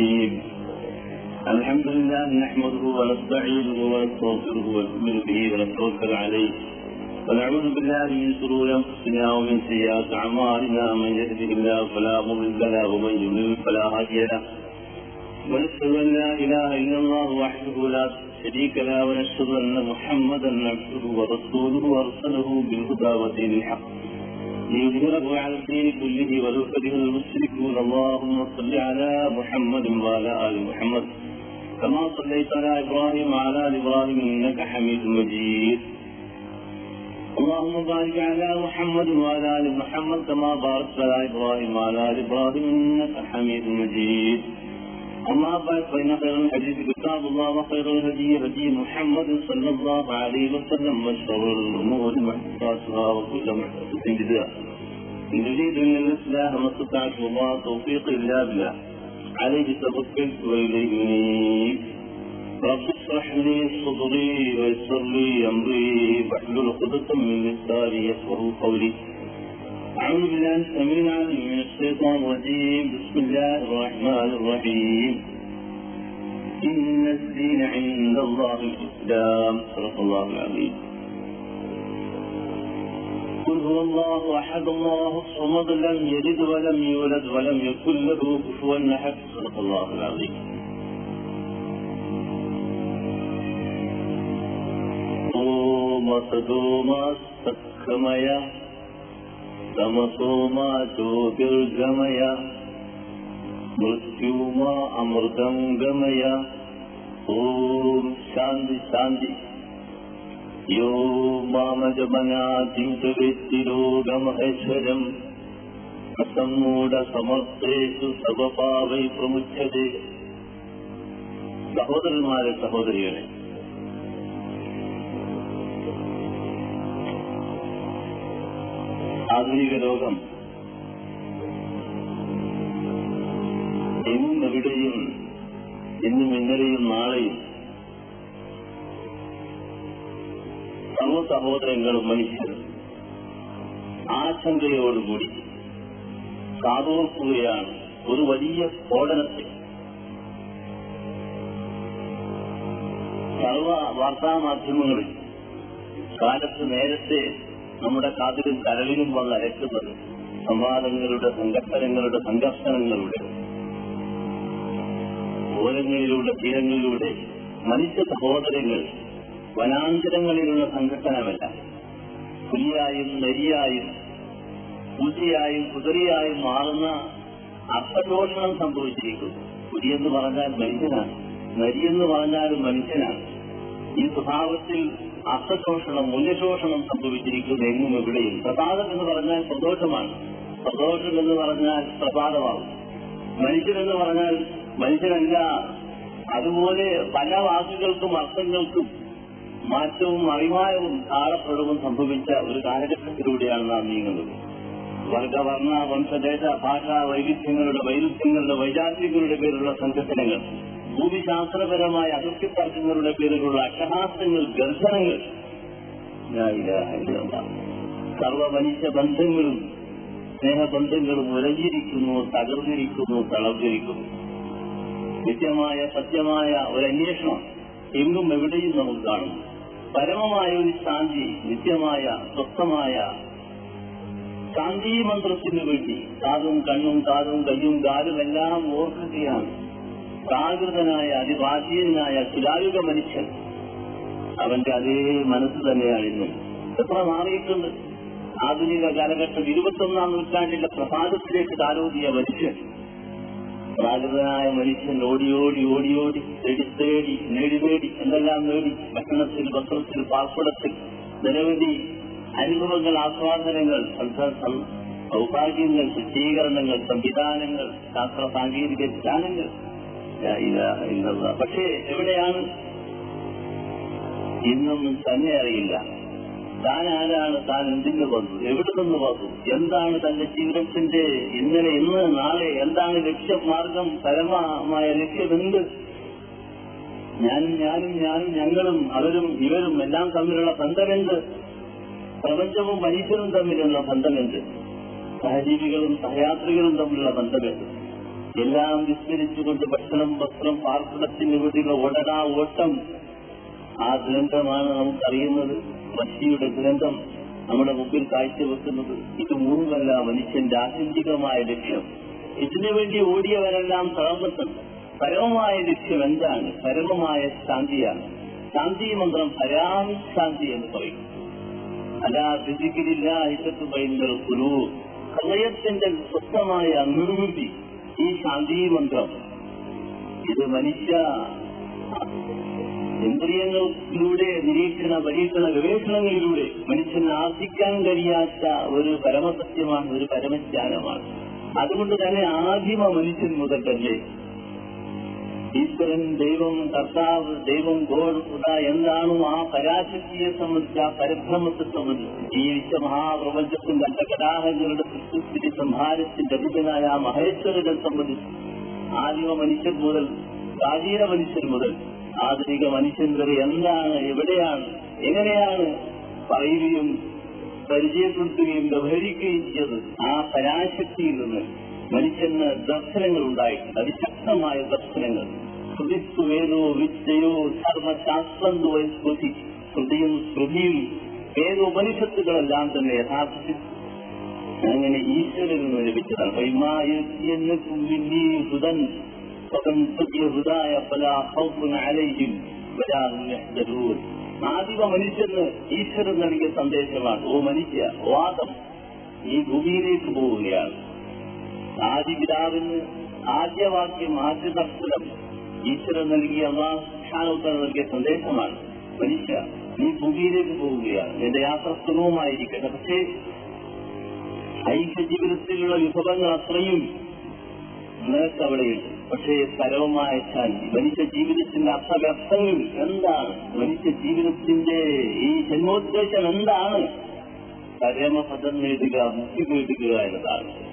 الرحيم. الحمد لله نحمده ونستعينه ونستغفره ونؤمن به ونتوكل عليه. ونعوذ بالله من شرور أنفسنا ومن سيئات أعمالنا. من يهده الله فلا مضل له ومن يضلل فلا هادي له. ونشهد أن لا إله إلا الله وحده لا شريك له. ونشهد أن محمدا عبده ورسوله ارسله بالهدى ودين الحق. ليظهره على الدين كله ولو كره المشركون. اللهم صل على محمد وعلى آل محمد. كما صليت على إبراهيم وعلى آل إبراهيم إنك حميد مجيد. اللهم بارك على محمد وعلى آل محمد كما باركت على إبراهيم وعلى آل إبراهيم إنك حميد مجيد. أما بعد فإن خير الحديث كتاب الله وخير الهدي هدي محمد صلى الله عليه وسلم وشر الأمور محدثاتها وكل محدثة بدعة. إن أن الإصلاح ما استطعت الله توفيق إلا بالله. عليه توكلت وإليه أنيب رب اشرح لي صدري ويسر لي أمري واحلل عقدة من لساني يفقهوا قولي. أعوذ بالله السميع العليم من الشيطان الرجيم. بسم الله الرحمن الرحيم. إن الدين عند الله الإسلام. صدق الله العظيم. قل هو الله أحد الله الصمد لم يلد ولم يولد ولم يكن له كفوا أحد. صدق الله العظيم. ഓം സദോമ സത്കമയ തമസോമാ ജ്യോതിർഗമയ മൃത്യുമാ അമൃതം ഗമയ ഓം ശാന്തി ശാന്തി യോ മാമജമനാജിംഗവേത്തിരോഗമഹേശ്വരം അസമ്മൂഢ സമർത്ഥേഷു സവപാവൈ പ്രമുഖ്യതേ സഹോദരന്മാരെ സഹോദരികളെ ആധുനിക ലോകം. ഇന്നും എവിടെയും ഇന്നും ഇന്നലെയും നാളെയും സർവ സഹോദരങ്ങളും മനുഷ്യരും ആശങ്കയോടുകൂടി കാതോർക്കുകയാണ് ഒരു വലിയ സ്ഫോടനത്തിൽ സർവ വാർത്താമാധ്യമങ്ങളിൽ കാലത്ത് നേരത്തെ നമ്മുടെ കാതിലും കരളിലും വന്ന് അരക്കുന്നത് സംവാദങ്ങളുടെ സംഘട്ടനങ്ങളുടെ സംഘർഷണങ്ങളുടെ ഓരങ്ങളിലൂടെ തീരങ്ങളിലൂടെ മനുഷ്യ സഹോദരങ്ങൾ വനാന്തരങ്ങളിലുള്ള സംഘട്ടനമല്ല. പുലിയായും നരിയായും പുലിയായും കുതിരയായും മാറുന്ന അർത്ഥദോഷണം സംഭവിച്ചിരിക്കുന്നു. പുലിയെന്ന് പറഞ്ഞാൽ മനുഷ്യനാണ്. നരിയെന്ന് പറഞ്ഞാലും മനുഷ്യനാണ്. ഈ സ്വഭാവത്തിൽ അർത്ഥശോഷണം മൂല്യശോഷണം സംഭവിച്ചിരിക്കുന്നത് എങ്ങും എവിടെയും പ്രഭാതം എന്ന് പറഞ്ഞാൽ സന്തോഷമാണ് സന്തോഷം എന്ന് പറഞ്ഞാൽ പ്രഭാതമാകും മനുഷ്യനെന്ന് പറഞ്ഞാൽ മനുഷ്യനല്ല. അതുപോലെ പല വാക്കുകൾക്കും അർത്ഥങ്ങൾക്കും മാറ്റവും അഭിമാനവും താളപ്പെടവും സംഭവിച്ച ഒരു കാലഘട്ടത്തിലൂടെയാണ് നാം നീങ്ങുന്നത്. വർഗവർണ വംശദേശ ഭാഷാ വൈവിധ്യങ്ങളുടെ വൈരുദ്ധ്യങ്ങളുടെ വൈജാത്യങ്ങളുടെ പേരുള്ള സംഘടനകൾ ഭൂമിശാസ്ത്രപരമായ അതിർത്തി തർക്കങ്ങളുടെ പേരിലുള്ള അട്ടഹാസങ്ങൾ ഗർഭനങ്ങൾ സർവ മനുഷ്യ ബന്ധങ്ങളും സ്നേഹബന്ധങ്ങളും ഉരഞ്ഞിരിക്കുന്നു തകർന്നിരിക്കുന്നു തളർന്നിരിക്കുന്നു. നിത്യമായ സത്യമായ ഒരു അന്വേഷണം എങ്ങും എവിടെയും നമുക്ക് കാണും. പരമമായ ഒരു ശാന്തി നിത്യമായ സ്വസ്ഥമായ ശാന്തി മന്ത്രത്തിനു വേണ്ടി കാതും കണ്ണും കാതും കയ്യും കാലും എല്ലാം ഓർക്കുകയാണ്. പ്രാകൃതനായ അതിപ്രാചീനായ ശിലായുഗ മനുഷ്യൻ. അവന്റെ അതേ മനസ്സ് തന്നെയാണ് ഇന്നും എത്ര മാറിയിട്ടുണ്ട്. ആധുനിക കാലഘട്ടം ഇരുപത്തൊന്നാം നൂറ്റാണ്ടിന്റെ പ്രസാദത്തിലേക്ക് താരോദിയ മനുഷ്യൻ. പ്രാകൃതനായ മനുഷ്യൻ ഓടി ഓടി ഓടി ഓടി തേടി തേടി നേടി നേടി എന്തെല്ലാം നേടി? ഭക്ഷണത്തിൽ വസ്ത്രത്തിൽ പാർപ്പിടത്തിൽ നിരവധി അനുഭവങ്ങൾ ആസ്വാദനങ്ങൾ സൗഭാഗ്യങ്ങൾ ശുദ്ധീകരണങ്ങൾ സംവിധാനങ്ങൾ ശാസ്ത്ര സാങ്കേതിക ജ്ഞാനങ്ങൾ. പക്ഷേ എവിടെയാണ്? ഇന്നൊന്നും തന്നെ അറിയില്ല. താൻ ആരാണ്? താൻ എന്തിന് വന്നു എവിടെ നിന്ന് വന്നു എന്താണ് തന്റെ ജീവിതത്തിന്റെ ഇന്നലെ ഇന്ന് നാളെ എന്താണ് ലക്ഷ്യമാർഗം പരമമായ ലക്ഷ്യമെന്ത്? ഞാൻ ഞാനും ഞാനും ഞാനും ഞങ്ങളും അവരും ഇവരും എല്ലാം തമ്മിലുള്ള ബന്ധമെന്ത്? പ്രപഞ്ചവും മനുഷ്യരും തമ്മിലുള്ള ബന്ധമെന്ത്? സഹജീവികളും സഹയാത്രികളും തമ്മിലുള്ള ബന്ധമെന്ത്? എല്ലാം വിസ്മരിച്ചുകൊണ്ട് ഭക്ഷണം വസ്ത്രം പാർപ്പിടത്തിന് വേണ്ടിയുള്ള ഉടനാ ഓട്ടം. ആ ദുരന്തമാണ് നമുക്കറിയുന്നത്. മഷിയുടെ ദുരന്തം നമ്മുടെ മുമ്പിൽ കാഴ്ചവെക്കുന്നത്. ഇത് മൂന്നുമല്ല മനുഷ്യന്റെ ആത്യന്തികമായ ലക്ഷ്യം. ഇതിനുവേണ്ടി ഓടിയവരെല്ലാം തളർന്നിട്ടുണ്ട്. പരമമായ ലക്ഷ്യം എന്താണ്? പരമമായ ശാന്തിയാണ്. ശാന്തി മന്ത്രം പരാം ശാന്തി എന്ന് പറയും. അല്ലാ ഫിസിക്കലില്ല ഇത്തത്ത് ഭയങ്കര ഒരു ഹൃദയത്തിന്റെ സ്വസ്ഥമായ നിർവൃത്തി ഈ ശാന്തി മന്ത്രം. ഇത് മനുഷ്യ ഇന്ദ്രിയങ്ങളിലൂടെ നിരീക്ഷണ പരീക്ഷണ ഗവേഷണങ്ങളിലൂടെ മനുഷ്യന് ആർജിക്കാൻ കഴിയാത്ത ഒരു പരമസത്യമാണ് ഒരു പരമജ്ഞാനമാണ്. അതുകൊണ്ട് തന്നെ ആദിമ മനുഷ്യൻ മുതൽ തന്നെ ഈശ്വരൻ ദൈവം കർത്താവ് ദൈവം ഗോൾ ഉദ എന്താണോ ആ പരാശക്തിയെ സംബന്ധിച്ച് ആ പരബ്രഹ്മത്തെ സംബന്ധിച്ച് ഈ വിശ്വമഹാപ്രപഞ്ചത്തിന്റെ അണ്ടകടാഹങ്ങളുടെ സൃഷ്ടിസ്ഥിതി സംഹാരത്തിന്റെ അധിപനായ ആ മഹേശ്വരനെ സംബന്ധിച്ച് ആദിമ മനുഷ്യൻ മുതൽ പ്രാചീന മനുഷ്യൻ മുതൽ ആധുനിക മനുഷ്യൻ വരെ എന്താണ് എവിടെയാണ് എങ്ങനെയാണ് പറയുകയും പരിചയപ്പെടുത്തുകയും വ്യവഹരിക്കുകയും ചെയ്തത് ആ പരാശക്തിയിൽ നിന്ന്. മനുഷ്യന് ദർശനങ്ങൾ ഉണ്ടായിട്ടുണ്ട് അതിശക്തമായ ദർശനങ്ങൾ. ശ്രുതിസ്തുവേദോ വിദ്യയോ ധർമ്മശാസ്ത്രം സ്മൃതി ശ്രുതിയും ശ്രുതിയും വേദോപനിഷത്തുകളെല്ലാം തന്നെ യഥാർത്ഥത്തിൽ അങ്ങനെ ഈശ്വരൻ നിന്ന് ലഭിച്ചതാണ്. ഹൃദൻ ഹൃദായ പല അലൈഹിം ആദിമ മനുഷ്യന് ഈശ്വരൻ നൽകിയ സന്ദേശമാണ് ഓ മനുഷ്യ വാദം ഈ ഭൂമിയിലേക്ക് പോവുകയാണ്. ആദിപിതാവിന് ആദ്യവാക്യം ആദ്യ ദർശനം ഈശ്വരൻ നൽകിയ അള്ളാഹാനോത്തര നൽകിയ സന്ദേശമാണ്. മനുഷ്യ നീ ഭൂമിയിലേക്ക് പോവുകയാണ്. നിന്റെ യാത്ര പക്ഷേ ഐക്യ വിഭവങ്ങൾ അത്രയും നിനക്ക് അവിടെയുണ്ട് പക്ഷേ പരമമായ ശാന്തി. മനുഷ്യ ജീവിതത്തിന്റെ അർത്ഥവ്യർത്ഥങ്ങൾ എന്താണ്? മനുഷ്യ ജീവിതത്തിന്റെ ഈ ജന്മോദ്ദേശം എന്താണ്? പരമപദം നേടുക മുക്തി നേടുക എന്നതാണ്.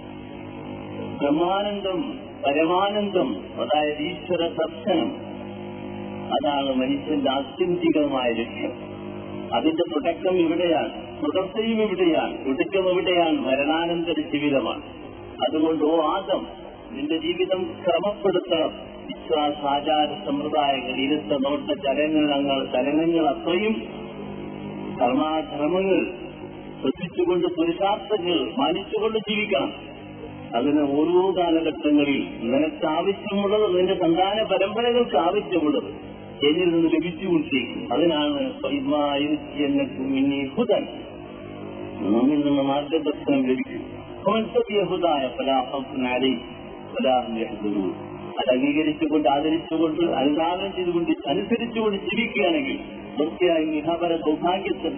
ബ്രഹ്മാനന്ദം പരമാനന്ദം അതായത് ഈശ്വര ദർശനം അതാണ് മനുഷ്യന്റെ ആത്യന്തികമായ ലക്ഷ്യം. അതിന്റെ തുടക്കം ഇവിടെയാണ് തുടർച്ചയും ഇവിടെയാണ് തുടക്കം എവിടെയാണ്? മരണാനന്തര ജീവിതമാണ്. അതുകൊണ്ട് ഓ ആദം നിന്റെ ജീവിതം ക്രമപ്പെടുത്തണം. വിശ്വാസ ആചാര സമ്പ്രദായങ്ങൾ ഇരുത്ത നോട്ട ചലനങ്ങൾ ചലനങ്ങൾ അത്രയും കർമാധർമ്മങ്ങൾ ശ്രദ്ധിച്ചുകൊണ്ട് പുരുഷാർത്ഥങ്ങൾ മാനിച്ചുകൊണ്ട് ജീവിക്കണം. അതിന് ഓരോ കാലഘട്ടങ്ങളിൽ നിനക്ക് ആവശ്യമുള്ളത് നിന്റെ സന്താന പരമ്പരകൾക്ക് ആവശ്യമുള്ളത് എന്നിൽ നിന്ന് ലഭിച്ചുകൊണ്ടിരിക്കും. അതിനാണ് നമ്മിൽ നിന്ന് മാർഗദർശനം ലഭിക്കും. അത് അംഗീകരിച്ചുകൊണ്ട് ആദരിച്ചുകൊണ്ട് അനുദാനം ചെയ്തുകൊണ്ട് അനുസരിച്ചുകൊണ്ട് ജീവിക്കുകയാണെങ്കിൽ തീർച്ചയായും ഇഹാപര സൗഭാഗ്യത്തിന്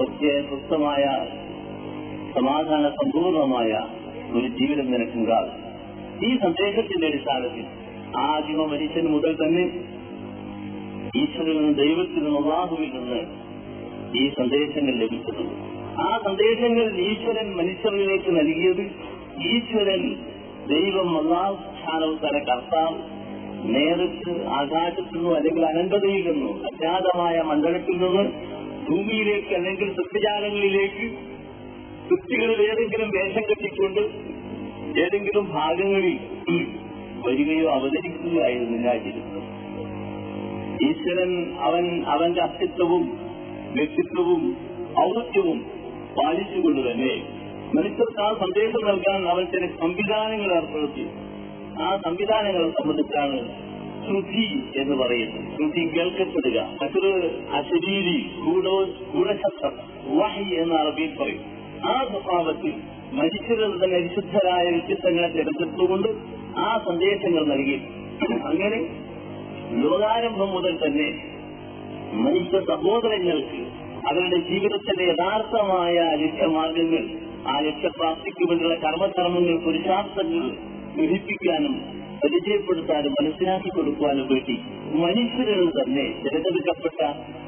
തീർച്ചയായും സ്വസ്ഥമായ സമാധാന സമ്പൂർണമായ ഒരു ജീവിതം നിനക്കുണ്ടാകും. ഈ സന്ദേശത്തിന്റെ അടിസ്ഥാനത്തിൽ ആദിമ മനുഷ്യൻ മുതൽ തന്നെ ഈശ്വരനിൽ നിന്ന് ദൈവത്തിൽ നിന്ന് അള്ളാഹുവിൽ നിന്ന് ഈ സന്ദേശങ്ങൾ ലഭിച്ചിട്ടുണ്ട് ആ സന്ദേശങ്ങൾ ഈശ്വരൻ മനുഷ്യരിലേക്ക് നൽകിയത് ഈശ്വരൻ ദൈവം അള്ളാഹു സ്ഥാനവത്തര കർത്താവ് നേരിട്ട് ആകാശത്തു നിന്നോ അല്ലെങ്കിൽ അനന്തതയിൽ നിന്നോ അജ്ഞാതമായ മണ്ഡലത്തിൽ നിന്ന് ഭൂമിയിലേക്ക് അല്ലെങ്കിൽ സൃഷ്ടിജാലങ്ങളിലേക്ക് സൃഷ്ടികളിൽ ഏതെങ്കിലും വേഷം കെട്ടിക്കൊണ്ട് ഏതെങ്കിലും ഭാഗങ്ങളിൽ വരികയോ അവതരിക്കുകയായിരുന്നില്ല ജീവിതം ഈശ്വരൻ അവൻ അവന്റെ അസ്തിത്വവും വ്യക്തിത്വവും ഔന്നത്യവും പാലിച്ചുകൊണ്ട് തന്നെ മനുഷ്യർക്ക് ആ സന്ദേശം നൽകാൻ അവൻ ചില സംവിധാനങ്ങൾ ഏർപ്പെടുത്തി. ആ സംവിധാനങ്ങളെ സംബന്ധിച്ചാണ് ശ്രുതി എന്ന് പറയുന്നത്. ശ്രുതി കേൾക്കപ്പെടുക. മറ്റൊരു അശരീരി ഗൂഢോ ഗൂഢശബ്ദം വഹി എന്ന് അറബിയിൽ പറയും. ആ സ്വഭാവത്തിൽ മനുഷ്യരിൽ തന്നെ വിശുദ്ധരായ വ്യക്തിത്വങ്ങളെ തിരഞ്ഞെടുത്തുകൊണ്ട് ആ സന്ദേശങ്ങൾ നൽകി. അങ്ങനെ ലോകാരംഭം മുതൽ തന്നെ മനുഷ്യ സഹോദരങ്ങൾക്ക് അവരുടെ ജീവിതത്തിന്റെ യഥാർത്ഥമായ ലക്ഷ്യമാർഗങ്ങൾ ആ ലക്ഷ്യപ്രാപ്തിക്ക് വേണ്ടിയുള്ള കർമ്മകർമ്മങ്ങൾ പുരുഷാർത്ഥങ്ങൾ ഗ്രഹിപ്പിക്കാനും പരിചയപ്പെടുത്താനും മനസ്സിലാക്കി കൊടുക്കുവാനും വേണ്ടി മനുഷ്യരിൽ തന്നെ തിരഞ്ഞെടുക്കപ്പെട്ട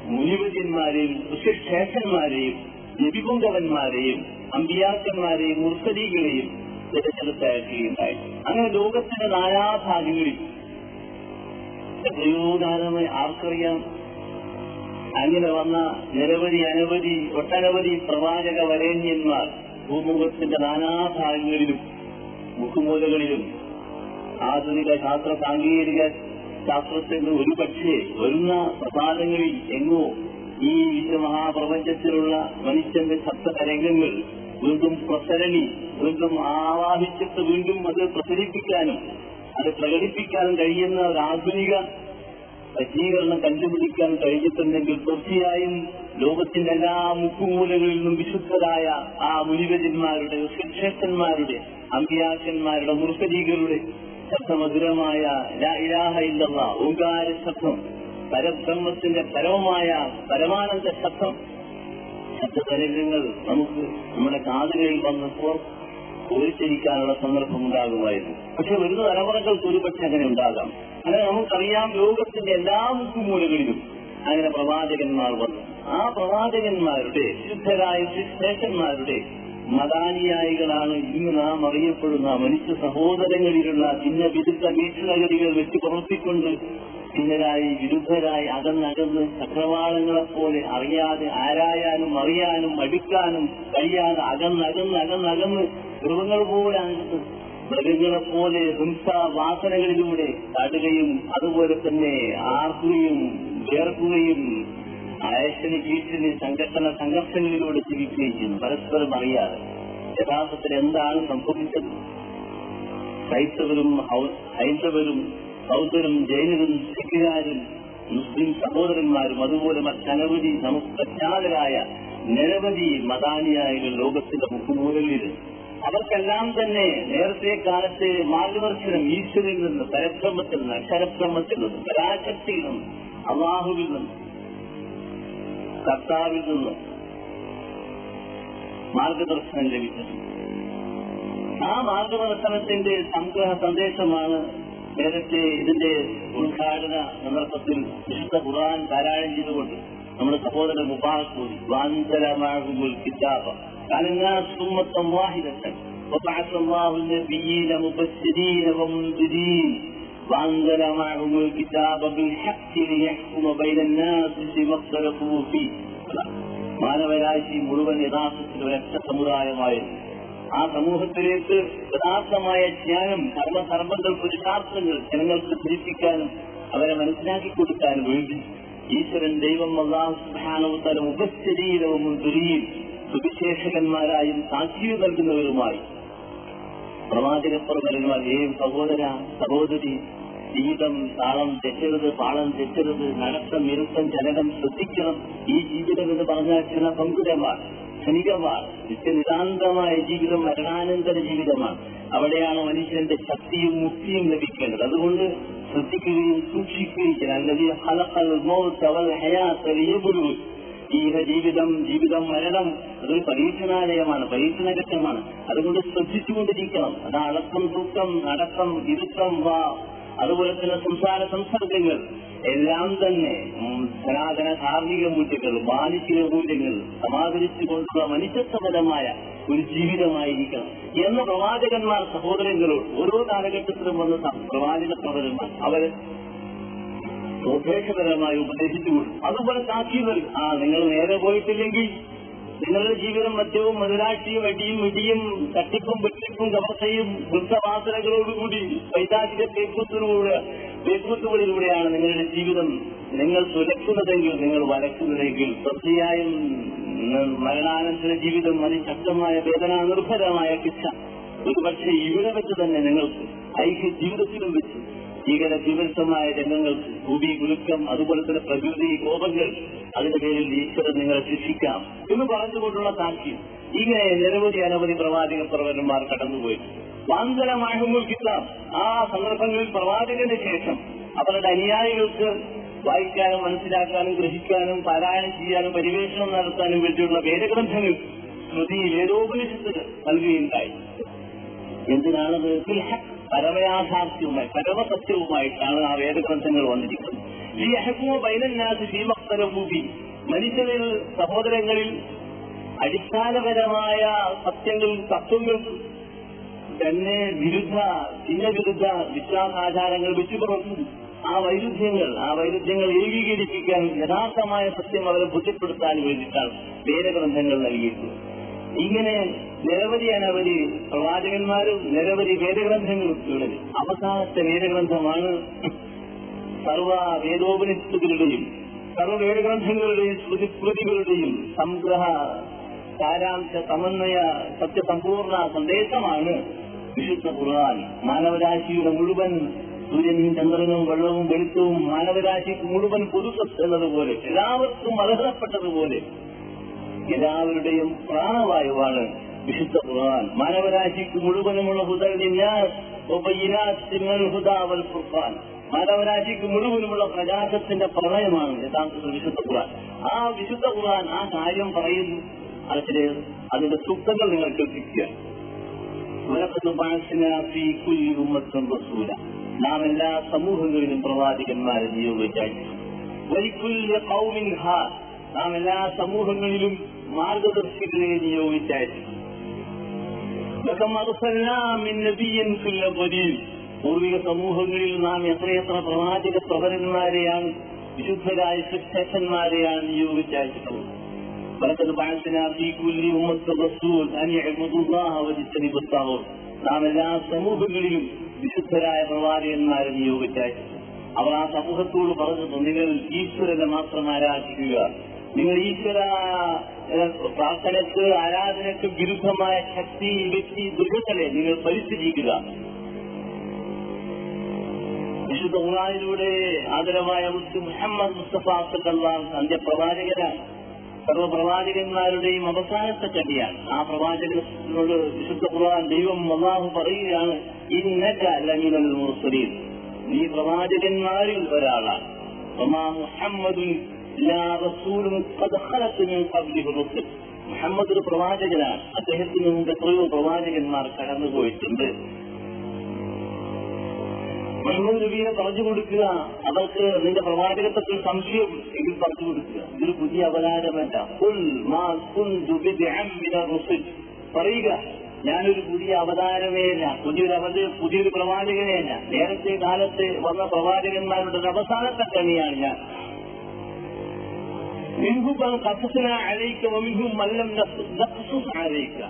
മുനിവര്യന്മാരെയും ഋഷിശേഷന്മാരെയും നബിപുങ്കവന്മാരെയും അമ്പിയാക്കന്മാരെയും മുർസലീകളെയും തിരഞ്ഞെടുത്തയക്കുകയുണ്ടായി അങ്ങനെ ലോകത്തിന്റെ നാനാഭാഗങ്ങളിൽ എത്രയോ കാലമായി ആർക്കറിയാം. അങ്ങനെ വന്ന നിരവധി അനവധി ഒട്ടനവധി പ്രവാചക വരേണ്യന്മാർ ഭൂമുഖത്തിന്റെ നാനാഭാഗങ്ങളിലും മുഖമൂലകളിലും ആധുനിക ശാസ്ത്ര സാങ്കേതിക ശാസ്ത്രത്തിന്റെ ഒരു പക്ഷേ വരുന്ന പ്രസാദങ്ങളിൽ എങ്ങോ ഈ വിശ്വമഹാപ്രപഞ്ചത്തിലുള്ള മനുഷ്യന്റെ ശബ്ദതരംഗങ്ങൾ വീണ്ടും പ്രസരണി വീണ്ടും ആവാഹിച്ചിട്ട് വീണ്ടും അത് പ്രസരിപ്പിക്കാനും അത് പ്രകടിപ്പിക്കാനും കഴിയുന്ന ഒരു ആധുനിക സജ്ജീകരണം കണ്ടുപിടിക്കാൻ കഴിഞ്ഞിട്ടുണ്ടെങ്കിൽ തീർച്ചയായും ലോകത്തിന്റെ എല്ലാ മുക്കുമൂലകളിൽ നിന്നും വിശുദ്ധരായ ആ മുനിവര്യന്മാരുടെ ശിക്ഷന്മാരുടെ അമ്പിയാക്കന്മാരുടെ മുർഖരീകളുടെ ശബ്ദമധുരമായ ലാ ഇലാഹ ഇല്ലല്ലാ ഓങ്കാര ശബ്ദം പരബ്രഹ്മത്തിന്റെ പരമമായ പരമാനന്ദ ശബ്ദം. ശബ്ദതരംഗങ്ങൾ നമുക്ക് നമ്മുടെ കാതുകളിൽ വന്നപ്പോൾ കോരിച്ചിരിക്കാനുള്ള സന്ദർഭം ഉണ്ടാകുമായിരുന്നു. പക്ഷെ വരുന്ന തലമുറകൾക്ക് ഒരുപക്ഷെ അങ്ങനെ ഉണ്ടാകാം. അങ്ങനെ നമുക്കറിയാം ലോകത്തിന്റെ എല്ലാ മുക്കുമൂലകളിലും അങ്ങനെ പ്രവാചകന്മാർ വന്നു. ആ പ്രവാചകന്മാരുടെ ശുദ്ധരായ ശേഷന്മാരുടെ മതാനുയായികളാണ് ഇന്ന് നാം അറിയപ്പെടുന്ന മനുഷ്യ സഹോദരങ്ങളിലുള്ള ഭിന്ന വിരുദ്ധ വീക്ഷണഗതികൾ വെച്ച് പ്രവർത്തിക്കൊണ്ട് ഭിന്നരായി വിരുദ്ധരായി അകന്നകന്ന് ചക്രവാളങ്ങളെപ്പോലെ അറിയാതെ ആരായാനും അറിയാനും അടുക്കാനും കഴിയാതെ അകന്നകന്ന് അകന്നകന്ന് ധ്രുവങ്ങൾ പോലെ അകന്ന് മൃഗങ്ങളെ പോലെ ഹിംസാവാസനകളിലൂടെ തടുകയും അതുപോലെ തന്നെ ആർക്കുകയും വേർക്കുകയും അയച്ചന് ഭീഷണി സംഘടന സംഘർഷങ്ങളിലൂടെ ജീവിക്കുകയും ചെയ്യുന്നു. പരസ്പരം അറിയാതെ. യഥാർത്ഥത്തിൽ എന്താണ് സംഭവിച്ചത്? ക്രൈസ്തവരും ഹൈന്ദവരും ബൗദ്ധരും ജൈനരും സിഖുകാരും മുസ്ലിം സഹോദരന്മാരും അതുപോലെ മറ്റനവധി പ്രഖ്യാതരായ നിരവധി മതാനിയായ ലോകത്തിന്റെ മുക്കുമൂലകളിൽ അവർക്കെല്ലാം തന്നെ നേരത്തെ കാലത്തെ മാർഗദർശനം ഈശ്വരിൽ നിന്ന് പരബ്രഹ്മത്തിൽ നിന്ന് അക്ഷരബ്രഹ്മത്തിൽ നിന്ന് പരാശക്തിയിൽ നിന്ന് അള്ളാഹുവിൽ നിന്ന് കർത്താവിൽ നിന്ന് മാർഗദർശനം ലഭിച്ചിട്ടുണ്ട് ആ മാർഗദർശനത്തിന്റെ സംഗ്രഹ സന്ദേശമാണ് നേരത്തെ ഇതിന്റെ ഉദ്ഘാടന സന്ദർഭത്തിൽ വിശുദ്ധ ഖുർആൻ പാരായണം ചെയ്തുകൊണ്ട് നമ്മുടെ സഹോദരൻ മുബാറക് കൂടി വാന്തരമാകുമ്പോൾ കിതാബ كالناس أمة واحدة وبعث الله النبيين مبشرين ومنذرين وأنزل معهم الكتاب بالحق ليحكم بين الناس فيما اختلفوا فيه മാനവരാശി മുഴുവൻ യഥാർത്ഥത്തിൽ ഒരൊറ്റ സമുദായമായിരുന്നു ആ സമൂഹത്തിലേക്ക് യഥാർത്ഥമായ ജ്ഞാനം കർമ്മധർമ്മങ്ങൾ പുരുഷാർത്ഥങ്ങൾ ജനങ്ങൾക്ക് ധരിപ്പിക്കാനും അവരെ മനസ്സിലാക്കി കൊടുക്കാനും വേണ്ടി ഈശ്വരൻ ദൈവം അള്ളാഹു സുബ്ഹാനഹു ഉപശരീരവും ദുരിയും സുവിശേഷകന്മാരായും സാക്ഷിയും നൽകുന്നവരുമായി. പ്രവാചകപ്പുറമരുന്മാർ ഏ സഹോദര സഹോദരി ജീവിതം താളം തെറ്റരുത് പാളം തെറ്റരുത് നടത്തം ഇരുത്തം ചലനം ശ്രദ്ധിക്കണം. ഈ ജീവിതം എന്ന് പറഞ്ഞാൽ ചില പങ്കുരമാണ് ക്ഷണികമാണ്. നിത്യനിതാന്തമായ ജീവിതം മരണാനന്തര ജീവിതമാണ്. അവിടെയാണ് മനുഷ്യന്റെ ശക്തിയും മുക്തിയും ലഭിക്കേണ്ടത്. അതുകൊണ്ട് ശ്രദ്ധിക്കുകയും സൂക്ഷിക്കുകയും ചെയ്യണം. ഈഹ ജീവിതം ജീവിതം മരണം അതൊരു പരീക്ഷണാലയമാണ് പരീക്ഷണഘട്ടമാണ്. അതുകൊണ്ട് ശ്രദ്ധിച്ചുകൊണ്ടിരിക്കണം. അത് അടക്കം തൂക്കം നടക്കം ഇരുത്തം വാ. അതുപോലെ തന്നെ സംസാര സംസർഗങ്ങൾ എല്ലാം തന്നെ സനാതന ധാർമ്മിക മൂല്യങ്ങൾ മാനുഷിക മൂല്യങ്ങൾ സമാദരിച്ചുകൊണ്ടുള്ള മനുഷ്യത്വപരമായ ഒരു ജീവിതമായിരിക്കണം എന്ന പ്രവാചകന്മാർ സഹോദരങ്ങളോട് ഓരോ കാലഘട്ടത്തിലും വന്ന പ്രവാചക സഹോദരന്മാർ അവരെ സ്വദേശപരമായി ഉപദേശിച്ചു കൊടുക്കും അതുപോലെ സാക്ഷികൾ ആ നിങ്ങൾ നേരെ പോയിട്ടില്ലെങ്കിൽ നിങ്ങളുടെ ജീവിതം മദ്യവും മുതലാട്ടിയും അടിയും ഇടിയും തട്ടിപ്പും വെട്ടിപ്പും കവർച്ചയും വൃത്തവാസനകളോടുകൂടി പൈതാചിക പേക്കൂത്തിലൂടെ പേക്കൂത്തുകളിലൂടെയാണ് നിങ്ങളുടെ ജീവിതം നിങ്ങൾ തുലക്കുന്നതെങ്കിൽ നിങ്ങൾ വരക്കുന്നതെങ്കിൽ തീർച്ചയായും മരണാനന്തര ജീവിതം അതിശക്തമായ വേദന നിർഭരമായ കിച്ച ഒരുപക്ഷെ ഇവിടെ വെച്ച് തന്നെ നിങ്ങൾക്ക് ഐക്യ ജീവിതത്തിലും വെച്ച് ഭീകര രംഗങ്ങൾക്ക് ഭൂമി കുലുക്കം അതുപോലെ തന്നെ പ്രകൃതി കോപങ്ങൾ അതിന്റെ പേരിൽ ഈശ്വരൻ നിങ്ങളെ ശിക്ഷിക്കാം എന്ന് പറഞ്ഞുകൊണ്ടുള്ള സാക്ഷ്യം. ഇങ്ങനെ നിരവധി അനവധി പ്രവാചക പ്രവരന്മാർ കടന്നുപോയി. വാന്തരമാകുമ്പോൾ കിട്ടാം. ആ സന്ദർഭങ്ങളിൽ പ്രവാചകന്റെ ശേഷം അവരുടെ അനുയായികൾക്ക് വായിക്കാനും മനസ്സിലാക്കാനും ഗ്രഹിക്കാനും പാരായണം ചെയ്യാനും പരിവേഷണം നടത്താനും വേണ്ടിയുള്ള വേദഗ്രന്ഥങ്ങൾ ശ്രുതി വേദോപനിഷത്തുകൾ നൽകുകയുണ്ടായി. എന്തിനാണത്? ഫിൽഹഖ് പരമയാഥാർത്ഥ്യവുമായി പരമസത്യവുമായിട്ടാണ് ആ വേദഗ്രന്ഥങ്ങൾ വന്നിരിക്കുന്നത്. ഈ അഹക്കുമ ബൈനന്നാസ് ഭീമക്തരഭൂപി മനുഷ്യരിൽ സഹോദരങ്ങളിൽ അടിസ്ഥാനപരമായ സത്യങ്ങൾ തത്വങ്ങൾ തന്നെ വിരുദ്ധ ഭിന്നവിരുദ്ധ വിശ്വാസാചാരങ്ങൾ വെച്ചുപുറത്തും ആ വൈരുദ്ധ്യങ്ങൾ ആ വൈരുദ്ധ്യങ്ങൾ ഏകീകരിപ്പിക്കാൻ യഥാർത്ഥമായ സത്യം അവരെ ബുദ്ധിപ്പെടുത്താൻ വേണ്ടിയിട്ടാണ് വേദഗ്രന്ഥങ്ങൾ നൽകിയിട്ടുള്ളത്. ഇങ്ങനെ നിരവധി അനവധി പ്രവാചകന്മാരും നിരവധി വേദഗ്രന്ഥങ്ങളും ഉള്ളത്. അവസാനത്തെ വേദഗ്രന്ഥമാണ് സർവ വേദോപനിഷത്തുകളുടെയും സർവ വേദഗ്രന്ഥങ്ങളുടെയും ശ്രുതികൃതികളുടെയും സംഗ്രഹ സാരാംശ സമന്വയ സത്യസമ്പൂർണ സന്ദേശമാണ് വിശുദ്ധ ഖുർആൻ. മാനവരാശിയുടെ മുഴുവൻ സൂര്യനും ചന്ദ്രനും വെള്ളവും വെളുത്തവും മാനവരാശിക്ക് മുഴുവൻ പൊതുസത്ത് എന്നതുപോലെ എല്ലാവർക്കും അർഹതപ്പെട്ടതുപോലെ എല്ലാവരുടെയും പ്രാണവായുവാണ് വിശുദ്ധ ഖുർആൻ. മാനവരാശിക്ക് മുഴുവനുമുള്ള ഹുദൽ ഖുർആൻ. മാനവരാശിക്ക് മുഴുവനുമുള്ള പ്രകാശത്തിന്റെ പ്രളയമാണ് യഥാർത്ഥത്തിൽ വിശുദ്ധ ഖുർആൻ. ആ വിശുദ്ധ ഖുർആൻ ആ കാര്യം പറയുന്നു. അതിന്റെ അതിന്റെ സുഖങ്ങൾ നിങ്ങൾ കേൾപ്പിക്കുക. നാം എല്ലാ സമൂഹങ്ങളിലും പ്രവാചകന്മാരെ നിയോഗിച്ചു നാം എല്ലാ സമൂഹങ്ങളിലും മാർഗദർശികളെ നിയോഗിച്ചയച്ചു പൂർവിക സമൂഹങ്ങളിൽ നാം എത്രയെത്ര പ്രവാചക പ്രവരന്മാരെയാണ് വിശുദ്ധരായ ശിക്ഷന്മാരെയാണ് നിയോഗിച്ചയച്ചിട്ടുള്ളത് ولقد بعثنا في كل أمة رسول أن يعبدوا الله واجتنبوا الطاغوت നാം എല്ലാ സമൂഹങ്ങളിലും വിശുദ്ധരായ പ്രവാചകന്മാരെ നിയോഗിച്ചയച്ചു അവർ ആ സമൂഹത്തോട് പറഞ്ഞത് നിങ്ങൾ ഈശ്വരനെ മാത്രം ആരാധിക്കുക നിങ്ങൾ ഈശ്വര പ്രാർത്ഥനക്ക് ആരാധനയ്ക്ക് വിരുദ്ധമായ ശക്തി വ്യക്തി ദുരിതങ്ങളെ നിങ്ങൾ പരിസ്ഥിതിക്കുക വിശുദ്ധ ഉറാനിലൂടെ ആദരവായ മുഹമ്മദ് മുസ്തഫ സല്ലല്ലാഹു അന്ത്യപ്രവാചകനാണ് സർവപ്രവാചകന്മാരുടെയും അവസാനത്തെ ചടിയാണ് ആ പ്രവാചകനോട് വിശുദ്ധ ഖുർആൻ ദൈവം അള്ളാഹു പറയുകയാണ് ഇന്നക്ക ലമിനൽ മുർസലീൻ. നീ പ്രവാചകന്മാരിൽ ഒരാളാണ്. മുഹമ്മദുൻ മുഹമ്മദ് ഒരു പ്രവാചകനാണ്. അദ്ദേഹത്തിന് മുമ്പ് എത്രയോ പ്രവാചകന്മാർ കടന്നുപോയിട്ടുണ്ട്. മുഹമ്മദ് നബീനെ പറഞ്ഞു കൊടുക്കുക. അവർക്ക് നിന്റെ പ്രവാചകത്വത്തിൽ സംശയം എങ്കിൽ പറഞ്ഞു കൊടുക്കുക. ഇതൊരു പുതിയ അവതാരമല്ല. പറയുക ഞാനൊരു പുതിയ അവതാരമേന പുതിയൊരു അവത പുതിയൊരു പ്രവാചകനേന നേരത്തെ കാലത്ത് വന്ന പ്രവാചകന്മാരുടെ അവസാനത്തെ കണിയാണ് ഞാൻ. അഴയിക്ക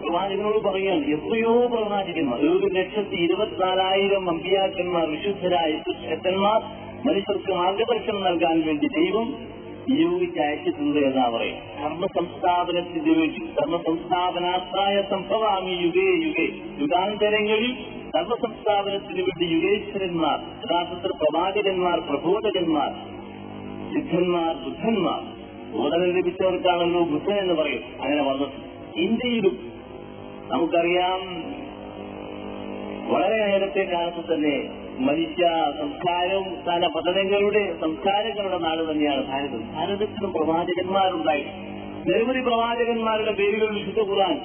പ്രവാചകനോട് പറയുകയാണ് എത്രയോ പ്രവാചകന്മാർ ഒരു ലക്ഷത്തി ഇരുപത്തിനാലായിരം അമ്പിയാക്കന്മാർ വിശുദ്ധരായ ശക്തന്മാർ മനുഷ്യർക്ക് മാർഗദർശനം നൽകാൻ വേണ്ടി ദൈവം നിയോഗിച്ച് അയച്ചിട്ടുണ്ട് എന്നാ പറയും. ധർമ്മ സംസ്ഥാപനത്തിന്റെ വേണ്ടി ധർമ്മ സംസ്ഥാപനാസ്ഥായ സംഭവാമി യുഗേ യുഗേ. യുഗാന്തരങ്ങളിൽ ധർമ്മ സംസ്ഥാപനത്തിന് വേണ്ടി യുഗേശ്വരന്മാർ യഥാർത്ഥത്തിൽ പ്രവാചകന്മാർ പ്രബോധകന്മാർ സിദ്ധന്മാർ ബുദ്ധന്മാർ. ബോധനം ലഭിച്ചവർക്കാണല്ലോ ബുദ്ധൻ എന്ന് പറയും. അങ്ങനെ വന്നത്. ഇന്ത്യയിലും നമുക്കറിയാം വളരെ നേരത്തെ കാലത്ത് തന്നെ മനുഷ്യ സംസ്കാരവും സ്ഥാന പതനങ്ങളുടെ സംസ്കാരങ്ങളുടെ നാട് തന്നെയാണ് ഭാരതം. ഭാരതത്തിലും പ്രവാചകന്മാരുണ്ടായി. നിരവധി പ്രവാചകന്മാരുടെ പേരുകൾ വിശുദ്ധ ഖുറാൻ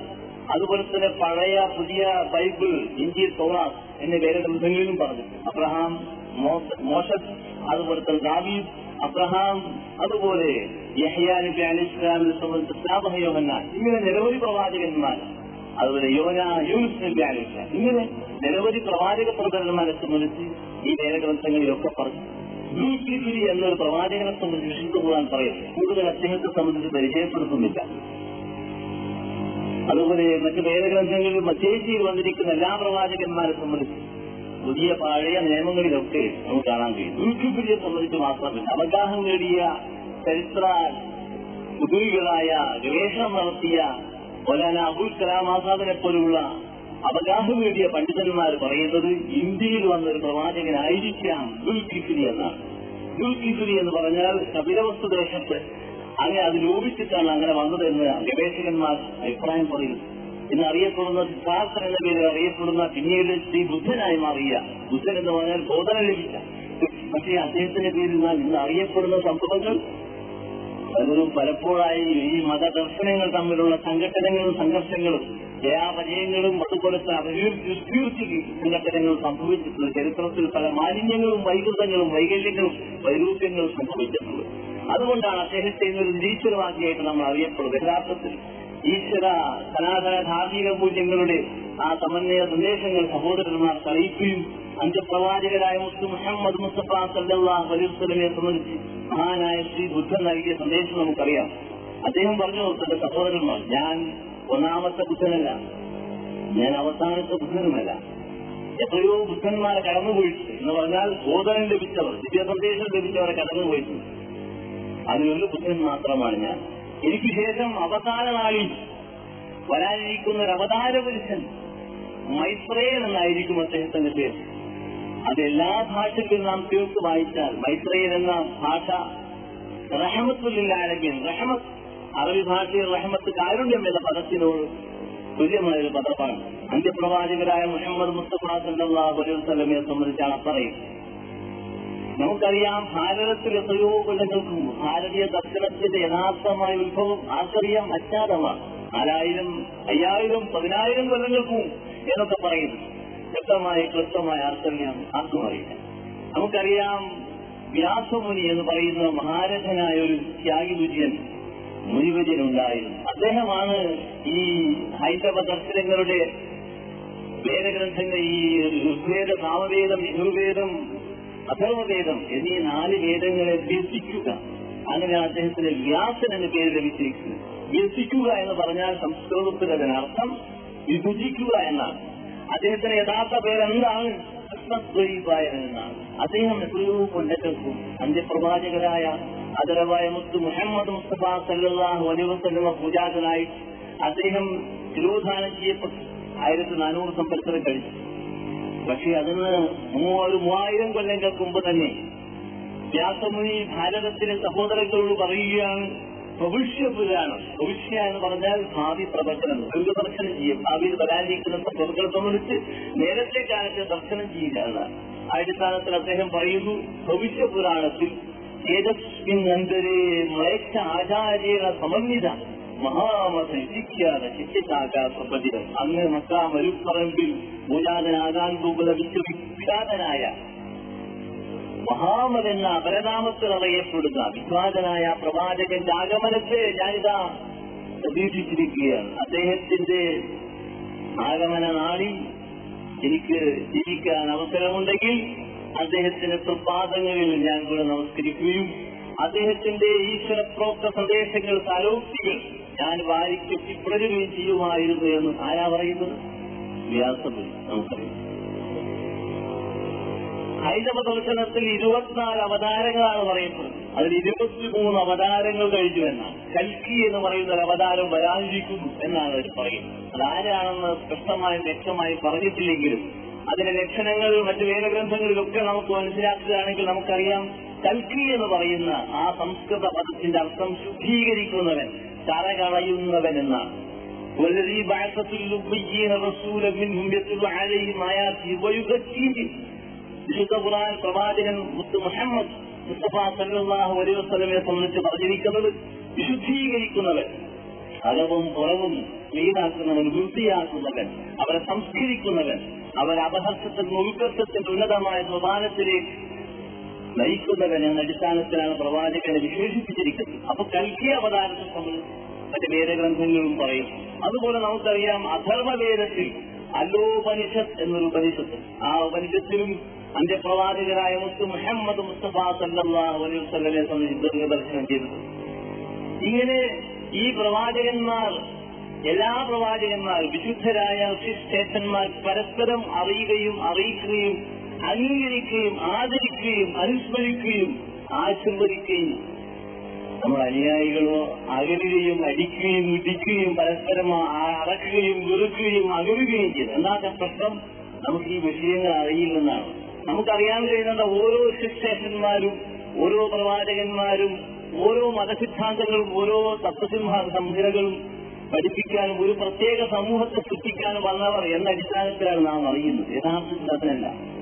അതുപോലെ തന്നെ പഴയ പുതിയ ബൈബിൾ ഇന്ത്യ തോറാസ് എന്നീ വേറെ ഗ്രന്ഥങ്ങളിലും പറഞ്ഞു അബ്രഹാം മോശസ് അതുപോലെ തന്നെ ദാവീദ് അബ്രഹാം അതുപോലെ യഹ്യാ നബി അലി ഇസ്ലാമിനെ സംബന്ധിച്ച് സ്നാപഹയോഹന്നാൻ ഇങ്ങനെ നിരവധി പ്രവാചകന്മാർ അതുപോലെ യോന യൂനിസ് നബി അലി ഇസ്ലാം ഇങ്ങനെ നിരവധി പ്രവാചക പ്രകടനമാരെ സംബന്ധിച്ച് ഈ വേദഗ്രന്ഥങ്ങളിലൊക്കെ പറഞ്ഞു. യൂസുഫിരി എന്നൊരു പ്രവാചകനെ സംബന്ധിച്ച് വിശുദ്ധ ഖുർആൻ പറയും കൂടുതൽ അദ്ദേഹത്തെ സംബന്ധിച്ച് പരിചയപ്പെടുത്തുന്നില്ല. അതുപോലെ മറ്റ് വേദഗ്രന്ഥങ്ങളിൽ മധ്യേഷ്യയിൽ വന്നിരിക്കുന്ന എല്ലാ പ്രവാചകന്മാരെ സംബന്ധിച്ച് പുതിയ പഴയ നിയമങ്ങളിലൊക്കെ നമുക്ക് കാണാൻ കഴിയും യൂട്യൂബിനെ സംബന്ധിച്ച് മാത്രമല്ല അവഗാഹം നേടിയ ചരിത്ര പുതുവികളായ ഗവേഷണം നടത്തിയ മൗലാന അബുൽ കലാം ആസാദിനെ പോലുള്ള അവഗാഹം നേടിയ പണ്ഡിതന്മാർ പറയുന്നത് ഇന്ത്യയിൽ വന്നൊരു പ്രവാചകനായിരിക്കാം ദുൽകിഫിരി എന്നാണ്. ദുൽകിഫിരി എന്ന് പറഞ്ഞാൽ കപിലവസ്തു ദേശത്ത് അങ്ങനെ അത് ലോപിച്ചിട്ടാണ് അങ്ങനെ വന്നതെന്ന് ഗവേഷകന്മാർ അഭിപ്രായം പറയുന്നു. ഇന്ന് അറിയപ്പെടുന്ന സിദ്ധാർത്ഥൻ എന്ന പേരിൽ അറിയപ്പെടുന്ന പിന്നീട് ശ്രീ ബുദ്ധനായി മാറിയ ബുദ്ധൻ എന്ന് പറഞ്ഞാൽ ബോധന ലഭിച്ച പക്ഷേ അദ്ദേഹത്തിന്റെ പേരിൽ നാം ഇന്ന് അറിയപ്പെടുന്ന സംഭവങ്ങൾ പലരും പലപ്പോഴായി ഈ മതദർശനങ്ങൾ തമ്മിലുള്ള സംഘടനകളും സംഘർഷങ്ങളും ജയാപജയങ്ങളും അതുപോലത്തെ അഭിവൃദ്ധി സംഘടനകളും സംഭവിച്ചിട്ടുണ്ട് ചരിത്രത്തിൽ പല മാലിന്യങ്ങളും വൈകൃതങ്ങളും വൈകല്യങ്ങളും വൈരൂപ്യങ്ങളും സംഭവിച്ചിട്ടുണ്ട് അതുകൊണ്ടാണ് അദ്ദേഹത്തെ ഒരു നിരീശ്വരവാദിയായിട്ട് നമ്മൾ അറിയപ്പെടുന്നത്. യഥാർത്ഥത്തിൽ ഈശ്വര സനാതന ധാർമ്മിക മൂല്യങ്ങളുടെ ആ സമന്വയ സന്ദേശങ്ങൾ സഹോദരന്മാർ അറിയിക്കുകയും അഞ്ചപ്രവാചകരായ മുസ്ലിം മുഹമ്മദ് മുസ്തഫ സല്ലാഹ് അലൈവലമെ സംബന്ധിച്ച് മഹാനായ ശ്രീ ബുദ്ധൻ നൽകിയ സന്ദേശം നമുക്കറിയാം. അദ്ദേഹം പറഞ്ഞു തന്റെ സഹോദരന്മാർ ഞാൻ ഒന്നാമത്തെ ബുദ്ധനല്ല. ഞാൻ അവസാനത്തെ ബുദ്ധനുമല്ല. എത്രയോ ബുദ്ധന്മാരെ കടന്നുപോയിട്ടുണ്ട് എന്ന് പറഞ്ഞാൽ ബോധനം ലഭിച്ചവർ വിദ്യാസന്ദേശം ലഭിച്ചവരെ കടന്നുപോയിട്ടുണ്ട്. അതിലൊരു ബുദ്ധൻ മാത്രമാണ് ഞാൻ. എനിക്ക് ശേഷം അവസാന വരാനിരിക്കുന്ന ഒരു അവതാര പുരുഷൻ മൈത്രേയൻ എന്നായിരിക്കും അദ്ദേഹത്തിന്റെ പേര്. അത് എല്ലാ ഭാഷകളിലും നാം തീർത്ത് വായിച്ചാൽ മൈത്രേയൻ എന്ന ഭാഷ റഹമത്തുല്ലാലമ്യൻ റഹമത്ത് അറബി ഭാഷയിൽ റഹമത്ത് കാരുണ്യം എന്ന പദത്തിനോട് തുല്യമായ ഒരു പദമാണ്. അന്ത്യപ്രവാചകരായ മുഹമ്മദ് മുസ്തഫ സല്ലാ അലൈഹി വസല്ലമയെ സംബന്ധിച്ചാണ് പറയുന്നത് നമുക്കറിയാം ഭാരതത്തിൽ എത്രയോ കൊല്ലങ്ങൾക്ക് മുമ്പ് ഭാരതീയ ദർശനത്തിന്റെ യഥാർത്ഥമായ ഉത്ഭവം ആർക്കറിയാം? അജ്ഞാതമാണ് നാലായിരം അയ്യായിരം പതിനായിരം കൊല്ലങ്ങൾക്ക് എന്നൊക്കെ പറയുന്നു. വ്യക്തമായ ക്ലിഷ്ടമായ ആർക്കറിയാം ആർക്കും അറിയില്ല. നമുക്കറിയാം വ്യാസമുനി എന്ന് പറയുന്ന മഹാരഥനായ ഒരു ത്യാഗി വിജയൻ മുനിവര്യൻ ഉണ്ടായിരുന്നു അദ്ദേഹമാണ് ഈ ഹൈന്ദവ ദർശനങ്ങളുടെ വേദഗ്രന്ഥങ്ങൾ ഈ ഋഗ്വേദ സാമവേദം യജുർവേദം അഥർവവേദം എന്നീ നാല് വേദങ്ങളെ വ്യസിക്കുക അങ്ങനെ അദ്ദേഹത്തിന് വ്യാസൻ എന്ന പേര് ലഭിച്ചിരിക്കുന്നു. വ്യസിക്കുക എന്ന് പറഞ്ഞാൽ സംസ്കൃതത്തിൽ അതിനർത്ഥം വിഭജിക്കുക എന്നാണ്. അദ്ദേഹത്തിന് യഥാർത്ഥ പേരെന്താണ്? അദ്ദേഹം എത്രയോ കൊല്ലങ്ങൾക്കും അന്ത്യപ്രവാചകരായ അതരവായ മുത്ത് മുഹമ്മദ് മുസ്തഫ സല്ലാഹു അലൈവസല്ലമ പൂജാതനായി അദ്ദേഹം തിരോധാനം ചെയ്യപ്പെട്ടു. ആയിരത്തി നാനൂറ് സംവത്സരം കഴിഞ്ഞു. പക്ഷെ അതിന് ഒരു മൂവായിരം കൊല്ലങ്ങൾക്ക് മുമ്പ് തന്നെ വ്യാസമുനി ഭാരതത്തിലെ സഹോദരങ്ങളോട് പറയുകയാണ് ഭവിഷ്യ പുരാണം ഭവിഷ്യ എന്ന് പറഞ്ഞാൽ ഭാവി പ്രവചനം ദർശനം ചെയ്യും. ഭാവിയിൽ വരാനിരിക്കുന്ന സംഭവങ്ങളെ സംബന്ധിച്ച് നേരത്തെ കാലത്ത് ദർശനം ചെയ്യുക എന്നാണ് അടിസ്ഥാനത്തിൽ അദ്ദേഹം പറയുന്നു ഭവിഷ്യ പുരാണത്തിൽ ഏതസ്മിൻ അന്തരേ മയച്ച ആചാര്യ സമന്വിത. മഹാമത വിധിക്കാത ശിഷ്യശാഖ അങ്ങ് അന്ന് ഒരു പറമ്പിൽ പൂജാതനാകാൻ പോകുന്ന വിശ്വവിഖ്യാതനായ മഹാമത് എന്ന അപരനാമത്തിൽ അറിയപ്പെടുന്ന വിഖ്യാതനായ പ്രവാചകന്റെ ആഗമനത്തെ ഞാനിതാ പ്രതീക്ഷിച്ചിരിക്കുകയാണ്. അദ്ദേഹത്തിന്റെ ആഗമന നാളിൽ എനിക്ക് ജീവിക്കാൻ അവസരമുണ്ടെങ്കിൽ അദ്ദേഹത്തിന്റെ പ്രഭാതങ്ങളിൽ ഞാൻ കൂടെ നമസ്കരിക്കുകയും അദ്ദേഹത്തിന്റെ ഈശ്വരപ്രോക്ത സന്ദേശങ്ങൾ സാരോക്തികൾ ഞാൻ വാരിക്കെട്ടി പുലരുകയും ചെയ്യുമായിരുന്നു എന്ന് ആരാ പറയുന്നത്? വ്യാസപുരി. നമുക്കറിയാം. ഹൈന്ദവ ദർശനത്തിൽ ഇരുപത്തിനാല് അവതാരങ്ങളാണ് പറയപ്പെടുന്നത്. അതിൽ ഇരുപത്തിമൂന്ന് അവതാരങ്ങൾ കഴിഞ്ഞു എന്നാണ്. കൽക്കി എന്ന് പറയുന്ന ഒരു അവതാരം വരാനിരിക്കുന്നു എന്നാണ് അവർ പറയുന്നത്. അതാരാണെന്ന് സ്പഷ്ടമായും വ്യക്തമായി പറഞ്ഞിട്ടില്ലെങ്കിലും അതിന്റെ ലക്ഷണങ്ങൾ മറ്റു വേദഗ്രന്ഥങ്ങളിലൊക്കെ നമുക്ക് മനസ്സിലാക്കുകയാണെങ്കിൽ നമുക്കറിയാം കൽക്കി എന്ന് പറയുന്ന ആ സംസ്കൃത പദത്തിന്റെ അർത്ഥം ശുദ്ധീകരിക്കുന്നവൻ. കറകളയുന്നവൻ എന്നാണ് والذي بعث في الأميين رسولا منهم يتلو عليهم آياته ويزكيهم വിശുദ്ധ ഖുർആൻ പ്രവാചകൻ മുത്ത് മുഹമ്മദ് മുസ്തഫ സല്ലാഹു അലൈഹി വസ്ലമെ സംബന്ധിച്ച് പറഞ്ഞിരിക്കുന്നത് വിശുദ്ധീകരിക്കുന്നവൻ അകവും പുറവും ക്ലീനാക്കുന്നവൻ വൃത്തിയാക്കുന്നവൻ അവരെ സംസ്കരിക്കുന്നവൻ അവരെ അപഹർഷത്തിന്റെ ഉത്കർഷത്തിന്റെ ഉന്നതമായ സ്വഭാവത്തിലേക്ക് നയിക്കുന്നവൻ അടിസ്ഥാനത്തിലാണ് പ്രവാചകനെ വിശേഷിപ്പിച്ചിരിക്കുന്നത്. അപ്പൊ കൽക്കി അവതാരത്തെ സംബന്ധിച്ച് മറ്റ് വേദഗ്രന്ഥങ്ങളും പറയും. അതുപോലെ നമുക്കറിയാം അധർമ്മവേദത്തിൽ അല്ലോപനിഷത്ത് എന്നൊരു ഉപനിഷത്ത്. ആ ഉപനിഷത്തിലും അന്റെ പ്രവാചകരായ മുസ്തു മുഹമ്മദ് മുസ്തഫ അലൈഹി സംബന്ധിച്ച് ദർശനം ചെയ്തത് ഇങ്ങനെ ഈ പ്രവാചകന്മാർ എല്ലാ പ്രവാചകന്മാർ വിശുദ്ധരായ ശിഷ്ടേഷന്മാർ പരസ്പരം അറിയുകയും അറിയിക്കുകയും അംഗീകരിക്കുകയും ആദരിക്കുകയും അനുസ്മരിക്കുകയും ആശംവദിക്കുകയും നമ്മൾ അനുയായികളോ അകലുകയും അടിക്കുകയും ഇടിക്കുകയും പരസ്പരം അറക്കുകയും വെറുക്കുകയും അകലുകയും ചെയ്തു. എന്നാത്ത പ്രശ്നം? നമുക്ക് ഈ വിഷയങ്ങൾ അറിയില്ലെന്നാണ്. നമുക്കറിയാൻ കഴിയുന്ന ഓരോ ശിക്ഷേഷന്മാരും ഓരോ പ്രവാചകന്മാരും ഓരോ മതസിദ്ധാന്തങ്ങളും ഓരോ തത്വസിംഹ സംഹിതകളും പഠിപ്പിക്കാനും ഒരു പ്രത്യേക സമൂഹത്തെ സൃഷ്ടിക്കാനും വന്നവർ എന്ന അടിസ്ഥാനത്തിലാണ് നാം അറിയുന്നത്. യഥാർത്ഥത്തിൽ അതിനല്ല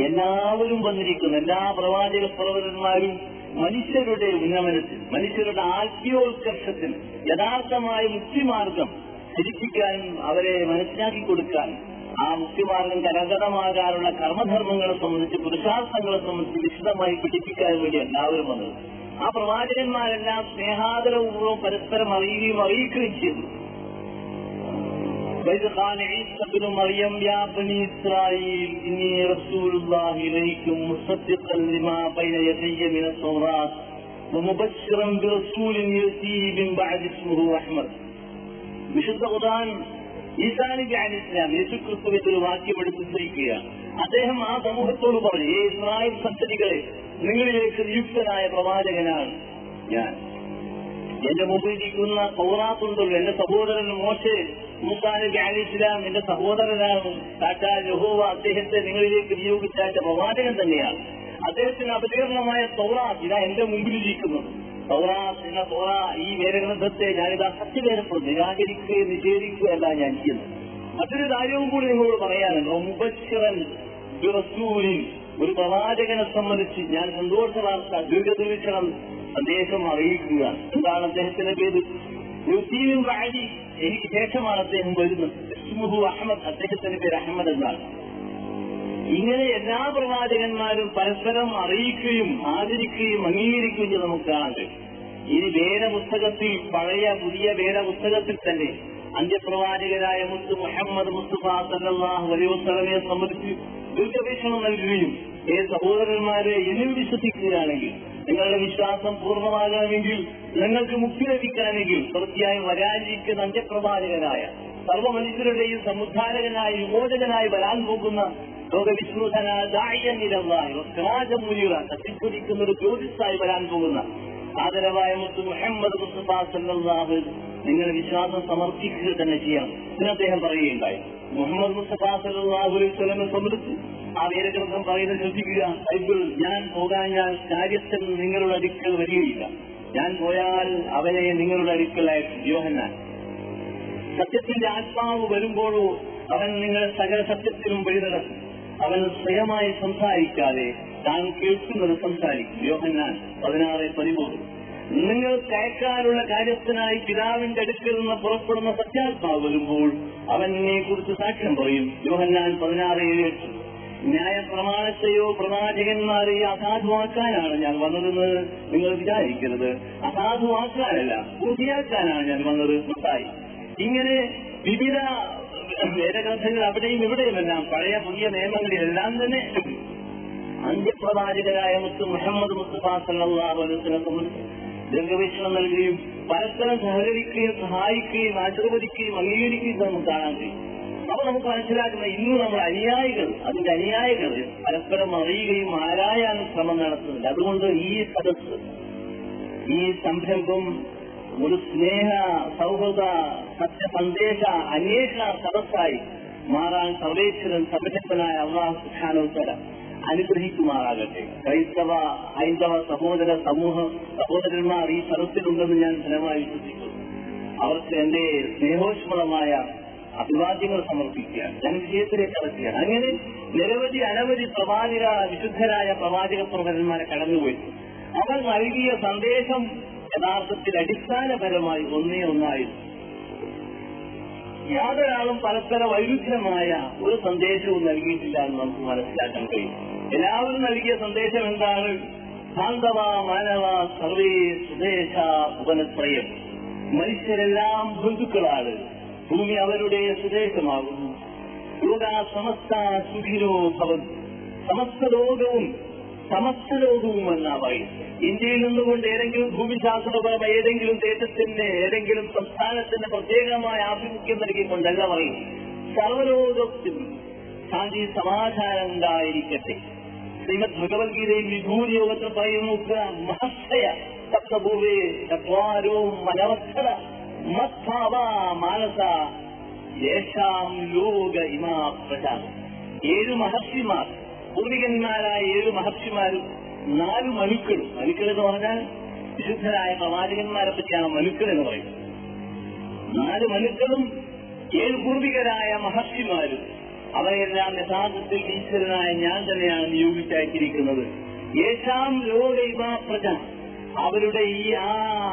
എല്ലാവരും വന്നിരിക്കുന്നു. എല്ലാ പ്രവാചക പ്രവർത്തകന്മാരും മനുഷ്യരുടെ ഉന്നമനത്തിൽ മനുഷ്യരുടെ ആത്മീയോത്കർഷത്തിൽ യഥാർത്ഥമായ മുക്തിമാർഗം ധരിപ്പിക്കാനും അവരെ മനസ്സിലാക്കി കൊടുക്കാനും ആ മുക്തിമാർഗം കരകതമാകാനുള്ള കർമ്മധർമ്മങ്ങളെ സംബന്ധിച്ച് പുരുഷാർത്ഥങ്ങളെ സംബന്ധിച്ച് വിശദമായി പഠിപ്പിക്കാൻ വേണ്ടി എല്ലാവരും വന്നത്. ആ പ്രവാചകന്മാരെല്ലാം സ്നേഹാദരപൂർവം പരസ്പരം അറിയുകയും അറിയിക്കുകയും ചെയ്തു. وإذ قال عيسى بن مريم يا بني إسرائيل إني رسول الله إليكم مصدقا لما بين يدي من التوراة ومبشرا برسول يأتي من بعد اسمه أحمد വിശുദ്ധ ഖുർആൻ ഈസാ നബി അലി ഇസ്ലാം യേശുക്രിസ്തുവിന്റെ ഒരു വാക്യം എടുത്തുദ്ധരിക്കുക അദ്ദേഹം ആ സമൂഹത്തോട് പറഞ്ഞു ഏ ഇസ്രായേൽ സന്തതികളെ നിങ്ങളിലേക്ക് നിയുക്തനായ പ്രവാചകനാണ് ഞാൻ എന്റെ മുമ്പിൽ ഇരിക്കുന്ന പൗറാത്തുണ്ടല്ലോ എന്റെ സഹോദരൻ മോശെ മുസാനബി അലി ഇസ്ലാം എന്റെ സഹോദരനാണ്. കാറ്റാ ലഹോവ അദ്ദേഹത്തെ നിങ്ങളിലേക്ക് നിയോഗിച്ച പ്രവാചകൻ തന്നെയാണ്. അദ്ദേഹത്തിന് അവതീർണമായ തൗറാത്ത് ഇതാ എന്റെ മുമ്പിലിരിക്കുന്നത് തൗറാത്ത് എന്ന സൗറാ ഈ വേദഗ്രന്ഥത്തെ ഞാനിതാ സത്യവേദപ്പെടും നിരാകരിക്കുകയും നിഷേധിക്കുകയല്ല ഞാൻ ചെയ്യുന്നത്. മറ്റൊരു കാര്യവും കൂടി നിങ്ങളോട് പറയാനുണ്ട്. മുബശ്വരൻ ഒരു പ്രവാചകനെ സംബന്ധിച്ച് ഞാൻ സന്തോഷ വാർത്ത ദീർഘദീക്ഷണം സന്ദേശം അറിയിക്കുക. എന്താണ് അദ്ദേഹത്തിന്റെ പേര്. വാഴി എനിക്ക് ശേഷമാണ് അദ്ദേഹം വരുന്നത്. അഹമ്മദ് അദ്ദേഹത്തിന്റെ പേര് അഹമ്മദ് എന്നാണ്. ഇങ്ങനെ എല്ലാ പ്രവാചകന്മാരും പരസ്പരം അറിയിക്കുകയും ആദരിക്കുകയും അംഗീകരിക്കുകയും ചെയ്ത് നമുക്ക് കാണാൻ ഇനി വേദപുസ്തകത്തിൽ പഴയ പുതിയ വേദപുസ്തകത്തിൽ തന്നെ അന്ത്യപ്രവാചകരായ മുത്ത് മുഹമ്മദ് മുസ്തഫ സല്ലാഹു വലിയ സംബന്ധിച്ച് ദീർഘവീക്ഷണം നൽകുകയും ഏ സഹോദരന്മാരെ എന്നെ വിശ്വസിക്കുകയാണെങ്കിൽ നിങ്ങളുടെ വിശ്വാസം പൂർണമാകാമെങ്കിൽ നിങ്ങൾക്ക് മുക്തി ലഭിക്കാമെങ്കിൽ തീർച്ചയായും വരാനിരിക്കുന്ന അന്ത്യപ്രവാചകനായ സർവ മനുഷ്യരുടെയും സമുദ്ധാരകനായി വിമോചകനായി വരാൻ പോകുന്ന ലോകവിശ്രൂതനായിരുന്ന ഒരു ജ്യോതിസായി വരാൻ പോകുന്ന ആദരവായ മുത്ത് മുഹമ്മദ് മുസ്തഫ നിങ്ങളുടെ വിശ്വാസം സമർപ്പിക്കുക തന്നെ ചെയ്യാം. എന്ന് അദ്ദേഹം പറയുകയുണ്ടായി മുഹമ്മദ് മുസ്തഫ സല്ലാഹു സ്വലമെ സംബന്ധിച്ച് ആ വേദഗ്രന്ഥം പറയുന്നത് ശ്രദ്ധിക്കുക ബൈബിൾ ഞാൻ പോകാൻ ഞാൻ കാര്യസ്ഥൻ നിങ്ങളുടെ അടുക്കൽ വരികയില്ല. ഞാൻ പോയാൽ അവനെ നിങ്ങളുടെ അടുക്കലായിട്ട് യോഹന്നാൻ. സത്യത്തിന്റെ ആത്മാവ് വരുമ്പോഴോ അവൻ നിങ്ങളെ സകല സത്യത്തിലും വഴി നടക്കും. അവൻ സ്വയമായി സംസാരിക്കാതെ താൻ കേൾക്കുന്നത് സംസാരിക്കും. യോഹന്നാൻ പതിനാറ് പതിമൂന്ന്. നിങ്ങൾ കയക്കാനുള്ള കാര്യത്തിനായി പിതാവിന്റെ അടുക്കൽ നിന്ന് പുറപ്പെടുന്ന സത്യാത്മാവ് വരുമ്പോൾ അവനെ കുറിച്ച് സാക്ഷ്യം പറയും. യോഹന്നാൻ പതിനാറ് ഏഴ് എട്ട്. ന്യായപ്രമാണത്തെയോ പ്രവാചകന്മാരെയോ അസാധുവാക്കാനാണ് ഞാൻ വന്നതെന്ന് നിങ്ങൾ വിചാരിക്കരുത്. അസാധുവാക്കാനല്ല പൂർത്തിയാക്കാനാണ് ഞാൻ വന്നത്. മുട്ടായി ഇങ്ങനെ വിവിധ വേദഗ്രന്ഥങ്ങൾ അവിടെയും ഇവിടെയുമെല്ലാം പഴയ പുതിയ നിയമങ്ങളിലെല്ലാം തന്നെ അന്ത്യപ്രവാചകരായ മുത്ത് മുഹമ്മദ് മുസ്തഫ സംബന്ധിച്ച് രംഗവീക്ഷണം നൽകുകയും പരസ്പരം സഹകരിക്കുകയും സഹായിക്കുകയും ആശീർവദിക്കുകയും അംഗീകരിക്കുകയും നമുക്ക് കാണാൻ കഴിയും. അപ്പൊ നമുക്ക് മനസ്സിലാക്കുന്ന ഇന്ന് നമ്മൾ അനുയായികൾ അതിന്റെ അനുയായികൾ പരസ്പരം അറിയുകയും ആരായാനും ശ്രമം നടത്തുന്നുണ്ട് അതുകൊണ്ട് ഈ സദസ് ഈ സംരംഭം ഒരു സ്നേഹ സൗഹൃദ സത്യ സന്ദേശ അന്വേഷണ സദസ്സായി മാറാൻ സർവേശ്വരൻ സർവശക്തനായ അള്ളാഹു സുഖാനോത്തര അനുഗ്രഹിക്കുമാറാകട്ടെ. ക്രൈസ്തവ ഹൈന്ദവ സഹോദര സമൂഹം സഹോദരന്മാർ ഈ സദസ്സിലുണ്ടെന്ന് ഞാൻ ഫലമായി വിശ്വസിക്കുന്നു. അവർക്ക് എന്റെ സ്നേഹോഷ്മളമായ അഭിവാദ്യങ്ങൾ സമർപ്പിക്കുക ഞാൻ വിജയത്തിലേക്ക് അടക്കുകയാണ് അങ്ങനെ നിരവധി അനവധി പ്രവാചക വിശുദ്ധരായ പ്രവാചക പ്രവചന്മാരെ കടന്നുപോയി. അവർ നൽകിയ സന്ദേശം യഥാർത്ഥത്തിൽ അടിസ്ഥാനപരമായി ഒന്നേ ഒന്നായിരുന്നു. യാതൊരാളും പരസ്പര വൈരുദ്ധ്യമായ ഒരു സന്ദേശവും നൽകിയിട്ടില്ല എന്ന് നമുക്ക് മനസ്സിലാക്കാൻ കഴിയും. എല്ലാവരും നൽകിയ സന്ദേശം എന്താണ്? ബാന്ധവ മാനവ സർവേ സുദേശ ഉപനത്രയം. മനുഷ്യരെല്ലാം ബന്ധുക്കളാണ്. ഭൂമി അവരുടെ സുദേശമാകുന്നു. ലോക സമസ്ത സുഖിനോ ഭവൻ സമസ്ത ലോകവും സമസ്ത ലോകവും എന്നാ പറയും ഇന്ത്യയിൽ നിന്നുകൊണ്ട് ഏതെങ്കിലും ഭൂമിശാസ്ത്രപരമായ ഏതെങ്കിലും ദേശത്തിന്റെ ഏതെങ്കിലും സംസ്ഥാനത്തിന്റെ പ്രത്യേകമായ ആഭിമുഖ്യം നൽകിക്കൊണ്ടല്ല പറയും സർവലോകത്തിനും ശാന്തി സമാധാനം ഉണ്ടായിരിക്കട്ടെ. ശ്രീമദ് ഭഗവത്ഗീതയിൽ വിഭൂതി യോഗത്തിൽ പറയുന്നു മഹർഷയ സപ്തഭൂവേ ചത്വാരവും മനവസ്ഥല മത്ഭാവ മാനസ യേശാം ലോക ഇമാ പ്രജ ഏഴ് മഹർഷിമാർ പൂർവികന്മാരായ ഏഴ് മഹർഷിമാരും നാല് മനുക്കളും മനുക്കൾ എന്ന് പറഞ്ഞാൽ വിശുദ്ധരായ പ്രവാചകന്മാരെ പറ്റിയാണ് മനുക്കൾ എന്ന് പറയുന്നത്. നാല് മനുക്കളും ഏഴ് പൂർവികരായ മഹർഷിമാരും അവരെല്ലാം യഥാർത്ഥത്തിൽ ഈശ്വരനായ ഞാൻ തന്നെയാണ് നിയോഗിച്ചയച്ചിരിക്കുന്നത് യേശാം ലോക ഇമാ പ്രജ അവരുടെ ഈ ആ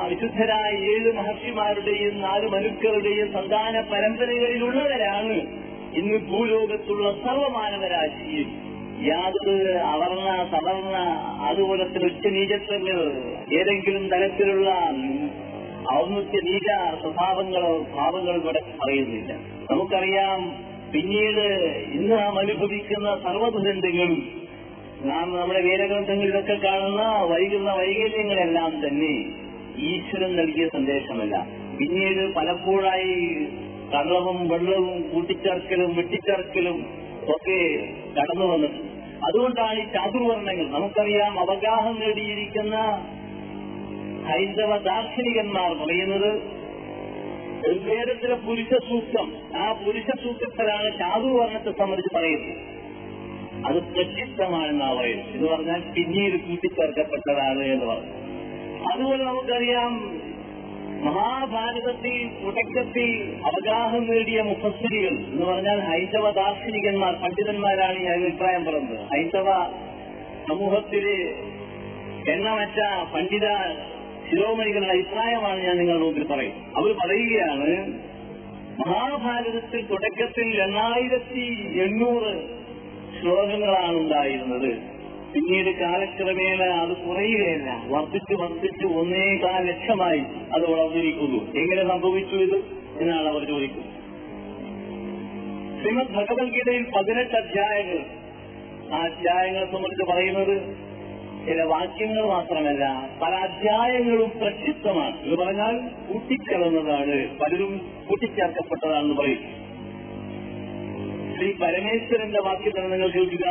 വിശുദ്ധരായ ഏഴ് മഹർഷിമാരുടെയും നാല് മനുക്കളുടെയും സന്താന പരമ്പരകളിലുള്ളവരാണ്. ഇന്ന് ഭൂലോകത്തുള്ള സർവമാനവരാശിയും യാതൊരു അവർണ സവർണ അതുപോലത്തെ ഉച്ചനീചത്വങ്ങൾ ഏതെങ്കിലും തരത്തിലുള്ള ഔന്നത്യ നീച സ്വഭാവങ്ങളോ ഭാവങ്ങളോ ഇവിടെ പറയുന്നില്ല. നമുക്കറിയാം പിന്നീട് ഇന്ന് നാം അനുഭവിക്കുന്ന സർവദുരന്തങ്ങളും നാം നമ്മുടെ വേദഗ്രന്ഥങ്ങളിലൊക്കെ കാണുന്ന വൈകുന്ന വൈകല്യങ്ങളെല്ലാം തന്നെ ഈശ്വരൻ നൽകിയ സന്ദേശമല്ല. പിന്നീട് പലപ്പോഴായി കള്ളവും വെള്ളവും കൂട്ടിച്ചേർക്കലും വെട്ടിച്ചേർക്കലും ഒക്കെ കടന്നു വന്നിട്ടുണ്ട്. അതുകൊണ്ടാണ് ഈ ചാതുർവർണങ്ങൾ നമുക്കറിയാം അവഗാഹം നേടിയിരിക്കുന്ന ഹൈന്ദവ ദാർശനികന്മാർ പറയുന്നത് ഋഗ്വേദത്തിലെ പുരുഷ സൂക്തം ആ പുരുഷ സൂക്തത്തിലാണ് ചാതുർവർണത്തെ സംബന്ധിച്ച് പറയുന്നത്. അത് പ്രത്യക്ഷമാണെന്നാ പറയുന്നത് എന്ന് പറഞ്ഞാൽ പിന്നീട് കൂട്ടിച്ചേർക്കപ്പെട്ടതാണ് എന്ന് പറഞ്ഞു. അതുപോലെ നമുക്കറിയാം മഹാഭാരതത്തിൽ തുടക്കത്തിൽ അവഗാഹം നേടിയ മുഫസ്സിരികൾ എന്ന് പറഞ്ഞാൽ ഹൈന്ദവ ദാർശനികന്മാർ പണ്ഡിതന്മാരാണ് ഈ അഭിപ്രായം പറഞ്ഞത്. ഹൈന്ദവ സമൂഹത്തിൽ എണ്ണമറ്റ പണ്ഡിത ശിരോമണികളുടെ അഭിപ്രായമാണ് ഞാൻ നിങ്ങളുടെ മുമ്പിൽ പറയും അവർ പറയുകയാണ് മഹാഭാരതത്തിൽ തുടക്കത്തിൽ എണ്ണായിരത്തി എണ്ണൂറ് ശ്ലോകങ്ങളാണ് ഉണ്ടായിരുന്നത്. പിന്നീട് കാലക്രമേണ അത് കുറയുകയല്ല. വർദ്ധിച്ചു വർദ്ധിച്ചു ഒന്നേകാൽ ലക്ഷമായി അത് വളർന്നിരിക്കുന്നു. എങ്ങനെ സംഭവിച്ചു ഇത്? എന്നാണ് അവർ ചോദിക്കുന്നത്. ശ്രീമദ് ഭഗവത്ഗീതയിൽ പതിനെട്ട് അധ്യായങ്ങൾ. ആ അധ്യായങ്ങളെ സംബന്ധിച്ച് പറയുന്നത് ചില വാക്യങ്ങൾ മാത്രമല്ല പല അധ്യായങ്ങളും പ്രക്ഷിപ്തമാണ് എന്ന് പറഞ്ഞാൽ കൂട്ടിക്കലർന്നതാണ് പലരും കൂട്ടിച്ചേർക്കപ്പെട്ടതാണെന്ന് പറയും. ശ്രീ പരമേശ്വരന്റെ തന്നെ നിങ്ങൾ കേൾക്കുക.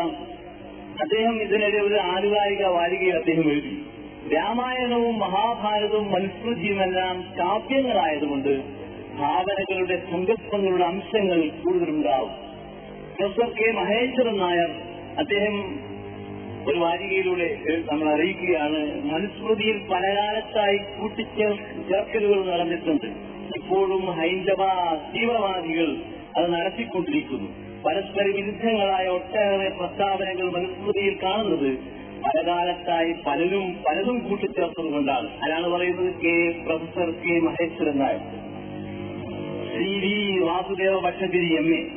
അദ്ദേഹം ഇതിനിടെ ഒരു ആനുകാലിക വാരികയിൽ അദ്ദേഹം എഴുതി. രാമായണവും മഹാഭാരതവും മനുസ്മൃതിയുമെല്ലാം കാവ്യങ്ങളായതുകൊണ്ട് ഭാവനകളുടെ സങ്കല്പങ്ങളുടെ അംശങ്ങൾ കൂടുതലുണ്ടാവും. പ്രൊഫസർ കെ മഹേശ്വരൻ നായർ അദ്ദേഹം ഒരു വാരികയിലൂടെ നമ്മൾ അറിയിക്കുകയാണ് മനുസ്മൃതിയിൽ പലകാലത്തായി കൂട്ടിച്ചേർക്കലുകൾ നടന്നിട്ടുണ്ട്. ഇപ്പോഴും ഹൈന്ദവ തീവ്രവാദികൾ അത് നടത്തിക്കൊണ്ടിരിക്കുന്നു. പരസ്പര വിരുദ്ധങ്ങളായ ഒട്ടേറെ പ്രസ്താവനകൾ മനുസ്മൃതിയിൽ കാണുന്നത് പലകാലത്തായി പലരും പലതും കൂട്ടിച്ചേർത്തത് കൊണ്ടാണ് അതാണ് പറയുന്നത്? K. Professor K. Maheswaran Nair. Shri V. Vasudeva Bhattathiri M. A.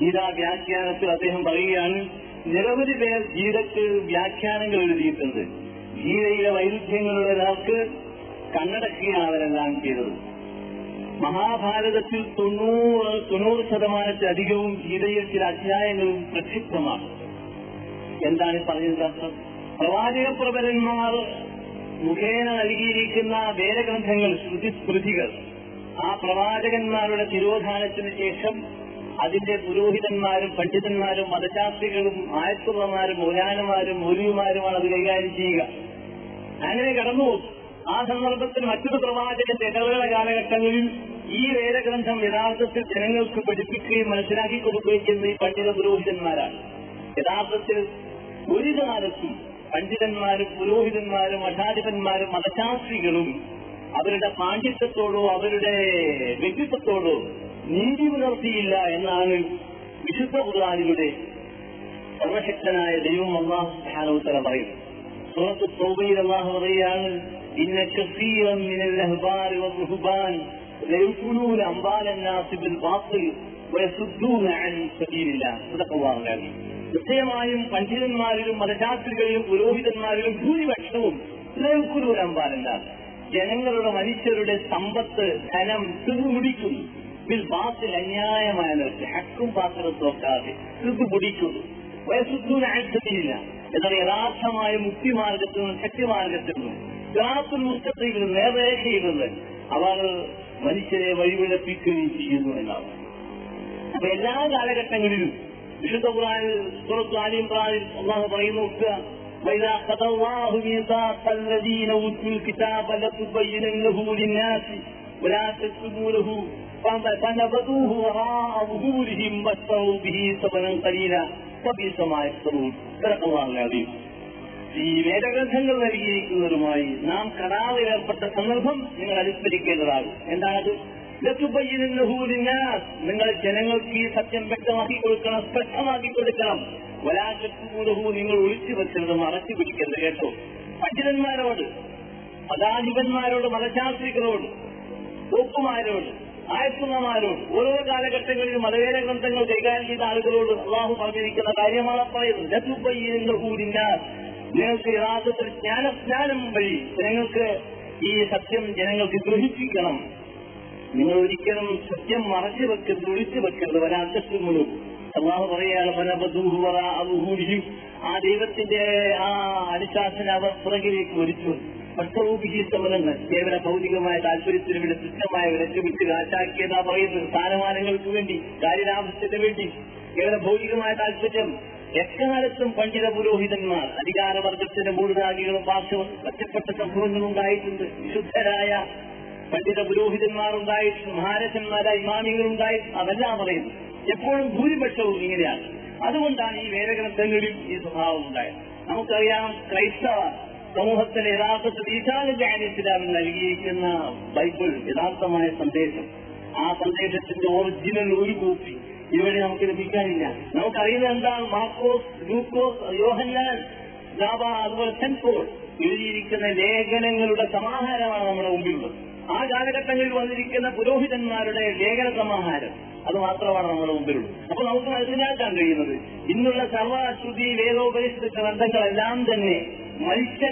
Gita വ്യാഖ്യാനത്തിൽ അദ്ദേഹം പറയുകയാണ് നിരവധി പേർ ഗീതയ്ക്ക് വ്യാഖ്യാനങ്ങൾ എഴുതിയിട്ടുണ്ട്. ഗീതയിലെ വൈരുദ്ധ്യങ്ങളുടെ ഒരാൾക്ക് കണ്ണടക്കുകയാണ് അവരെല്ലാം ചെയ്തത്. മഹാഭാരതത്തിൽ തൊണ്ണൂറ് തൊണ്ണൂറ് ശതമാനത്തിലധികവും ഗീതയിൽ ചില അധ്യായങ്ങളും പ്രക്ഷിപ്തമാണ് എന്താണ് പറയുന്നത് അർത്ഥം? പ്രവാചക പ്രബലന്മാർ മുഖേന നൽകിയിരിക്കുന്ന വേദഗ്രന്ഥങ്ങൾ ശ്രുതിസ്മൃതികൾ ആ പ്രവാചകന്മാരുടെ തിരോധാനത്തിന് ശേഷം അതിന്റെ പുരോഹിതന്മാരും പണ്ഡിതന്മാരും മതശാസ്ത്രികളും ആയത്തുള്ളമാരും മൗലാനമാരും മൗലിയുമാരുമാണ് അത് കൈകാര്യം ചെയ്യുക. അങ്ങനെ കടന്നു ആ സന്ദർഭത്തിൽ മറ്റൊരു പ്രവാചകന്റെ ഇടവേള കാലഘട്ടങ്ങളിൽ ഈ വേദഗ്രന്ഥം യഥാർത്ഥത്തിൽ ജനങ്ങൾക്ക് പഠിപ്പിക്കുകയും മനസ്സിലാക്കി കൊടുക്കുകയും ചെയ്യുന്ന ഈ പണ്ഡിത പുരോഹിതന്മാരാണ്. യഥാർത്ഥത്തിൽ ഒരു കാലത്തും പണ്ഡിതന്മാരും പുരോഹിതന്മാരും മഠാധിപന്മാരും മതശാസ്ത്രികളും അവരുടെ പാണ്ഡിത്യത്തോടോ അവരുടെ വ്യക്തിത്വത്തോടോ നീതി പുലർത്തിയില്ല എന്നാണ് വിശുദ്ധ ഖുർആാനിലൂടെ സർവശക്തനായ ദൈവം അള്ളാഹു സ്ഥാനോത്തരം പറയുന്നത്. സുഹൃത്ത് തോബയിൽ അള്ളാഹു പറയുകയാണ് ഇന്ന കസീറൻ والرهبان അഹ്ബാർ വറുഹ്ബാൻ الناس بالباطل ബിൽ عن سبيل അൻ സബീലില്ലാഹ് الله العظيم. നിശ്ചയമായും പണ്ഡിതന്മാരിലും മതശാസ്ത്രികളിലും പുരോഹിതന്മാരിലും ഭൂരിപക്ഷവും ലയകുലൂന അംബാലന്നാസ് ജനങ്ങളുടെ മനുഷ്യരുടെ സമ്പത്ത് ധനം തിരുമുടിക്കുന്നു ഇതിൽ ബാത്തിൽ അന്യായമായ നിർത്തി ഹക്കും പാത്രം തോക്കാതെ ഇത് പിടിക്കുന്നു വയസ്സുദ്ധൂന ആഴ്ചത്തിലില്ല എന്നാൽ യഥാർത്ഥമായ മുക്തിമാർഗത്തിൽ നിന്നും ശക്തിമാർഗത്തിൽ നിന്നും ഗ്രാഫിൽ മുസ്തത്തിൽ നിന്ന് നേർരേഖയിൽ നിന്ന് അവർ മനുഷ്യരെ വഴിവിളപ്പിക്കുകയും ചെയ്യുന്നു എന്നാണ് അപ്പൊ എല്ലാ കാലഘട്ടങ്ങളിലും വിശുദ്ധ ഖുർആനിൽ സൂറത്ത് ആലി ഇമ്രാനിൽ അള്ളാഹു പറയുന്നു നോക്കുക وإذا أخذ الله ميثاق الذين أوتوا الكتاب لتبيننه للناس ولا تكتمونه فنبذوه وراء ظهورهم واشتروا به ثمنا قليلا فبئس ما يشترون صدق الله العظيم ഈ വേദഗ്രന്ഥങ്ങൾ നൽകിയിരിക്കുന്നതുമായി നാം കരാറിൽ ഏർപ്പെട്ട സന്ദർഭം നിങ്ങൾ അനുസ്മരിക്കേണ്ടതാകും എന്താണത്? നിങ്ങൾ ജനങ്ങൾക്ക് ഈ സത്യം വ്യക്തമാക്കി കൊടുക്കണം സ്പഷ്ടമാക്കി കൊടുക്കണം. വലാശക്തിമൂലഹു നിങ്ങൾ ഒളിച്ചു വെച്ചത് മറച്ചു പിടിക്കരുത് കേട്ടോ. പണ്ഡിതന്മാരോട് പദാധിപന്മാരോട് മതശാസ്ത്രികളോട് ഒപ്പുമാരോട് ആയത്തുന്നമാരോട് ഓരോ കാലഘട്ടങ്ങളിൽ മതവേദ ഗ്രന്ഥങ്ങൾ കൈകാര്യം ചെയ്ത ആളുകളോട് അള്ളാഹു പറഞ്ഞിരിക്കുന്ന കാര്യമാണ് പറയുന്നത് നിങ്ങൾക്ക് യഥാർത്ഥത്തിൽ ജ്ഞാനസ്നാനം വഴി ജനങ്ങൾക്ക് ഈ സത്യം ജനങ്ങൾക്ക് ഗ്രഹിപ്പിക്കണം. നിങ്ങൾ ഒരിക്കലും സത്യം മറച്ചു വെക്കരുത് ഒഴിച്ചു വെക്കരുത്. വരാത്തത് മുഴുവൻ. അള്ളാഹു പറയാണ് ആ ദൈവത്തിന്റെ ആ അനുശാസന അവർ പുറകിലേക്ക് ഒരിച്ചു ഭക്തരൂപിഹി സമരങ്ങൾ കേവല ഭൗതികമായ താല്പര്യത്തിന് വേണ്ടി തുച്ഛമായ വിലക്ക് വിട്ട് കാറ്റാക്കിയതാ പറയുന്നത്. സ്ഥാനമാനങ്ങൾക്ക് വേണ്ടി കാര്യലാഭത്തിന് വേണ്ടി. കേവല ഭൗതികമായ താല്പര്യം. എക്കാലത്തും പണ്ഡിത പുരോഹിതന്മാർ അധികാരവർഗത്തിന്റെ മൂടുതാകികളും പാർശ്വവും മെച്ചപ്പെട്ട സംഭവങ്ങളും ഉണ്ടായിട്ടുണ്ട് വിശുദ്ധരായ പണ്ഡിത പുരോഹിതന്മാരുണ്ടായിട്ടും ഭാരതന്മാരായ ഇമാമികളുണ്ടായിട്ടും അതെല്ലാം പറയുന്നു. എപ്പോഴും ഭൂരിപക്ഷവും ഇങ്ങനെയാണ്. അതുകൊണ്ടാണ് ഈ വേദഗ്രന്ഥങ്ങളിൽ ഈ സ്വഭാവം ഉണ്ടായത്. നമുക്കറിയാം ക്രൈസ്തവ സമൂഹത്തിന് യഥാർത്ഥത്തിൽ ഈശാനന്റെ ഇസ്ലാമിൽ നൽകിയിരിക്കുന്ന ബൈബിൾ യഥാർത്ഥമായ സന്ദേശം. ആ സന്ദേശത്തിന്റെ ഒറിജിനൽ ഒരു കോപ്പി ഇവിടെ നമുക്ക് ലഭിക്കാനില്ല നമുക്കറിയുന്നത് എന്താണ്? മാർക്കോസ് ഗ്ലൂക്കോസ് യോഹന്നാൻ ജാബ അതുപോലെ സെന്റ് എഴുതിയിരിക്കുന്ന ലേഖനങ്ങളുടെ സമാഹാരമാണ് നമ്മുടെ മുമ്പിലുള്ളത്. ആ കാലഘട്ടങ്ങളിൽ വന്നിരിക്കുന്ന പുരോഹിതന്മാരുടെ ലേഖന സമാഹാരം അത് മാത്രമാണ് നമ്മുടെ മുമ്പിലുള്ളത്. അപ്പൊ നമുക്ക് മനസ്സിലാക്കാൻ കഴിയുന്നത് ഇന്നുള്ള സർവശ്രുതി വേദോപരിഷ്ഠ ഗ്രന്ഥങ്ങളെല്ലാം തന്നെ മത്സ്യ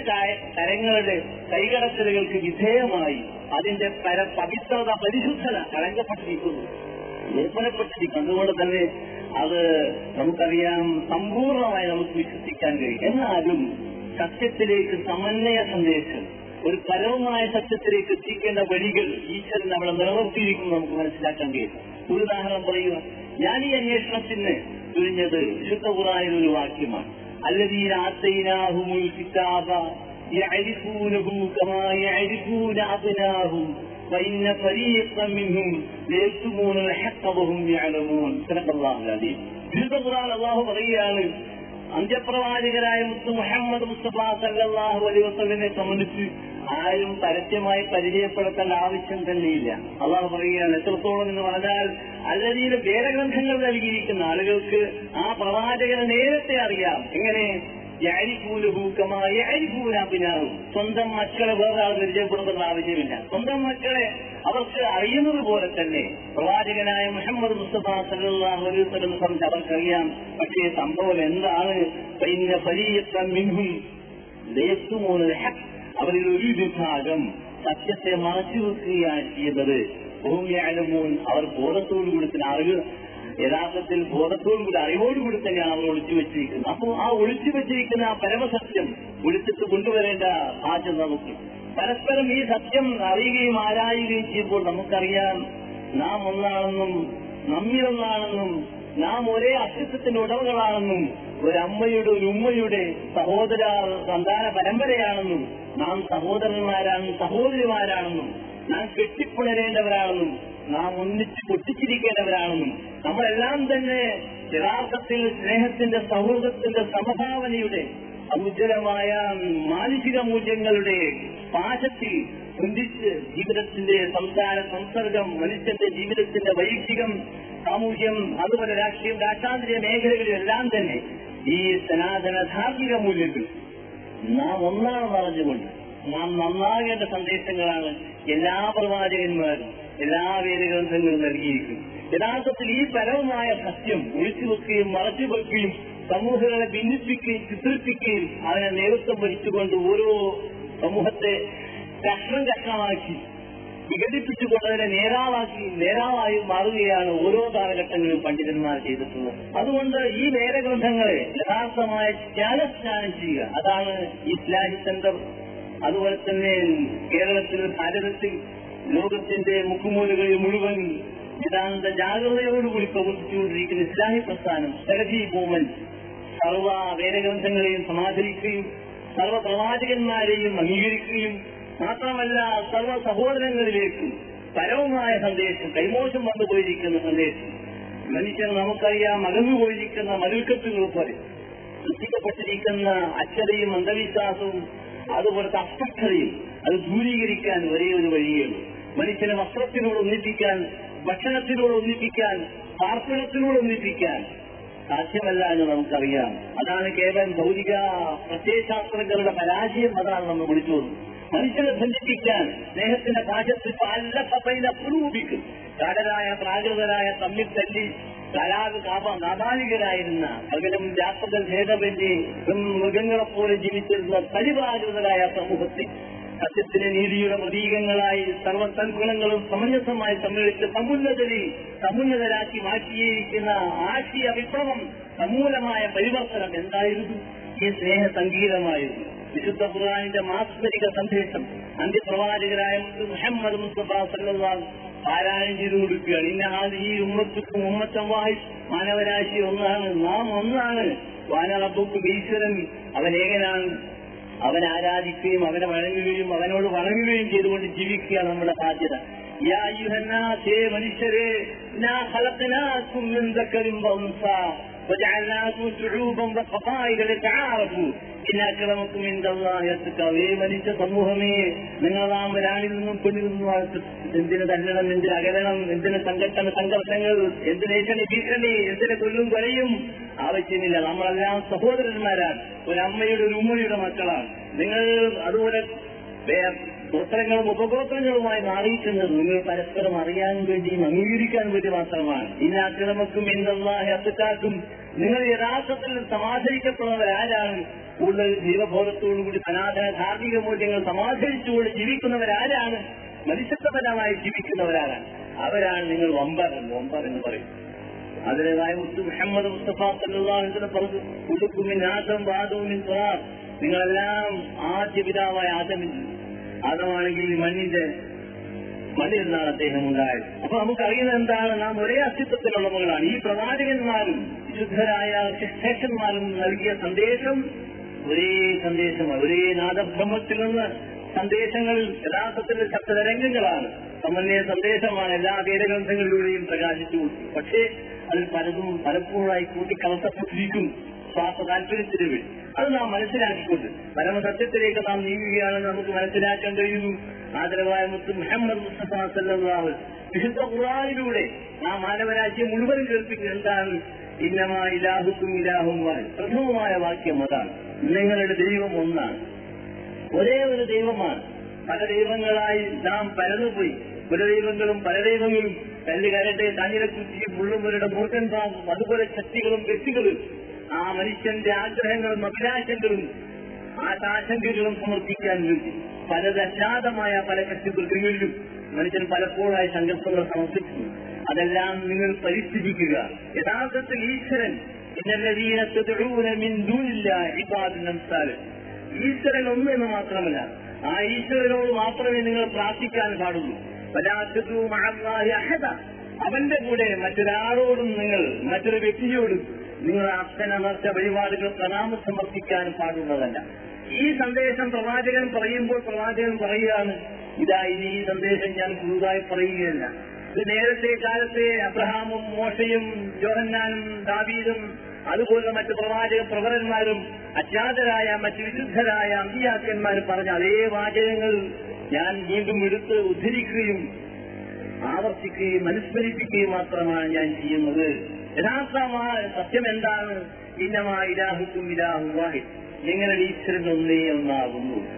കരങ്ങളുടെ കൈകടത്തലുകൾക്ക് വിധേയമായി അതിന്റെ പര പവിത്രത പരിശുദ്ധത കളങ്കപ്പെട്ടിരിക്കുന്നു. ഏർപ്പെടപ്പെട്ടിരിക്കുന്നു അതുകൊണ്ട് തന്നെ അത് നമുക്കറിയാം സമ്പൂർണമായി നമുക്ക് വിശ്വസിക്കാൻ കഴിയും എന്നാലും സത്യത്തിലേക്ക് സമന്വയ സന്ദേശം ഒരു പരവുമായ സത്യത്തിലേക്ക് എത്തിക്കേണ്ട വഴികൾ ഈശ്വരൻ നമ്മളെ നിലനിർത്തിയിരിക്കുന്നു നമുക്ക് മനസ്സിലാക്കാൻ കഴിയും ഒരു ഉദാഹരണം പറയുക ഞാൻ ഈ അന്വേഷണത്തിന് ചുരിഞ്ഞത് വിശുദ്ധ ഖുറാനിൽ ഒരു വാക്യമാണ് الذين آتيناهم الكتاب يعرفونه كما يعرفون أبناهم وإن فريقا منهم ليكتمون الحق وهم يعلمون صدق الله العظيم വിശുദ്ധ ഖുർആൻ അള്ളാഹു പറയുകയാണ് അന്ത്യപ്രവാചകരായ മുത്തു മുഹമ്മദ് മുസ്തഫ സല്ലല്ലാഹു അലൈഹി വസല്ലമയെ സംബന്ധിച്ച് ആരും പരസ്യമായി പരിചയപ്പെടുത്തേണ്ട ആവശ്യം തന്നെയില്ല അള്ളാഹു പറയുകയാണ് എത്രത്തോളം എന്ന് പറഞ്ഞാൽ അല്ലതീന വേദഗ്രന്ഥങ്ങൾ നൽകിയിരിക്കുന്ന ആളുകൾക്ക് ആ പ്രവാചകനെ നേരത്തെ അറിയാം എങ്ങനെ യാരിക്കൂലഹൂക്കമാരിക്കൂലാപ്പിനാവും സ്വന്തം മക്കളെ വേറെ ആൾ പരിചയപ്പെടുത്തേണ്ട ആവശ്യമില്ല. സ്വന്തം മക്കളെ അവർക്ക് അറിയുന്നത് പോലെ തന്നെ പ്രവാചകനായ മുഹമ്മദ് മുസ്തഫ വസല്ലം സംബന്ധിച്ച് അവർക്കറിയാം. പക്ഷേ സംഭവം എന്താണ്? മിൻഹും അവരിൽ ഒരു വിഭാഗം സത്യത്തെ മറച്ചു വെക്കുകയാണ് ചെയ്യുന്നത് ഭൂമിയാലുമൂൻ അവർ ബോധത്തോടുകൂടി കൂടി അറിവ് യഥാർത്ഥത്തിൽ ബോധത്തോടുകൂടി അറിവോടുകൂടി തന്നെയാണ് അവർ ഒളിച്ചു വെച്ചിരിക്കുന്നത്. അപ്പോൾ ആ ഒളിച്ചു വെച്ചിരിക്കുന്ന ആ പരമസത്യം ഒളിച്ചിട്ട് കൊണ്ടുവരേണ്ട ആദ്യം നമുക്ക്. പരസ്പരം ഈ സത്യം അറിയുകയും ആരായുകയും ചെയ്യുമ്പോൾ നമുക്കറിയാം നാം ഒന്നാണെന്നും നമ്മിലൊന്നാണെന്നും നാം ഒരേ അസ്തിത്വത്തിന്റെ ഉടമകളാണെന്നും ഒരമ്മയുടെ ഒരു ഉമ്മയുടെ സഹോദര സന്താന പരമ്പരയാണെന്നും നാം സഹോദരന്മാരാണെന്നും സഹോദരിമാരാണെന്നും നാം കെട്ടിപ്പുണരേണ്ടവരാണെന്നും നാം ഒന്നിച്ച് പൊട്ടിച്ചിരിക്കേണ്ടവരാണെന്നും നമ്മളെല്ലാം തന്നെ യഥാർത്ഥത്തിൽ സ്നേഹത്തിന്റെ സൗഹൃദത്തിന്റെ സമഭാവനയുടെ സമുജ്ജലമായ മാനുഷിക മൂല്യങ്ങളുടെ പാശത്തിൽ ചിന്തിച്ച് ജീവിതത്തിന്റെ സംസാര സംസർഗം മനുഷ്യന്റെ ജീവിതത്തിന്റെ വൈദികം സാമൂഹ്യം അതുപോലെ രാഷ്ട്രീയം രാഷ്ട്രാന്തരീയ മേഖലകളിലെല്ലാം തന്നെ ഈ സനാതന ധാർമ്മിക മൂല്യങ്ങൾ നാം ഒന്നാണെന്ന് അറിഞ്ഞുകൊണ്ട് നാം നന്നാകേണ്ട സന്ദേശങ്ങളാണ് എല്ലാ പ്രവാചകന്മാരും എല്ലാ വേദഗ്രന്ഥങ്ങളും നൽകിയിരിക്കുന്നു യഥാർത്ഥത്തിൽ ഈ പരവുമായ സത്യം ഒഴിച്ചുവെക്കുകയും മറച്ചുവെക്കുകയും സമൂഹങ്ങളെ ഭിന്നിപ്പിക്കുകയും ചിത്രിപ്പിക്കുകയും അതിനെ നേതൃത്വം വരിച്ചുകൊണ്ട് ഓരോ സമൂഹത്തെ കഷ്ണം കഷ്ണമാക്കി വികസിപ്പിച്ചുകൊണ്ട് അതിനെ നേതാവാക്കി നേതാവായി മാറുകയാണ് ഓരോ കാലഘട്ടങ്ങളിലും പണ്ഡിതന്മാർ ചെയ്തിട്ടുള്ളത്. അതുകൊണ്ട് ഈ വേദഗ്രന്ഥങ്ങളെ യഥാർത്ഥമായ ജ്ഞാനസ്നാനം ചെയ്യുക. അതാണ് ഇസ്ലാഹി സെന്റർ അതുപോലെ തന്നെ കേരളത്തിൽ ഭാരതത്തിൽ ലോകത്തിന്റെ മുക്കുമൂലകളിൽ മുഴുവൻ വേദാന്ത ജാഗ്രതയോടുകൂടി പ്രവർത്തിച്ചുകൊണ്ടിരിക്കുന്ന ഇസ്ലാഹി പ്രസ്ഥാനം സെലഫി മൂവ്മെന്റ് സർവ വേദഗ്രന്ഥങ്ങളെയും സമാദരിക്കുകയും സർവ പ്രവാചകന്മാരെയും അംഗീകരിക്കുകയും മാത്രമല്ല സർവ സഹോദരങ്ങളിലേക്കും പരവുമായ സന്ദേശം കൈമോശം വന്നുപോയിരിക്കുന്ന സന്ദേശം. മനുഷ്യൻ നമുക്കറിയാം അകന്നുപോയിരിക്കുന്ന മരുക്കത്തുകൾ പോലെ. സൃഷ്ടിക്കപ്പെട്ടിരിക്കുന്ന അച്ഛതയും അന്ധവിശ്വാസവും അതുപോലത്തെ അസ്പഷ്ടതയും അത് ദൂരീകരിക്കാൻ ഒരേ ഒരു വഴിയുള്ളൂ മനുഷ്യനെ വസ്ത്രത്തിനോട് ഒന്നിപ്പിക്കാൻ ഭക്ഷണത്തിനോട് ഒന്നിപ്പിക്കാൻ പാർപ്പിടത്തിനോട് ഒന്നിപ്പിക്കാൻ സാധ്യമല്ല എന്ന് നമുക്കറിയാം. അതാണ് കേവലം ഭൗതിക പ്രത്യയശാസ്ത്രജ്ഞരുടെ പരാജയം അതാണ് നമ്മൾ വിളിച്ചു മനുഷ്യനെ ബന്ധിപ്പിക്കാൻ സ്നേഹത്തിന്റെ പാചത്തിൽ പല പപ്പയിലെ പുരൂപിക്കും കാടരായ പ്രാകൃതരായ തമ്മിൽ തല്ലി കലാത് കാപ നാബാലികരായിരുന്ന പകരം ജാത്തകൾ ഭേദമന്യേ മൃഗങ്ങളെപ്പോലെ ജീവിച്ചിരുന്ന പരിപാകൃതരായ സമൂഹത്തെ സത്യത്തിന് നീതിയുടെ പ്രതീകങ്ങളായി സർവസൽഗുണങ്ങളും സമഞ്ജസമായി സമ്മേളിച്ച് സമുന്നതരിൽ സമുന്നതരാക്കി മാറ്റിയിരിക്കുന്ന ആശയ വിപ്ലവം സമൂലമായ പരിവർത്തനം എന്തായിരുന്നു? ഈ സ്നേഹ സംഗീതമായിരുന്നു. വിശുദ്ധ ഖുർആാനിന്റെ മാസ്മരിക സന്ദേശം അന്ത്യപ്രവാചകരായ മുഹമ്മദ് മുസ്തഫ പാരായണം ചെയ്തു കൊടുക്കുകയാണ്. ഇന്ന ഈ ഉമ്മത്തം വായി മാനവരാശി ഒന്നാണ്. നാം ഒന്നാണ്. വാനറബുക്ക് ഈശ്വരൻ അവൻ ഏകനാണ്. അവൻ ആരാധിക്കുകയും അവനെ വഴങ്ങുകയും അവനോട് വണങ്ങുകയും ചെയ്തുകൊണ്ട് ജീവിക്കുക നമ്മുടെ ബാധ്യത യാ അയ്യുഹന്നാസേ മനുഷ്യരെ ഇന്നാ ഖലഖനാകും മിൻ ദക്കറിൻ വഉൻസ وجعلناكم شعوبا وقبائل لتعارفوا ഇന്ന അക്രമക്കും ഇന്ദേ മനുഷ്യ സമൂഹമേ നിങ്ങൾ നാം ഒരാളിൽ നിന്നും പെണ്ണിൽ നിന്നും എന്തിന് തല്ലണം എന്തിന് അകലണം എന്തിന് സംഘട്ടന സംഘർഷങ്ങൾ എന്തിനേറ്റണി ഭീഷണി എന്തിന് കൊല്ലും കൊലയും ആവശ്യമില്ല നമ്മളെല്ലാം സഹോദരന്മാരാണ് ഒരു അമ്മയുടെ ഒരു ഉമ്മയുടെ മക്കളാണ് നിങ്ങൾ അതുപോലെ ഗോത്രങ്ങളും ഉപഗോത്രങ്ങളുമായി മാറിയിട്ടുള്ളത് നിങ്ങൾ പരസ്പരം അറിയാൻ വേണ്ടിയും അംഗീകരിക്കാൻ വേണ്ടി മാത്രമാണ്. ഇന്നാക്രമക്കും എന്തെല്ലാം അത്തക്കാക്കും നിങ്ങൾ യഥാർത്ഥത്തിൽ സമാധരിക്കപ്പെടുന്നവരാരാണ് കൂടുതൽ ജീവബോധത്തോടുകൂടി സനാതന ധാർമ്മിക മൂല്യങ്ങൾ സമാധരിച്ചുകൊണ്ട് ജീവിക്കുന്നവരാരാണ് മനുഷ്യത്വപരമായി ജീവിക്കുന്നവരാരാണ് അവരാണ് നിങ്ങൾ വമ്പർ വമ്പർ എന്ന് പറയും. അതിന്റേതായ മുത്തു മുഹമ്മദ് മുസ്തഫ പറഞ്ഞു കുടുക്കുമിൻ ആദം വാദവും നിങ്ങളെല്ലാം ആദ്യ പിതാവായ ആദമാണെങ്കിൽ മണ്ണിന്റെ മണ്ണിൽ നിന്നാണ് അദ്ദേഹം ഉണ്ടായത്. അപ്പൊ നമുക്കറിയുന്നത് എന്താണ്? നാം ഒരേ അസ്തിത്വത്തിലുള്ള മകളാണ്. ഈ പ്രവാചകന്മാരും വിശുദ്ധരായ ശിക്ഷന്മാരും നൽകിയ സന്ദേശം ഒരേ സന്ദേശമാണ്. ഒരേ നാദബ്രഹ്മത്തിൽ നിന്ന് സന്ദേശങ്ങൾ യഥാർത്ഥത്തിൽ ശബ്ദതരംഗങ്ങളാണ്. സമന്വയ സന്ദേശമാണ് എല്ലാ വേദഗ്രന്ഥങ്ങളിലൂടെയും പ്രകാശിച്ചു. പക്ഷേ അതിൽ പലതും പലപ്പോഴായി കൂട്ടിക്കലർത്തപ്പെട്ടിരിക്കും. സ്വാർത്ഥ താല്പര്യത്തിന് വേണ്ടി അത് നാം മനസ്സിലാക്കിക്കൊണ്ട് പരമസത്യത്തിലേക്ക് നാം നീങ്ങുകയാണെന്ന് നമുക്ക് മനസ്സിലാക്കാൻ കഴിയുന്നു ആദരവായ മുത്ത് മുഹമ്മദ് മുസ്തഫ സല്ലാഹു വിശുദ്ധ ഖുറാനിലൂടെ ആ മാനവരാജ്യം മുഴുവൻ കേൾപ്പിക്കുക എന്താണ്? ഇന്നമാ ഇലാഹുക്കും ഇലാഹും പ്രഥമമായ വാക്യം അതാണ്. നിങ്ങളുടെ ദൈവം ഒന്നാണ്. ഒരേ ഒരു ദൈവമാണ്. പല ദൈവങ്ങളായി നാം പരന്നുപോയി. പല ദൈവങ്ങളും പല ദൈവങ്ങളും കല്ലുകരട്ടെ തന്നിരക്കുറ്റിയും മുള്ളുമുരുടെ മൂർഖൻ പാമ്പും അതുപോലെ ശക്തികളും വ്യക്തികളും ആ മനുഷ്യന്റെ ആഗ്രഹങ്ങൾ ആ ആശങ്കകളും സമർപ്പിക്കാൻ വേണ്ടി പല ദശാതമായ പല ശക്തികൃത്യങ്ങളിലും മനുഷ്യൻ പലപ്പോഴായി സങ്കല്പങ്ങൾ സമർപ്പിക്കുന്നു. അതെല്ലാം നിങ്ങൾ പരിസ്ഥിതിക്കുക. യഥാർത്ഥത്തിൽ ഈശ്വരൻ ഈശ്വരൻ ഒന്ന് എന്ന് മാത്രമല്ല ആ ഈശ്വരനോട് മാത്രമേ നിങ്ങൾ പ്രാർത്ഥിക്കാൻ പാടുള്ളൂ. അവന്റെ കൂടെ മറ്റൊരാളോടും നിങ്ങൾ മറ്റൊരു വ്യക്തിയോടും നിങ്ങൾ അച്ഛനമർച്ച വഴിപാടുകൾ പ്രണാമ സമർപ്പിക്കാൻ പാടുള്ളതല്ല. ഈ സന്ദേശം പ്രവാചകൻ പറയുമ്പോൾ പ്രവാചകൻ പറയുകയാണ് ഇതാ ഇനി ഈ സന്ദേശം ഞാൻ പുതുതായി പറയുകയല്ല. ഇത് നേരത്തെ കാലത്തെ അബ്രഹാമും മോശയും ജോഹന്നാനും ദാവീദും അതുപോലെ മറ്റ് പ്രവാചക പ്രവരന്മാരും അജ്ഞാതരായ മറ്റ് വിശുദ്ധരായ അമ്പിയാക്കന്മാരും പറഞ്ഞ അതേ വാചകങ്ങൾ ഞാൻ വീണ്ടും എടുത്ത് ഉദ്ധരിക്കുകയും ആവർത്തിക്കുകയും അനുസ്മരിപ്പിക്കുകയും മാത്രമാണ് ഞാൻ ചെയ്യുന്നത്. യഥാർത്ഥമായ സത്യം എന്താണ്? ഇന്നമാ ഇലാഹുക്കും ഇലാഹു വാഹിദ്. നിങ്ങളുടെ ഈശ്വരൻ ഒന്നേ ഒന്നാകുന്നു?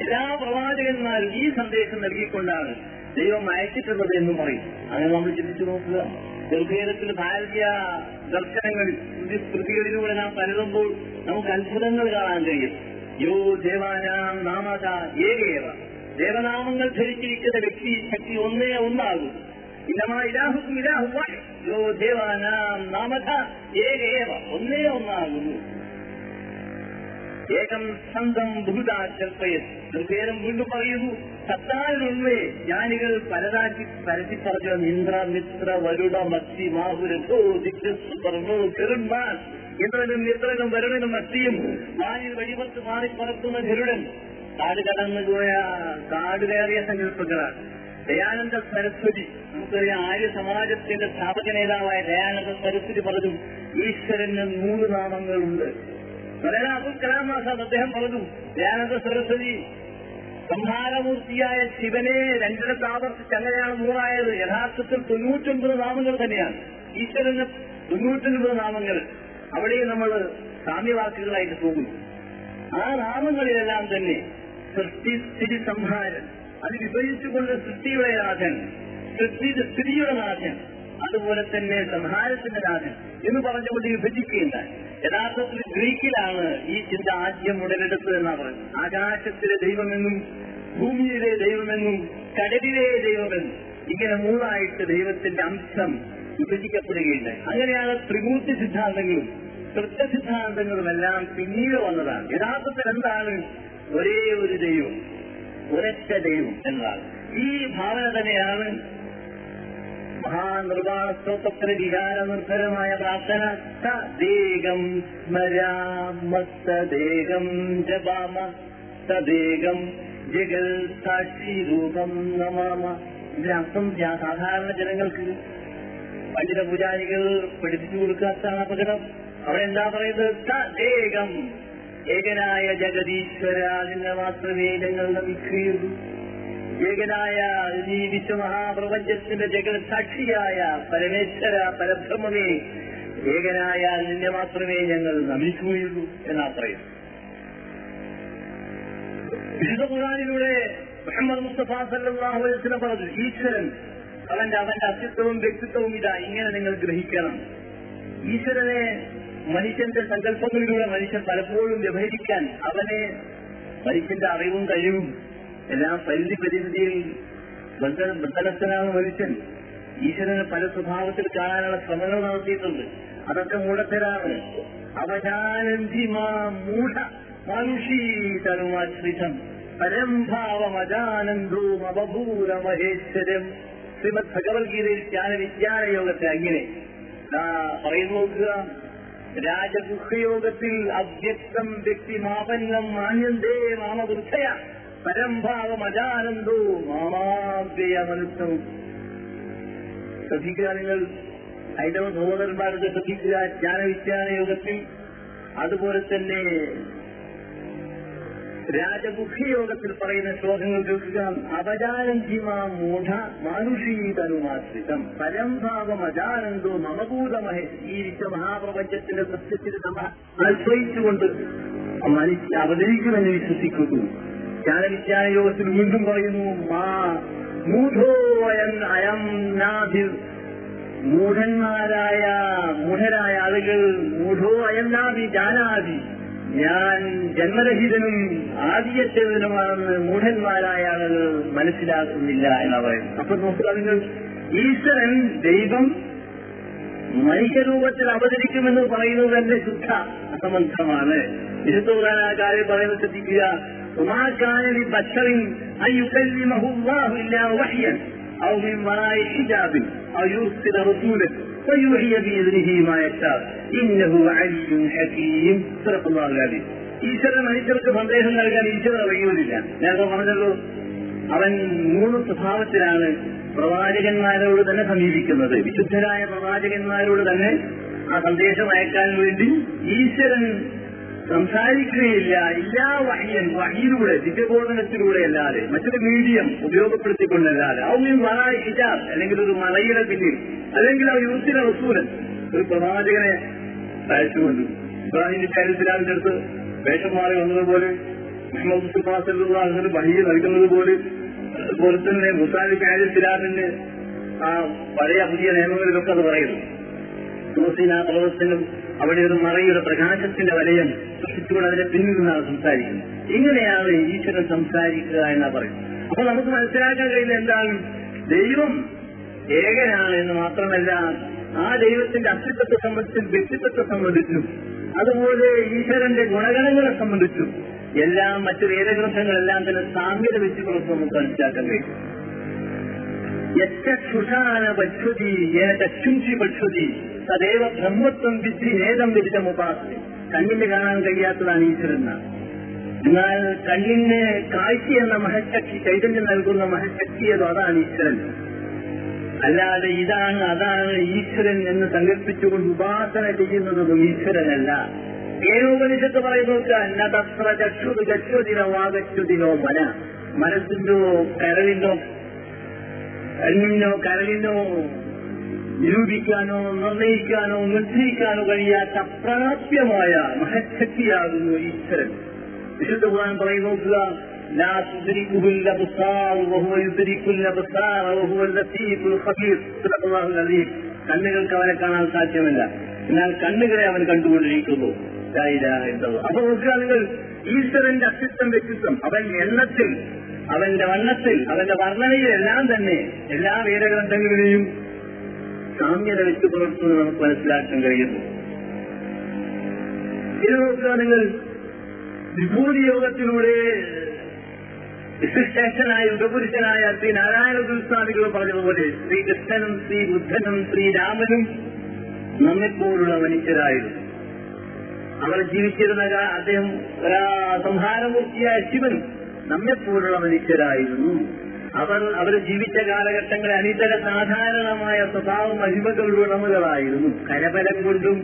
എല്ലാ പ്രവാചകന്മാരും ഈ സന്ദേശം നൽകിക്കൊണ്ടാണ് ദൈവം അയച്ചിട്ടുള്ളത് എന്ന് പറയും. അങ്ങനെ നമ്മൾ ചിന്തിച്ചു നോക്കുക. ഗർഭേദത്തിന് ഭാരതീയ ദർശനങ്ങൾ കൃതികളിലൂടെ നാം പലതുമ്പോൾ നമുക്ക് അത്ഭുതങ്ങൾ കാണാൻ കഴിയും. യോ ദേവാനാം നാമത ഏകേവ. ദേവനാമങ്ങൾ ധരിച്ചിരിക്കുന്ന വ്യക്തി ശക്തി ഒന്നേ ഒന്നാകും. ഇലാഹുക്കും ഇലാഹു യോ ദേവാനാം നാമത ഏകേവ ഒന്നേ ഒന്നാകുന്നു. ഏകം സ്വന്തം ബഹുതാ ചെൽപ്പയത് പേരും വീണ്ടും പറയുന്നു സത്താനുള്ളേ ജ്ഞാനികൾ പലതാക്കി പരത്തി പറഞ്ഞ ഇന്ദ്ര മിത്ര വരുട മത്തി മാഹുരോ ദിഗ്സുപർണോ ഗരുഡ്മാൻ ഇന്ദ്രനും മിത്രനും വരുണനും മത്തിയും വാനിൽ വഴിപത്ത് മാറി പറക്കുന്ന ഗരുഡൻ കാട് കടന്നുപോയ പോയ കാട് കയറിയ സങ്കല്പങ്ങളാണ്. ദയാനന്ദ സരസ്വതി നമുക്കറിയാം ആര്യ സമാജത്തിന്റെ സ്ഥാപക നേതാവായ ദയാനന്ദ സരസ്വതി പറഞ്ഞു ഈശ്വരന് നൂറ് നാമങ്ങളുണ്ട്. വളരെ അബുൽ കലാം ആസാദ് അദ്ദേഹം പറഞ്ഞു ദയാനന്ദ സരസ്വതി സംഹാരമൂർത്തിയായ ശിവനെ രണ്ടിടത്ത് ആവർത്തിച്ച് അങ്ങനെയാണ് നൂറായത്. യഥാർത്ഥത്തിൽ തൊണ്ണൂറ്റൊൻപത് നാമങ്ങൾ തന്നെയാണ്. ഈശ്വരന് തൊണ്ണൂറ്റൊൻപത് നാമങ്ങൾ. അവിടെയും നമ്മൾ സാമ്യവാക്കുകളായിട്ട് പോകുന്നു. ആ നാമങ്ങളിലെല്ലാം തന്നെ സൃഷ്ടി സ്ഥിതി സംഹാരൻ അത് വിഭജിച്ചുകൊണ്ട് സൃഷ്ടിയുടെ നാഥൻ സൃഷ്ടി സ്ഥിതിയുടെ നാഥൻ അതുപോലെ തന്നെ സംഹാരത്തിന്റെ നാഥൻ എന്ന് പറഞ്ഞുകൊണ്ട് വിഭജിക്കുകയില്ല യഥാർത്ഥത്തിൽ ഗ്രീക്കിലാണ് ഈ ചിന്ത ആദ്യം ഉടലെടുത്തത് എന്നാ പറയുന്നത്. ആകാശത്തിലെ ദൈവമെന്നും ഭൂമിയിലെ ദൈവമെന്നും കടലിലെ ദൈവമെന്നും ഇങ്ങനെ മൂന്നായിട്ട് ദൈവത്തിന്റെ അംശം വിഭജിക്കപ്പെടുകയുണ്ട് അങ്ങനെയാണ് ത്രിമൂർത്തി സിദ്ധാന്തങ്ങളും തൃത്വ സിദ്ധാന്തങ്ങളുമെല്ലാം പിന്നീട് വന്നതാണ്. യഥാർത്ഥത്തിൽ എന്താണ് ഒരേ ഒരു ദൈവം ഒരൊറ്റ ദൈവം എന്നതാണ് ഈ ഭാവന തന്നെയാണ് മഹാനിർവാണ സ്തോത്രത്തിന് വികാര നിർഭരമായ പ്രാർത്ഥന തദേകം സ്മരാമസ്തദേകം ജപാമ സദേകം ജഗൽ സാക്ഷി രൂപം നമാമ. ഇതിനർത്ഥം സാധാരണ ജനങ്ങൾക്ക് പണ്ഡിത പൂജാരികൾ പഠിപ്പിച്ചു കൊടുക്കാത്തതാണ് അപകടം അവിടെ എന്താ പറയുന്നത്? തദേകം ഏകനായ ജഗദീശ്വര നിന്നെ മാത്രമേ ഞങ്ങൾ നമിക്കുകയുള്ളൂ ഏകനായ ഈ വിശ്വമഹാപ്രപഞ്ചത്തിന്റെ സാക്ഷിയായ പരമേശ്വര പരബ്രഹ്മമേ ഏകനായ നിന്നെ മാത്രമേ ഞങ്ങൾ നമിക്കുകയുള്ളൂ എന്നാ പറയുന്നു. വിശുദ്ധ ഖുർആനിലൂടെ മുഹമ്മദ് മുസ്തഫ സല്ലല്ലാഹു അലൈഹി വസല്ലം പറഞ്ഞു ഈശ്വരൻ അവന്റെ അവന്റെ അസ്തിത്വവും വ്യക്തിത്വവും ഇതാ ഇങ്ങനെ നിങ്ങൾ ഗ്രഹിക്കണം. ഈശ്വരനെ മനുഷ്യന്റെ സങ്കല്പങ്ങളിലൂടെ മനുഷ്യൻ പലപ്പോഴും വ്യവഹരിക്കാൻ അവനെ മനുഷ്യന്റെ അറിവും കഴിവും എല്ലാം പരിധി ബന്ധ- ബന്ധനസ്ഥനാണ് മനുഷ്യൻ. ഈശ്വരനെ പല സ്വഭാവത്തിൽ കാണാനുള്ള ശ്രമങ്ങൾ നടത്തിയിട്ടുണ്ട്. അതൊക്കെ മൂഢത്തരാണ്. അവജാനന്തിമാ മൂഢ മനുഷീതനുമാശ്രിതം പരംഭാവമജാനന്ദവും മഹേശ്വരം ശ്രീമദ് ഭഗവത്ഗീതയിൽ ജ്ഞാന വിജ്ഞാന യോഗത്തെ അങ്ങനെ പറയുന്നു നോക്കുക. രാജഗുഹയോഗത്തിൽ അവ്യക്തം വ്യക്തിമാപന്നം മാന്യന്തേ മാമവൃദ്ധയ പരംഭാവം അജാനന്ദോ മാമാവ്യയ മനുഷ്യവും ശ്രദ്ധിക്കുക നിങ്ങൾ. ഹൈന്ദവ സഹോദരന്മാരുടെ ശ്രദ്ധിക്കുക. ജ്ഞാനവിജ്ഞാന യോഗത്തിൽ അതുപോലെ തന്നെ രാജഗുഹയോഗത്തിൽ പറയുന്ന ശ്ലോകങ്ങൾ കേൾക്കുക. അവജാനം ജിമാ മൂഢ മാനുഷീതനുമാശ്രിതം പരംഭാവം അജാനന്ദോ മമഭൂതമഹ. വിശ്വ മഹാപ്രപഞ്ചത്തിന്റെ സത്യത്തിൽ നമ്മ ആശ്രയിച്ചുകൊണ്ട് മനുഷ്യ അവതരിക്കുമെന്ന് വിശ്വസിക്കുന്നു. ജ്ഞാനവിജ്ഞാന യോഗത്തിൽ വീണ്ടും പറയുന്നു മാ മൂഢോയൻ അയം നാഭിർ. മൂഢന്മാരായ മൂഢരായ ആളുകൾ മൂഢോ അയന്നാഭി ജാനാഭി. ഞാൻ ജന്മരഹിതനും ആദ്യത്തേതനുമാണെന്ന് മൂഢന്മാരായ ആളുകൾ മനസ്സിലാക്കുന്നില്ല എന്ന് പറയുന്നത്. അപ്പൊ നോക്കുക നിങ്ങൾ ഈശ്വരൻ ദൈവം മനുഷ്യരൂപത്തിൽ അവതരിക്കുമെന്ന് പറയുന്നത് തന്നെ ശുദ്ധ അസംബന്ധമാണ്. വിശുദ്ധകാരെ പറയുന്നത് ശ്രദ്ധിക്കുക. ഉമാകാനി ബഷറിൻ അയ്യുക്കല്ലി മഹുവാഹുല്ല ഇല്ല വഹിയൻ ഔ മിൻ വറായി ഹിജാബിൻ ഔ യൂസില فيوحي بإذنه ما يشاء إنه علي حكيم صدق الله العظيم ഈശ്വരൻ മനുഷ്യർക്ക് സന്ദേശം നൽകാൻ ഈശ്വരൻ അറിയുന്നില്ല നേരത്തെ പറഞ്ഞല്ലോ അവൻ മൂന്ന് സ്വഭാവത്തിലാണ് പ്രവാചകന്മാരോട് തന്നെ സമീപിക്കുന്നത് വിശുദ്ധരായ പ്രവാചകന്മാരോട് തന്നെ ആ സന്ദേശം അയക്കാൻ വേണ്ടി ഈശ്വരൻ സംസാരിക്കുകയില്ല എല്ലാ വഹിയൻ വഹിയിലൂടെ ദിവ്യബോധനത്തിലൂടെ അല്ലാതെ മറ്റൊരു മീഡിയം ഉപയോഗപ്പെടുത്തിക്കൊണ്ടല്ലാതെ ഔമ്യം വറായി ഹിജാബ് അല്ലെങ്കിൽ ഒരു മലയുടെ പിന്നിൽ അല്ലെങ്കിൽ ആ യൂസിലെ റസൂലൻ ഒരു പ്രവാചകനെ അയച്ചുകൊണ്ട് ഇബ്രാഹിമിന്റെ കാര്യത്തിലാവിന്റെ അടുത്ത് വേഷം മാറി വന്നതുപോലെ മുഹമ്മദ് വഹിയെ നൽകുന്നത് പോലെ അതുപോലെ തന്നെ മുസാലി കാര്യത്തിലാവിന്റെ ആ പഴയ പുതിയ നിയമങ്ങളിലൊക്കെ അത് പറയുന്നു. തുളസീന പർവതത്തിനും അവിടെ ഒരു മറയുടെ പ്രകാശത്തിന്റെ വലയം സൃഷ്ടിച്ചുകൊണ്ട് അതിന്റെ പിന്നിൽ നിന്നാണ് സംസാരിക്കുന്നത്. ഇങ്ങനെയാണ് ഈശ്വരൻ സംസാരിക്കുക എന്നാ പറയുന്നത്. അപ്പൊ നമുക്ക് മനസ്സിലാക്കാൻ കഴിയുന്ന എന്താണ്? ദൈവം ഏകനാണ് എന്ന് മാത്രമല്ല ആ ദൈവത്തിന്റെ അസ്തിത്വത്തെ സംബന്ധിച്ചും വ്യക്തിത്വത്തെ സംബന്ധിച്ചും അതുപോലെ ഈശ്വരന്റെ ഗുണഗണങ്ങളെ സംബന്ധിച്ചും എല്ലാം മറ്റു വേദഗ്രന്ഥങ്ങളെല്ലാം തന്നെ സാമ്യത വെച്ചുകൊണ്ട് നമുക്ക് മനസ്സിലാക്കാൻ കഴിയും. യക്ഷുഷാന പക്ഷുതി ഏന ചക്ഷുംഷി പശ്വതി തദേവ ബ്രഹ്മത്വം വിധി ഏതം വിധിച്ച മുപാസി കണ്ണിന് കാണാൻ കഴിയാത്തതാണ് ഈശ്വരൻ എന്നാൽ കണ്ണിന് കാഴ്ച എന്ന മഹശക്തി ചൈതന്യം നൽകുന്ന മഹശക്തിയതോ അതാണ് ഈശ്വരൻ. അല്ലാതെ ഇതാണ് അതാണ് ഈശ്വരൻ എന്ന് സങ്കല്പിച്ചുകൊണ്ട് ഉപാസന ചെയ്യുന്നതൊന്നും ഈശ്വരനല്ല. ഏനോപനിഷത്ത് അന്നതത്ര ചക്ഷുത് ഗച്ഛുദിനോ വാഗച്ഛുദിനോ മന മനസ്സിന്റെ കരളിനോ കണ്ണിനോ കരളിനോ നിരൂപിക്കാനോ നിർണയിക്കാനോ നിർദ്ദേശിക്കാനോ കഴിയാത്ത പ്രാപ്യമായ മഹശക്തിയാകുന്നു ഈശ്വരൻ. വിശുദ്ധ ഭഗവാൻ പറയുന്നു لا تدركه الابصار وهو يدرك الابصار وهو اللطيف الخبير صدق الله العظيم കണ്ണുകൾക്ക് അവനെ കാണാൻ സാധ്യമല്ല എന്നാൽ കണ്ണുകളെ അവൻ കണ്ടുകൊണ്ടിരിക്കുന്നു ലാ ഇലാഹ ഇല്ലല്ലാഹ്. അപ്പൊ നോക്കുക നിങ്ങൾ ഈശ്വരന്റെ അസ്തിത്വം വ്യക്തിത്വം അവൻ എണ്ണത്തിൽ അവന്റെ വണ്ണത്തിൽ അവന്റെ വർണ്ണനയിലെല്ലാം തന്നെ എല്ലാ വേദഗ്രന്ഥങ്ങളിലെയും സാമ്യത വെച്ച് പുലർത്തുന്നത് നമുക്ക് മനസ്സിലാക്കാൻ കഴിയുന്നു ഇത് നോക്കുക നിങ്ങൾ വിഭൂതി യോഗത്തിലൂടെ വിശിഷ്ടനായ ഉപപുരുഷനായ ശ്രീ നാരായണ ഗുരുസ്വാമികൾ പറഞ്ഞതുപോലെ ശ്രീകൃഷ്ണനും ശ്രീ ബുദ്ധനും ശ്രീരാമനും നമ്മെപ്പോലുള്ള മനുഷ്യരായിരുന്നു. അവർ ജീവിച്ചിരുന്ന അദ്ദേഹം സംഹാരമൂർത്തിയായ ശിവൻ നമ്മെപ്പോലുള്ള മനുഷ്യരായിരുന്നു. അവർ അവർ ജീവിച്ച കാലഘട്ടങ്ങളെ അനിതര സാധാരണമായ സ്വഭാവം മഹിമകളുടെ ഉടമകളായിരുന്നു കരബലം കൊണ്ടും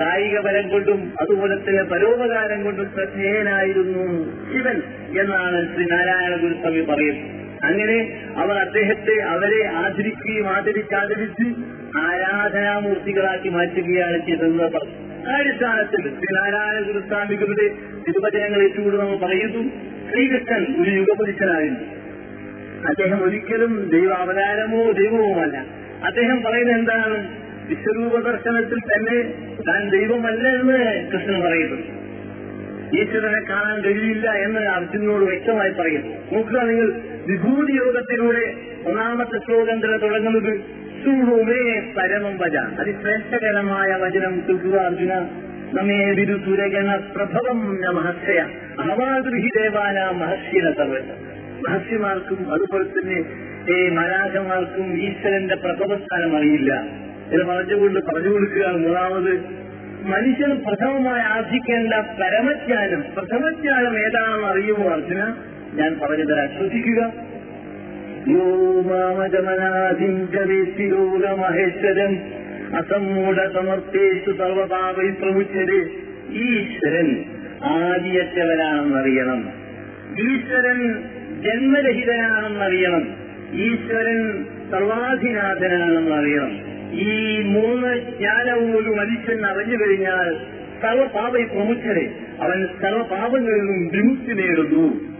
കായിക ബലം കൊണ്ടും അതുപോലെ തന്നെ പരോപകാരം കൊണ്ടും ശ്രദ്ധേയനായിരുന്നു ശിവൻ എന്നാണ് ശ്രീ നാരായണ ഗുരുസ്വാമി പറയുന്നത്. അങ്ങനെ അവർ അദ്ദേഹത്തെ അവരെ ആദരിക്കുകയും ആദരിച്ചാദരിച്ച് ആരാധനാമൂർത്തികളാക്കി മാറ്റുകയാണ് ചെയ്തത് ആ അടിസ്ഥാനത്തിൽ ശ്രീനാരായണ ഗുരുസ്വാമികളുടെ തിരുവചനങ്ങൾ ഏറ്റവും നമ്മൾ പറയുന്നു. ശ്രീകൃഷ്ണൻ ഒരു യുഗപുരുഷനായിരുന്നു. അദ്ദേഹം ഒരിക്കലും ദൈവാവതാരമോ ദൈവവുമല്ല. അദ്ദേഹം പറയുന്നത് എന്താണ്? വിശ്വരൂപ ദർശനത്തിൽ തന്നെ താൻ ദൈവമല്ല എന്ന് കൃഷ്ണൻ പറയുന്നു. ഈശ്വരനെ കാണാൻ കഴിയില്ല എന്ന് അർജുനോട് വ്യക്തമായി പറയുന്നു. നോക്കുക നിങ്ങൾ വിഭൂതി യോഗത്തിലൂടെ ഒന്നാമത്തെ ശ്ലോകം തന്നെ തുടങ്ങുന്നത് സുഹുമേ പരമം വച. അതിശ്രേഷ്ഠകരമായ വചനം തുക അർജുന. നമ്മേ വിരുസുരഗണ പ്രഭവം മഹർഷയ. അഹവാദൃഹി ദേവാന മഹർഷിന സർവ മഹർഷിമാർക്കും അതുപോലെ തന്നെ മരാജമാർക്കും ഈശ്വരന്റെ പ്രഭവസ്ഥാനം അറിയില്ല. ഇത് പറഞ്ഞുകൊണ്ട് പറഞ്ഞു കൊടുക്കുക മൂന്നാമത് മനുഷ്യൻ പ്രഥമമായി ആർജിക്കേണ്ട പരമജ്ഞാനം പ്രഥമജ്ഞാനം ഏതാണെന്ന് അറിയുമോ അർജുന ഞാൻ പറഞ്ഞു തരാം ശ്രദ്ധിക്കുക യോമാമജമനാദിഞ്ചവേത്തിലോകമഹേശ്വരൻ അസമ്മൂഢ സമർത്ഥേഷു സർവപാപി പ്രമുഖര് ഈശ്വരൻ ആദിയറ്റവനാണെന്നറിയണം ഈശ്വരൻ ജന്മരഹിതനാണെന്നറിയണം. ഈശ്വരൻ സർവാധിനാഥനാണെന്നറിയണം. ഈ മൂന്ന് ജ്ഞാനവും ഒരു മനുഷ്യൻ അറിഞ്ഞു കഴിഞ്ഞാൽ സർവപാപ പ്രമുഖരെ അവൻ സർവപാപങ്ങളിൽ നിന്നും വിമുക്തി നേടുന്നു.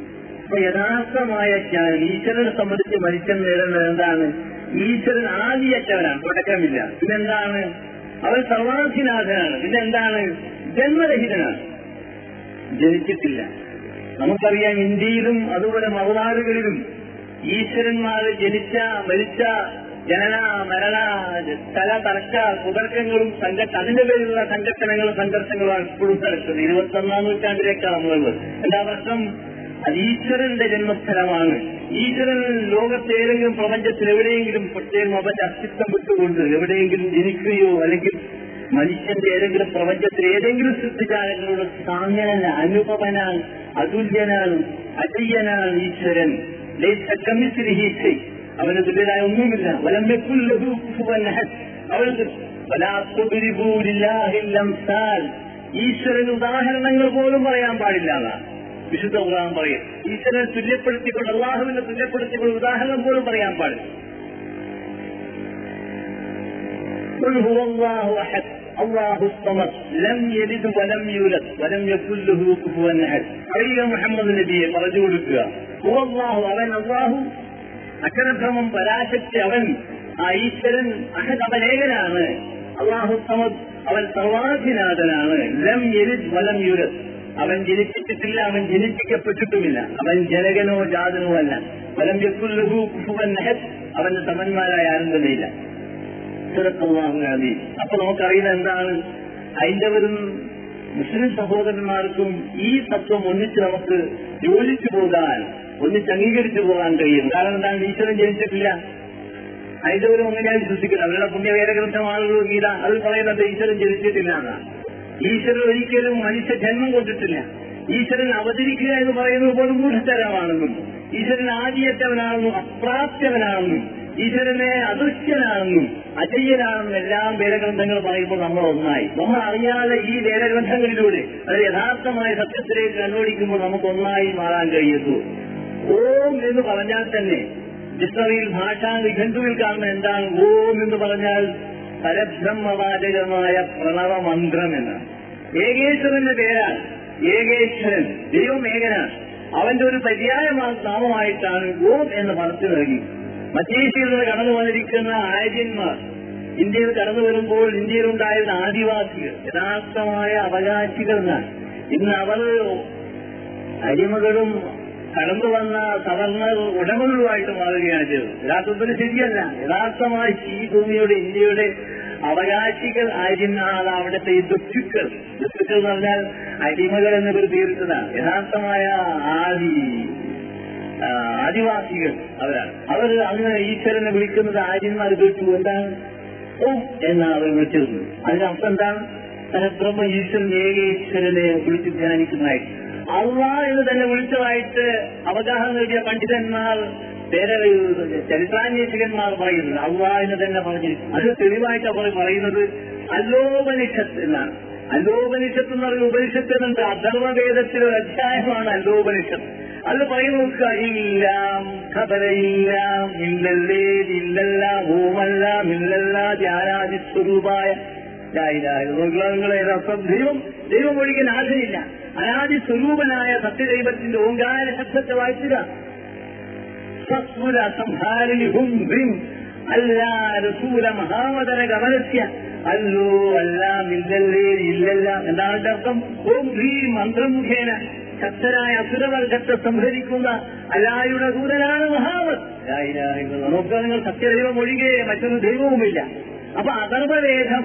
അപ്പൊ യഥാർത്ഥമായ ജ്ഞാനം ഈശ്വരനെ സംബന്ധിച്ച് മനുഷ്യൻ നേടുന്നത് എന്താണ്? ഈശ്വരൻ ആദിയറ്റവനാണ് തുടക്കമില്ല. പിന്നെന്താണ്? അവൻ സർവാധിനാഥനാണ്. പിന്നെന്താണ്? ജന്മരഹിതനാണ്. ജനിച്ചിട്ടില്ല. നമുക്കറിയാം ഇന്ത്യയിലും അതുപോലെ മറുനാടുകളിലും ഈശ്വരന്മാർ ജനിച്ച മരിച്ച ജനന മരണ സ്ഥല തർക്ക കുതർക്കങ്ങളും അതിന്റെ പേരിലുള്ള സംഘട്ടനങ്ങളും സംഘർഷങ്ങളുമാണ് ഇപ്പോഴും തലച്ചത് ഇരുപത്തി ഒന്നാം നൂറ്റാണ്ടിലേക്കാണ് നമ്മളുള്ളത് എല്ലാ വർഷം അത് ഈശ്വരന്റെ ജന്മസ്ഥലമാണ്. ഈശ്വരൻ ലോകത്തെ ഏതെങ്കിലും പ്രപഞ്ചത്തിൽ എവിടെയെങ്കിലും പ്രത്യേകം അവന്റെ അസ്തിത്വം വിട്ടുകൊണ്ട് എവിടെയെങ്കിലും ജനിക്കുകയോ അല്ലെങ്കിൽ മനുഷ്യന്റെ ഏതെങ്കിലും പ്രപഞ്ചത്തിൽ ഏതെങ്കിലും സൃഷ്ടിജാലങ്ങളോട് സാങ്ങനൻ അനുപമനാണ് അതുല്യനാണ് അജയ്യനാണ് ഈശ്വരൻ. ലൈസക്കമിശ്രീ അവന് തുല്യനായ ഒന്നുമില്ല അവൾക്ക് ഈശ്വരന് ഉദാഹരണങ്ങൾ പോലും പറയാൻ പാടില്ല വിശുദ്ധ ഉദാഹരണം പറയും. ഈശ്വരനെ തുല്യപ്പെടുത്തിക്കൊണ്ട് അള്ളാഹുവിനെ തുല്യപ്പെടുത്തിക്കൊണ്ട് ഉദാഹരണം പോലും പറയാൻ പാടില്ല. അറിയുക അവൻ അള്ളാഹു അക്ഷരഭ്രമം പരാശക്തി അവൻ ആ ഈശ്വരൻ അഹദ് അവൻ ഏകനാണ് അള്ളാഹു സമദ് അവൻ സർവാധിനാഥനാണ് ലം എരിത് വലം യുരത് അവൻ ജനിപ്പിച്ചിട്ടില്ല അവൻ ജനിപ്പിക്കപ്പെട്ടിട്ടുമില്ല. അവൻ ജനകനോ ജാതനോ അല്ല. വലം യക്കുല്ലഹു കുഫുവൻ നഹത് അവന്റെ സമന്മാരായ ആരും തന്നെയില്ല. അപ്പൊ നമുക്കറിയുന്ന എന്താണ്? ഹൈന്ദവരും മുസ്ലിം സഹോദരന്മാർക്കും ഈ തത്വം ഒന്നിച്ച് നമുക്ക് യോജിച്ചു പോകാൻ ഒന്നിച്ച് അംഗീകരിച്ചു പോകാൻ കഴിയും. കാരണം എന്താണ്? ഈശ്വരൻ ജനിച്ചിട്ടില്ല. ഹൈന്ദവരും അങ്ങനെയാണ് വിശ്വസിക്കുന്നത്. അവരുടെ പുണ്യവേദഗ്രന്ഥമാണല്ലോ ഗീത അത് പറയുന്നത് ഈശ്വരൻ ജനിച്ചിട്ടില്ല ഈശ്വരൻ ഒരിക്കലും മനുഷ്യ ജന്മം കൊണ്ടിട്ടില്ല. ഈശ്വരൻ അവതരിക്കുക എന്ന് പറയുന്നത് പോലും ഗൂഢതരമാണെന്നും ഈശ്വരൻ ആദ്യത്തവനാണെന്നും അപ്രാപ്യവനാണെന്നും ഈശ്വരനെ അദൃശ്യനാണെന്നും അജയ്യനാണെന്നും എല്ലാം വേദഗ്രന്ഥങ്ങൾ പറയുമ്പോൾ നമ്മൾ ഒന്നായി. നമ്മൾ അറിയാതെ ഈ വേദഗ്രന്ഥങ്ങളിലൂടെ അത് യഥാർത്ഥമായ സത്യത്തിലേക്ക് കണ്ടുപിടിക്കുമ്പോൾ നമുക്ക് ഒന്നായി മാറാൻ കഴിയുന്നു ഓം എന്ന് പറഞ്ഞാൽ തന്നെ ഡിക്ഷണറിയിൽ ഭാഷാ നിഘണ്ടുവിൽ കാണുന്ന എന്താണ് ഓം എന്ന് പറഞ്ഞാൽ പരബ്രഹ്മവാചകമായ പ്രണവ മന്ത്രം എന്നാണ് ഏകേശ്വരന്റെ പേരാണ്. ഏകേശ്വരൻ ദൈവം ഏകനാണ് അവന്റെ ഒരു പര്യായ നാമമായിട്ടാണ് ഓം എന്ന് പറഞ്ഞു നൽകി. മറ്റേഷ്യയിൽ നിന്ന് കടന്നു വന്നിരിക്കുന്ന ആര്യന്മാർ ഇന്ത്യയിൽ കടന്നു വരുമ്പോൾ ഇന്ത്യയിലുണ്ടായിരുന്ന ആദിവാസികൾ യഥാർത്ഥമായ അവകാശികൾ എന്നാണ്. ഇന്ന് അവർ അടിമകളും കടന്നു വന്ന തടങ്ങൾ ഉടമകളുമായിട്ട് മാറുകയാണ് ചെയ്തത്. യഥാർത്ഥത്തിൽ ശരിയല്ല. യഥാർത്ഥമായി ഈ ഭൂമിയുടെ ഇന്ത്യയുടെ അവകാശികൾ ആയിരുന്നാണ് അവിടുത്തെ ഈ ദുഃഖുക്കൾ ദുഃഖുക്കൾ എന്ന് പറഞ്ഞാൽ അടിമകൾ എന്ന് തീർത്തതാണ് യഥാർത്ഥമായ ആദി ആദിവാസികൾ അവരാണ്. അവർ അങ്ങനെ ഈശ്വരനെ വിളിക്കുന്നത് ആര്യന്മാർ വിളിച്ചു. എന്താണ്? ഓം എന്നാണ് അവർ വിളിച്ചിരുന്നത് അതിനർത്ഥം എന്താണ്? പരബ്രഹ്മ ഈശ്വരൻ ഏക ഈശ്വരനെ വിളിച്ച് ധ്യാനിക്കുന്നതായിട്ട്. അള്ളാ എന്ന് തന്നെ വിളിച്ചതായിട്ട് അവഗാഹം നേടിയ പണ്ഡിതന്മാർ ചരിത്രാന്വേഷകന്മാർ പറയുന്നത് അള്ളാ എന്ന് തന്നെ പറഞ്ഞിരിക്കുന്നു. അത് തെളിവായിട്ട് അവർ പറയുന്നത് അല്ലോപനിഷത്ത് എന്നാണ്. അല്ലോപനിഷത്ത് എന്ന് പറയുന്ന ഉപനിഷത്ത് എന്നുണ്ട് അധർവവേദത്തിലെ ഒരു അധ്യായമാണ് അല്ലോപനിഷത്ത് അത് പറയുന്നു ഇല്ലല്ലേ ഇല്ലല്ല ഓമല്ല മില്ലല്ല ധ്യാനാദി സ്വരൂപായ നിങ്ങളെ അർത്ഥം ദൈവം ദൈവം ഒഴിക്കാൻ ആശയില്ല അനാദി സ്വരൂപനായ സത്യദൈവത്തിന്റെ ഓങ്കാര ശബ്ദത്തെ വായിക്കുക സസ്മുര സംഹാരി ഹും ഹ്രീം അല്ലാ രസൂല മഹാമതര ഗമനസ്യ അല്ലോ അല്ലാം ഇല്ലല്ലേ ഇല്ലല്ല. എന്താണ് അർത്ഥം? ഓം ഹ്രീം മന്ത്രമുഖേന ശക്തരായ അസുരവർഗത്തെ സംഹരിക്കുന്ന അല്ലായുടെ ദൂരനാണ് മഹാമത് നോക്കുക നിങ്ങൾ സത്യദൈവം ഒഴികെ മറ്റൊരു ദൈവവുമില്ല. അപ്പൊ അഥർവവേദം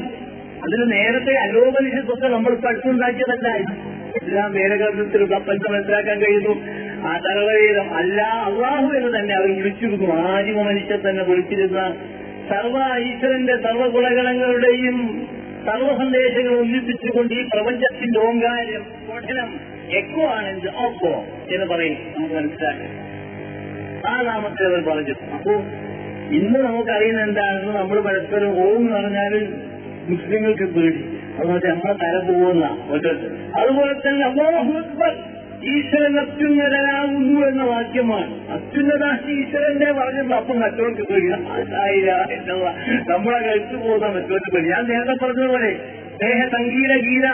അതിന് നേരത്തെ അലോപനിഷത്തൊക്കെ നമ്മൾ പഠിച്ചുണ്ടാക്കിയതല്ല. എല്ലാം വേദഗ്രന്ഥത്തിൽ കപ്പൽസ് മനസ്സിലാക്കാൻ കഴിയുന്നു. ആ സർവവേദം അല്ല അള്ളാഹു എന്ന് തന്നെ അവർ വിളിച്ചിരുന്നു. ആദിമ മനുഷ്യർ തന്നെ വിളിച്ചിരുന്ന സർവ ഈശ്വരന്റെ സർവഗുണഗണങ്ങളുടെയും സർവ സന്ദേശങ്ങൾ ഒന്നിപ്പിച്ചുകൊണ്ട് ഈ പ്രപഞ്ചത്തിന്റെ ഓങ്കാരം പഠനം എക്കോ ആണ് ഓക്കോ എന്ന് പറയും. നമുക്ക് മനസ്സിലാക്കാം. ആ നാമത്തിൽ അവർ പറഞ്ഞു അപ്പോ ഇന്ന് നമുക്കറിയുന്ന എന്താണെന്ന് നമ്മൾ പരസ്പരം ഓം എന്ന് പറഞ്ഞാൽ മുസ്ലിങ്ങൾക്ക് പേടി. അതുപോലെ നമ്മളെ തല പോകുന്ന അതുപോലെ തന്നെ അക്ബർ ഈശ്വരൻ അത്യുന്നതനാകുന്നു എന്ന വാക്യമാണ്. അത്യുന്നത ഈശ്വരന്റെ പറഞ്ഞത് അപ്പം മറ്റവർക്ക് പേടി. നമ്മളെ കഴിച്ചു പോകുന്ന മറ്റവർക്ക് പേടി. ഞാൻ നേരത്തെ പറഞ്ഞതുപോലെ ദേഹ സംഗീത ഗീത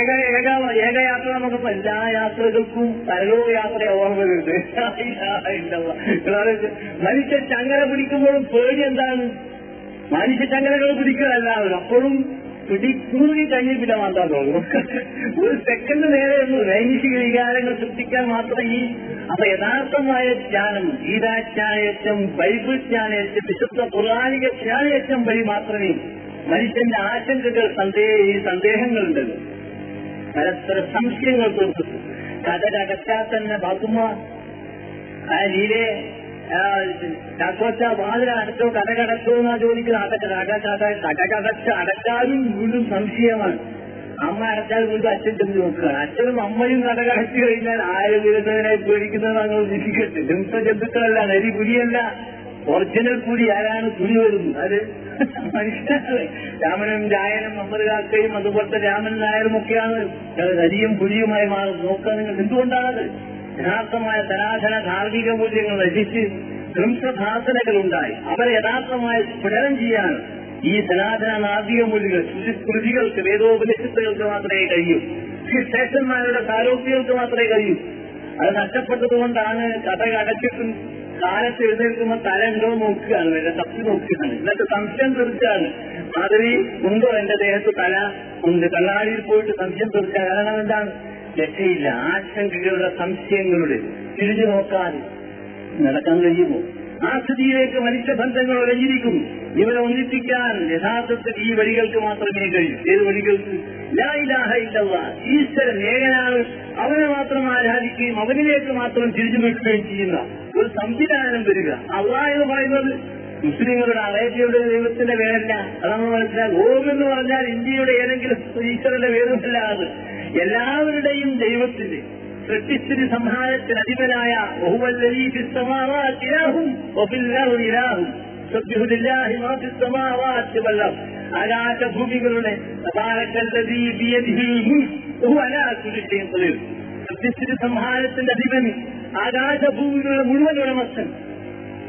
ഏക ഏക ഏകയാത്ര നമുക്ക് എല്ലാ യാത്രകൾക്കും പരലോ യാത്ര ഓർമ്മയുണ്ട് മനുഷ്യ ചങ്ങല പിടിക്കുമ്പോഴും പേടി എന്താണ്? മനുഷ്യ ചങ്ങലകൾ പിടിക്കുകയല്ലാതെ അപ്പോഴും പിടിക്കൂടി കഴിഞ്ഞ് പിന്നെ മാറ്റാൻ തോന്നുന്നു ഒരു സെക്കൻഡ് നേരെ ഒന്ന് ലൈംഗിക വികാരങ്ങൾ സൃഷ്ടിക്കാൻ മാത്രം ഈ അപ്പൊ യഥാർത്ഥമായ ജ്ഞാനം ഗീതാജ്ഞാനേറ്റം ബൈബിൾ ജ്ഞാനേറ്റം വിശുദ്ധ പുരാണിക ജ്ഞാനേറ്റം വഴി മാത്രമേ മനുഷ്യന്റെ ആശങ്കകൾ സന്ദേഹ സന്ദേഹങ്ങളുണ്ടല്ലോ. പരസ്പര സംശയങ്ങൾ തീർക്കും കഥകടച്ചാൽ തന്നെ ബാക്കുമ്മ ആ നീരെ ചാക്കോച്ച വാതിൽ അടച്ചോ കടകടച്ചോ എന്നാ ചോദിക്കുന്നത്? അതൊക്കെ കഥ കടകടച്ച് അടച്ചാലും വീണ്ടും സംശയമാണ്. അമ്മ അടച്ചാൽ വീണ്ടും അച്ഛൻ ചെന്ന് നോക്കുകയാണ് അച്ഛനും അമ്മയും കടകടച്ചു കഴിഞ്ഞാൽ ആരും വരുന്നതിനെ പേടിക്കുന്നത് അങ്ങ് നിശ്ചയിക്കട്ടെ ഹിംസ ജന്തുക്കളല്ല നരി പുലിയല്ല ഒറിജിനൽ പുലി ആരാണ് പുലി വരുന്നത്? അത് മനുഷ്യ രാമനും രായനും അമ്മത് കാക്കയും അതുപോലത്തെ രാമൻ നായരും ഒക്കെയാണ്. നരിയും പുലിയുമായി മാറുന്നത്. നോക്കുക നിങ്ങൾ എന്തുകൊണ്ടാണത്? യഥാർത്ഥമായ സനാതന ധാർമ്മിക മൂല്യങ്ങൾ രചിച്ച് ധ്വംസഭാസനകൾ ഉണ്ടായി അവരെ യഥാർത്ഥമായി സ്ഫുരണം ചെയ്യാൻ ഈ സനാതന നാർഗിക മൂല്യങ്ങൾ കൃതികൾക്ക് വേദോപനിഷത്തുകൾക്ക് മാത്രമേ കഴിയൂ. ശേഷന്മാരുടെ സാരോഗ്യങ്ങൾക്ക് മാത്രമേ കഴിയൂ. അത് നഷ്ടപ്പെട്ടതുകൊണ്ടാണ് കഥ അടച്ചിട്ടും കാലത്ത് എഴുന്നേൽക്കുമ്പോൾ തല ഉണ്ടോ നോക്കുകയാണ് എന്റെ തപ്പി നോക്കുകയാണ്. എന്നിട്ട് സംശയം തീർച്ചയാണ്. മാധവി ഉണ്ടോ എന്റെ ദേഹത്ത് തല? ഉണ്ട്. കണ്ണാടിയിൽ പോയിട്ട് സംശയം തീർച്ച കാരണം എന്താണ്? രക്ഷയില്ല ആശങ്കകളുടെ സംശയങ്ങളുടെ തിരിഞ്ഞു നോക്കാതെ നടക്കാൻ കഴിയുമോ? ആ സ്ഥിതിയിലേക്ക് മനുഷ്യബന്ധങ്ങൾ ഒരഞ്ഞിരിക്കും ഇവരെ ഒന്നിപ്പിക്കാൻ യഥാർത്ഥത്തിൽ ഈ വഴികൾക്ക് മാത്രമേ കഴിയൂ. ഏത് വഴികൾക്ക്. ഈശ്വരൻ ഏകനാണ്. അവനെ മാത്രം ആരാധിക്കുകയും അവനിലേക്ക് മാത്രം തിരിഞ്ഞു നിൽക്കുകയും ചെയ്യുന്ന ഒരു സംവിധാനം വരിക. അള്ളാ എന്ന് പറയുന്നത് മുസ്ലിങ്ങളുടെ അറേബ്യയുടെ ദൈവത്തിന്റെ പേരല്ല. അതാണ് നമ്മൾ ഓം എന്ന് പറഞ്ഞാൽ ഇന്ത്യയുടെ ഏതെങ്കിലും ഈശ്വരന്റെ പേരുമല്ല എല്ലാവരുടെയും ദൈവത്തിന്റെ സൃഷ്ടിസ്ഥിതി സംഹാരത്തിന് അധിപനായ ആകാശഭൂമികളുടെ സൃഷ്ടിസ്ഥിതി സംഹാരത്തിന്റെ അധിപൻ ആകാശഭൂമികളുടെ മുഴുവൻ ഉടമസ്ഥൻ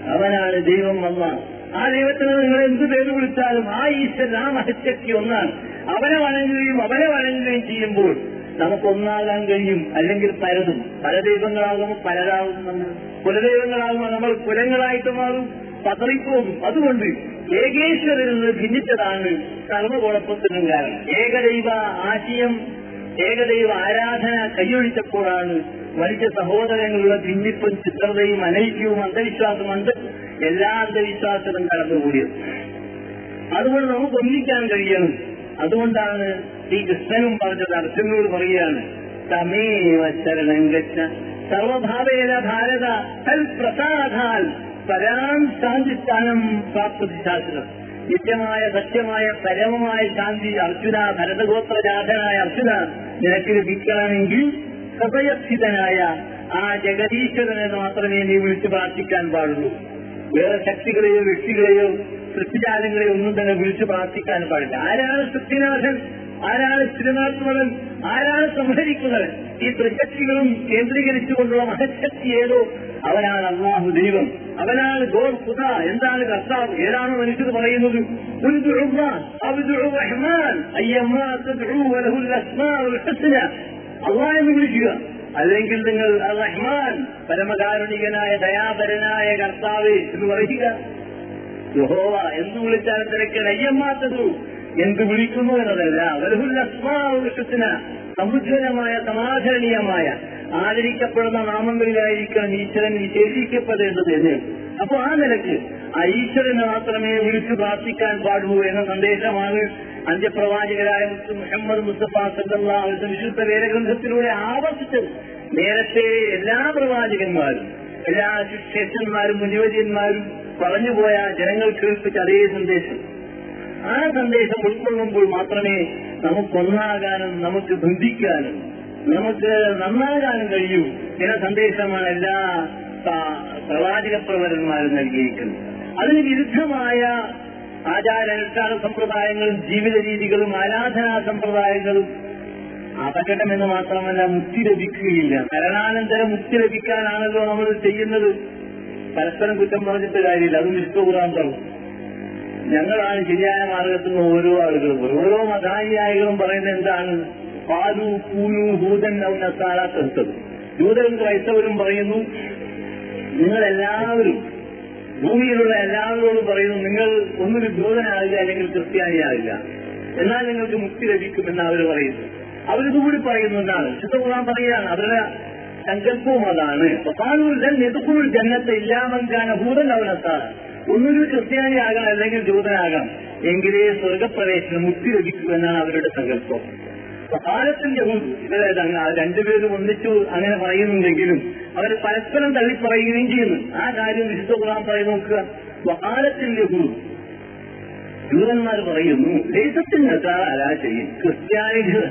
അവനാണ് ദൈവം വന്ന ആ ദൈവത്തിന് നിങ്ങൾ എന്ത് പേര് വിളിച്ചാലും ആ ഈശ്വരൻ ആ മഹത്യക്ക് ഒന്നാണ്. അവനെ വണങ്ങുകയും അവനെ വണങ്ങുകയും ചെയ്യുമ്പോൾ നമുക്കൊന്നാകാൻ കഴിയും. അല്ലെങ്കിൽ പലതും. പല ദൈവങ്ങളാകുമ്പോൾ പലരാകും നമ്മൾ കുലദൈവങ്ങളാകുമ്പോൾ നമ്മൾ കുലങ്ങളായിട്ട് മാറും പതറിപ്പോകും. അതുകൊണ്ട് ഏകേശ്വരിൽ നിന്ന് ഭിന്നിച്ചതാണ് സർവകുഴപ്പത്തിനും കാരണം. ഏകദൈവ ആശയം ഏകദൈവ ആരാധന കൈയൊഴിച്ചപ്പോഴാണ് മനുഷ്യ സഹോദരങ്ങളുടെ ഭിന്നിപ്പും ചിത്രതയും അനൈക്യവും അന്ധവിശ്വാസമുണ്ട് എല്ലാ അന്ധവിശ്വാസവും കടന്നുകൂടിയത്. അതുകൊണ്ട് നമുക്ക് ഒന്നിക്കാൻ കഴിയണം. അതുകൊണ്ടാണ് ഈ കൃഷ്ണനും പറഞ്ഞത് അർജുനോട് പറയുകയാണ് തമേവ ശരണം ഗച്ഛ സർവഭാവേന ഭാരത തൽ പ്രസാദാൽ പരാം ശാന്തിസ്ഥാനം പ്രാപ്തി ശാസ്ത്രം നിത്യമായ സത്യമായ പരമമായ ശാന്തി അർജുന ഭരതഗോത്രജാതനായ അർജുന നിനക്ക് ലഭിക്കണമെങ്കിൽ ഹൃദയസ്ഥിതനായ ആ ജഗദീശ്വരനെ മാത്രമേ നീ വിളിച്ച് പ്രാർത്ഥിക്കാൻ പാടുള്ളൂ. വേറെ ശക്തികളെയോ വ്യക്തികളെയോ സൃഷ്ടിജാലങ്ങളെയോ ഒന്നും തന്നെ വിളിച്ചു പ്രാർത്ഥിക്കാൻ പാടില്ല. ആരാണ് സൃഷ്ടിനാഥൻ ആരാണ് സ്ഥിരനാത്മകൻ ആരാണ് സംഹരിക്കുന്നത്? ഈ ത്രിശക്തികളും കേന്ദ്രീകരിച്ചുകൊണ്ടുള്ള മഹശക്തി ഏതോ? അവനാണ് അള്ളാഹു ദൈവം. അവനാണ് ഗോൾ പുത എന്താണ് കർത്താവ്? ഏതാണ് മനുഷ്യർ പറയുന്നത്? അള്ളാഹെന്ന് വിളിക്കുക. അല്ലെങ്കിൽ നിങ്ങൾ റഹ്മാൻ പരമകാരുണികനായ ദയാപരനായ കർത്താവ് എന്ന് പറയുക. യഹോവ എന്ത് വിളിച്ചാലും തിരക്ക് അയ്യമ്മാത്തതു എന്ത് വിളിക്കുന്നു എന്നതല്ല. വലഹുല്ലസ്മാവിഷത്തിന് സമുജ്വലമായ സമാധരണീയമായ ആദരിക്കപ്പെടുന്ന നാമങ്ങളിലായിരിക്കണം ഈശ്വരൻ വിശേഷിക്കപ്പെടേണ്ടത് എന്ന്. അപ്പൊ ആ നിലയ്ക്ക് ആ ഈശ്വരനെ മാത്രമേ വിളിച്ചു പ്രാർത്ഥിക്കാൻ പാടുള്ളൂ എന്ന സന്ദേശമാണ് അന്ത്യപ്രവാചകരായ മുഹമ്മദ് മുസ്തഫ വിശുദ്ധ വേദഗ്രന്ഥത്തിലൂടെ ആവർത്തിച്ചത്. നേരത്തെ എല്ലാ പ്രവാചകന്മാരും എല്ലാ ശിഷ്യന്മാരും മുനിവര്യന്മാരും പറഞ്ഞുപോയ ജനങ്ങൾ കേൾപ്പിച്ച അതേ സന്ദേശം. ആ സന്ദേശം ഉൾക്കൊള്ളുമ്പോൾ മാത്രമേ നമുക്കൊന്നാകാനും നമുക്ക് ബന്ധിക്കാനും നമുക്ക് നന്നാകാനും കഴിയൂ എന്ന സന്ദേശമാണ് എല്ലാ പ്രവാചക പ്രവരന്മാരും നൽകിയിരിക്കുന്നത്. അതിന് വിരുദ്ധമായ ആചാരാനുഷ്ഠാന സമ്പ്രദായങ്ങളും ജീവിത രീതികളും ആരാധനാ സമ്പ്രദായങ്ങളും അപകടമെന്ന് മാത്രമല്ല മുക്തി ലഭിക്കുകയില്ല. മരണാനന്തരം മുക്തി ലഭിക്കാനാണല്ലോ നമ്മൾ ചെയ്യുന്നത്. പരസ്പരം കുറ്റം പറഞ്ഞിട്ട് കാര്യമില്ല. അതും പറഞ്ഞു ഞങ്ങളാണ് ശരിയായ മാർഗത്തിൽ നിന്ന് ഓരോ ആളുകളും ഓരോ മതാനുയായികളും പറയുന്നത് എന്താണ്? പാലു പൂനു ഭൂതൻ നസാല തെർത്തത് ജൂതരും ക്രൈസ്തവരും പറയുന്നു നിങ്ങളെല്ലാവരും ഭൂമിയിലുള്ള എല്ലാവരോടും പറയുന്നു നിങ്ങൾ ഒന്നൊരു ജൂതനാകില്ല അല്ലെങ്കിൽ ക്രിസ്ത്യാനിയാകില്ല എന്നാൽ നിങ്ങൾക്ക് മുക്തി ലഭിക്കുമെന്ന് അവർ പറയുന്നു. അവരിതുകൂടി പറയുന്നു എന്നാണ് ശുദ്ധകുറാൻ പറയുകയാണ്. അവരുടെ സങ്കല്പവും അതാണ് ജന്നത്തെ ഇല്ലാമങ്കാന ഭൂതൻ അവനത്താണ് ഒന്നൊരു ക്രിസ്ത്യാനിയാകണം അല്ലെങ്കിൽ ജൂതനാകാം. എങ്കിലേ സ്വർഗപ്രവേശനം മുക്തി ലഭിക്കൂ എന്നാണ് അവരുടെ സങ്കല്പം. ഇവരെ രണ്ടുപേരും ഒന്നിച്ചു അങ്ങനെ പറയുന്നുണ്ടെങ്കിലും അവർ പരസ്പരം തള്ളി പറയുകയും ചെയ്യുന്നു. ആ കാര്യം വിശുദ്ധ ഖുർആൻ പറയും നോക്കുക. പാലത്തിന്റെ ഹു ജൂതന്മാർ പറയുന്നു ദേശത്തിന്റെ അല്ല ചെയ്യും. ക്രിസ്ത്യാനികൾ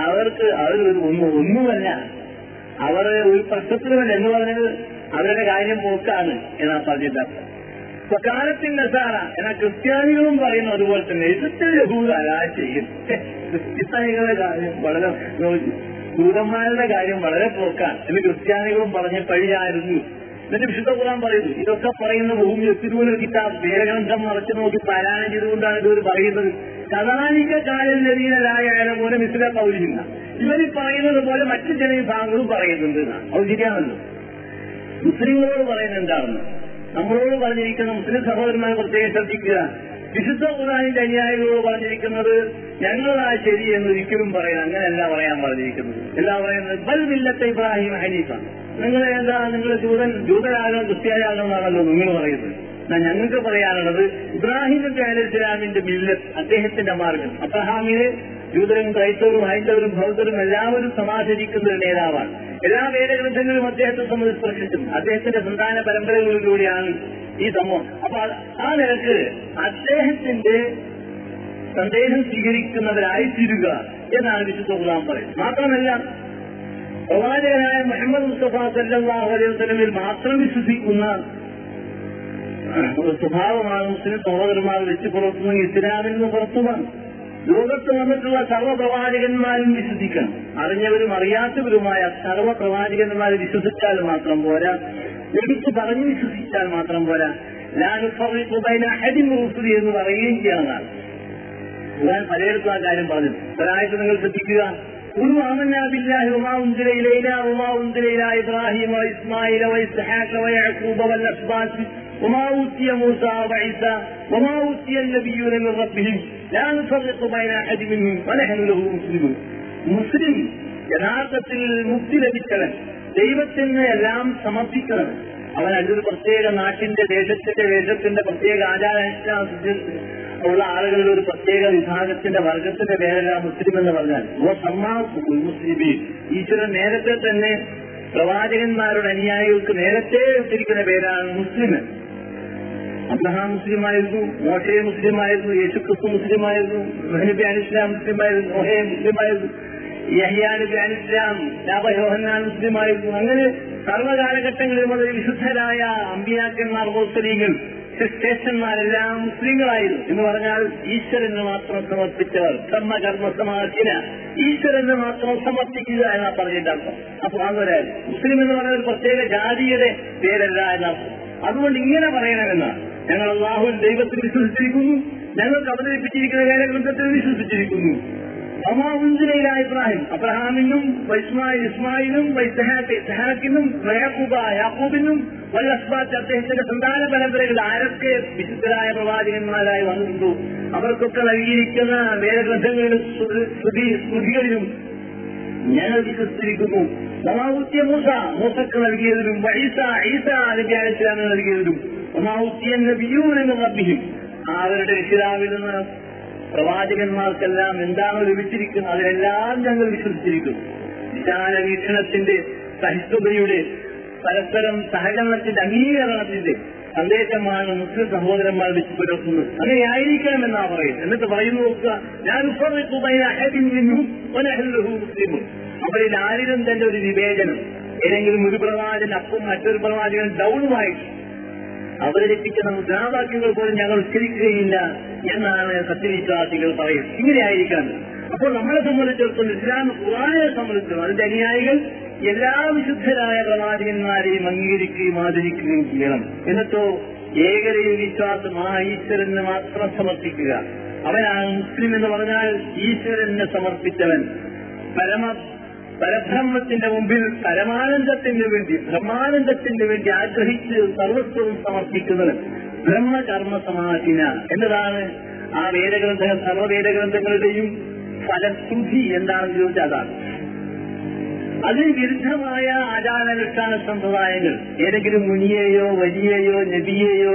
അവർക്ക് അവർ ഒന്നും ഒന്നുമല്ല. അവർ ഒരു പ്രശ്നത്തിലുമില്ല എന്ന് പറഞ്ഞത് അവരുടെ കാര്യം പോക്കാണ് എന്നാ പറഞ്ഞിട്ട് സ്വകാലത്തിന്റെ സാറ എന്നാ ക്രിസ്ത്യാനികളും പറയുന്നു അതുപോലെ തന്നെ എഴുത്തിൽ യഹൂദ ചെയ്യും. ക്രിസ്ത്യാനികളുടെ കാര്യം വളരെ ദൂതന്മാരുടെ കാര്യം വളരെ പോക്കാണ്. എന്ന് ക്രിസ്ത്യാനികളും പറഞ്ഞ പഴിയായിരുന്നു. എന്നിട്ട് വിശുദ്ധ ഖുർആൻ പറയുന്നു ഇതൊക്കെ പറയുന്ന ഭൂമി എത്തിരൂല കിതാബ് വേദഗ്രന്ഥം മറച്ചു നോക്കി പാരായണം ചെയ്തുകൊണ്ടാണ് ഇതൊരു പറയുന്നത്. കഥാനിക കാലം ലതീനരായ പോലെ മിശ്ര പൗരില്ല ഇവർ പറയുന്നത് പോലെ മറ്റു ചില വിഭാഗങ്ങളും പറയുന്നുണ്ട് അത് ശരിയാണല്ലോ. മുസ്ലിങ്ങളോട് പറയുന്നത് എന്താണെന്ന്. നമ്മളോട് പറഞ്ഞിരിക്കുന്ന മുസ്ലിം സഹോദരന്മാരെ പ്രത്യേകം ശ്രദ്ധിക്കുക. വിശുദ്ധ ഖുർആാനിന്റെ അനുയായികളോട് പറഞ്ഞിരിക്കുന്നത് ഞങ്ങളാ ശരി എന്ന് ഒരിക്കലും പറയാൻ അങ്ങനെയല്ല പറയാൻ പറഞ്ഞിരിക്കുന്നത്. എല്ലാം പറയുന്നത്? ബൽ മില്ലത്തെ ഇബ്രാഹിം ഹനീഫ. നിങ്ങൾ എന്താ നിങ്ങൾ ജൂതൻ ജൂതരാകണം ക്രിസ്ത്യാനാകണം എന്നാണല്ലോ നിങ്ങൾ പറയുന്നത്. ഞങ്ങൾക്ക് പറയാനുള്ളത് ഇബ്രാഹിം നബി അലി ഇസ്ലാമിന്റെ മില്ലത്ത് അദ്ദേഹത്തിന്റെ മാർഗം. അബ്രഹാമിന് ജൂതരും ക്രൈസ്തവരും ഹൈന്ദവരും ബൗദ്ധരും എല്ലാവരും സമാചരിക്കുന്ന ഒരു നേതാവാണ്. എല്ലാ വേദഗ്രന്ഥങ്ങളും അദ്ദേഹത്തെ സംബന്ധിച്ച് സ്പർശിച്ചു അദ്ദേഹത്തിന്റെ സന്താന പരമ്പരകളിലൂടെയാണ് ഈ സമൂഹം. അപ്പൊ ആ നിലയ്ക്ക് അദ്ദേഹത്തിന്റെ സന്ദേശം സ്വീകരിക്കുന്നവരായിത്തീരുക എന്നാണ് വിശുദ്ധ ഗുലാം പറയുന്നത്. മാത്രമല്ല പ്രവാചകനായ മുഹമ്മദ് മുസ്തഫ സല്ലാഹു അലൈഹി വസ്ലമിൽ മാത്രം വിശ്വസിക്കുന്ന സ്വഭാവമാണ് മുസ്ലിം സഹോദരന്മാർ വെച്ച് പുറത്തുനിന്ന് ഇസ്ലാമിൽ നിന്ന് പുറത്തുമാണ് ലോകത്ത് വന്നിട്ടുള്ള സർവ്വപ്രവാചകന്മാരും വിശ്വസിക്കണം അറിഞ്ഞവരും അറിയാത്തവരുമായ സർവ്വപ്രവാചകന്മാരെ വിശ്വസിച്ചാൽ മാത്രം പോരാ എടുത്തു പറഞ്ഞു വിശ്വസിച്ചാൽ മാത്രം പോരാ ലാനുഫറിബൈന അടിമുറുസുതി എന്ന് പറയുകയും ചെയ്യാവുന്നതാണ് ഞാൻ പലയിടത്തും ആ കാര്യം പറഞ്ഞു ഒരാഴ്ച നിങ്ങൾ ശ്രദ്ധിക്കുക قل آمنا بالله وما أنزل إلينا وما أنزل إلى إبراهيم وإسماعيل وإسحاق ويعقوب والأسباط وما أوتي موسى وعيسى وما أوتي النبيون من ربهم لا نفرق بين أحد منهم ونحن له مسلمون مسلم യഥാർത്ഥത്തിൽ മുക്തി ലഭിച്ചവൻ ദൈവത്തിന് എല്ലാം സമർപ്പിക്കണം അവൻ അതൊരു പ്രത്യേക നാട്ടിന്റെ ദേശത്തിന്റെ ദേശത്തിന്റെ പ്രത്യേക ആചാരാനുഷ്ഠാനത്തിൽ ഉള്ള ആളുകളിൽ ഒരു പ്രത്യേക വിഭാഗത്തിന്റെ വർഗത്തിന്റെ പേരല്ല മുസ്ലിം എന്ന് പറഞ്ഞാൽ ഓ സമ്മാസുൽ മുസ്ലിമീൻ ഈശ്വരൻ നേരത്തെ തന്നെ പ്രവാചകന്മാരുടെ അനുയായികൾക്ക് നേരത്തെ ഇട്ടിരിക്കുന്ന പേരാണ് മുസ്ലിം അബ്രഹാം മുസ്ലിമായിരുന്നു മോഷയെ മുസ്ലിമായിരുന്നു യേശുക്രിസ്തു മുസ്ലിമായിരുന്നു നബി അലിസ്ലാം മുസ്ലിമായിരുന്നു മോഹയെ മുസ്ലിമായിരുന്നു യഹിയാ നബി അലിസ്ലാം യാബയോഹന്നാൻ മുസ്ലിമായിരുന്നു. അങ്ങനെ സർവകാലഘട്ടങ്ങളിൽ വളരെ വിശുദ്ധരായ അമ്പിയാക്കന്മാർ മുസ്ലിങ്ങൾ ശ്രേഷ്ഠന്മാരെല്ലാം മുസ്ലിങ്ങളായിരുന്നു. എന്ന് പറഞ്ഞാൽ ഈശ്വരന് മാത്രം സമർപ്പിച്ചവർ കർമ്മകർമ്മ സമാധിന ഈശ്വരന് മാത്രം സമർപ്പിക്കുക എന്നാ പറഞ്ഞിട്ട് അർത്ഥം. അപ്പൊ അങ്ങനെ മുസ്ലിം എന്ന് പറയുന്ന ഒരു പ്രത്യേക ജാതിയുടെ പേരല്ല എന്നർത്ഥം അതുകൊണ്ട് ഇങ്ങനെ പറയണമെന്നാണ് ഞങ്ങൾ അള്ളാഹുൽ ദൈവത്തിൽ വിശ്വസിച്ചിരിക്കുന്നു. ഞങ്ങൾക്ക് അവതരിപ്പിച്ചിരിക്കുന്ന വേദഗ്രന്ഥത്തിൽ വിശ്വസിച്ചിരിക്കുന്നു. അമാവുഞ്ചിനയില ഇബ്രാഹിം അബ്രഹാമിനും വൈസ്മായി ഇസ്മായിലും വൈസഹാക്കിനും യാക്കൂബ യാക്കൂബിനും വല്ലസ്ബാത്ത് അദ്ദേഹത്തിന്റെ സന്താന പരമ്പരകൾ ആരൊക്കെ വിശുദ്ധരായ പ്രവാചകന്മാരായി വന്നിട്ടുണ്ടോ? അവർക്കൊക്കെ നൽകിയിരിക്കുന്ന വേദഗ്രന്ഥങ്ങളിലും ശ്രുതി സ്മൃതികളിലും ഞങ്ങൾ വിശ്വസിച്ചിരിക്കുന്നു. മൂസ മൂസക്ക് നൽകിയതിലും ഈസ ഈസ നബി നൽകിയതിലും റബ്ബിയും അവരുടെ രക്ഷിതാവിൽ നിന്ന് പ്രവാചകന്മാർക്കെല്ലാം എന്താണോ ലഭിച്ചിരിക്കുന്നത്? അതിലെല്ലാം ഞങ്ങൾ വിശ്വസിച്ചിരിക്കുന്നു. വിശാല വീക്ഷണത്തിന്റെ സഹിഷ്ണുതയുടെ പരസ്പരം സഹകരണത്തിന്റെ അംഗീകരണത്തിന്റെ സന്ദേശമാണ് മുസ്ലിം സഹോദരന്മാർ വെച്ച് പുലർത്തുന്നത് അങ്ങനെ ആയിരിക്കണം എന്നാ പറയുന്നത്. എന്നിട്ട് പറയുന്നു നോക്കുക ഞാൻ മുസ്ലിമും. അവരിൽ ആരിലും തന്റെ ഒരു വിവേചനം. ഏതെങ്കിലും ഒരു പ്രവാചകൻ അപ്പം മറ്റൊരു പ്രവാചകൻ ഡൗണുമായിട്ട് അവതരിപ്പിക്കുന്ന മുദ്രാവാക്യങ്ങൾ പോലും ഞങ്ങൾ ഉച്ചരിക്കുകയില്ല എന്നാണ് സത്യവിശ്വാസികൾ പറയുന്നത്. ഇങ്ങനെ ആയിരിക്കണം അപ്പോൾ നമ്മളെ സംബന്ധിച്ചിടത്തോളം ഇസ്ലാം ഖുറാനെ സംബന്ധിച്ചിടത്തോളം അതിന്റെ അനുയായികൾ എല്ലാ വിശുദ്ധരായ പ്രവാചകന്മാരെയും അംഗീകരിക്കുകയും ആദരിക്കുകയും ചെയ്യണം. എന്നിട്ടോ ഏകരയിൽ വിശ്വാസം ആ ഈശ്വരന് മാത്രം സമർപ്പിക്കുക. അവനാണ് മുസ്ലിം എന്ന് പറഞ്ഞാൽ ഈശ്വരനെ സമർപ്പിച്ചവൻ. പരമ പരബ്രഹ്മത്തിന്റെ മുമ്പിൽ പരമാനന്ദത്തിന് വേണ്ടി ബ്രഹ്മാനന്ദത്തിന് വേണ്ടി ആഗ്രഹിച്ച് സർവസ്വവും സമർപ്പിക്കുന്നത് ബ്രഹ്മകർമ്മ സമാധിന എന്നതാണ് ആ വേദഗ്രന്ഥ സർവവേദഗ്രന്ഥങ്ങളുടെയും ഫലശുദ്ധി എന്താണെന്ന് ചോദിച്ചാൽ അതാണ്. അതിന് വിരുദ്ധമായ ആചാരാനുഷ്ഠാന സമ്പ്രദായങ്ങൾ ഏതെങ്കിലും മുനിയെയോ വലിയെയോ നബിയെയോ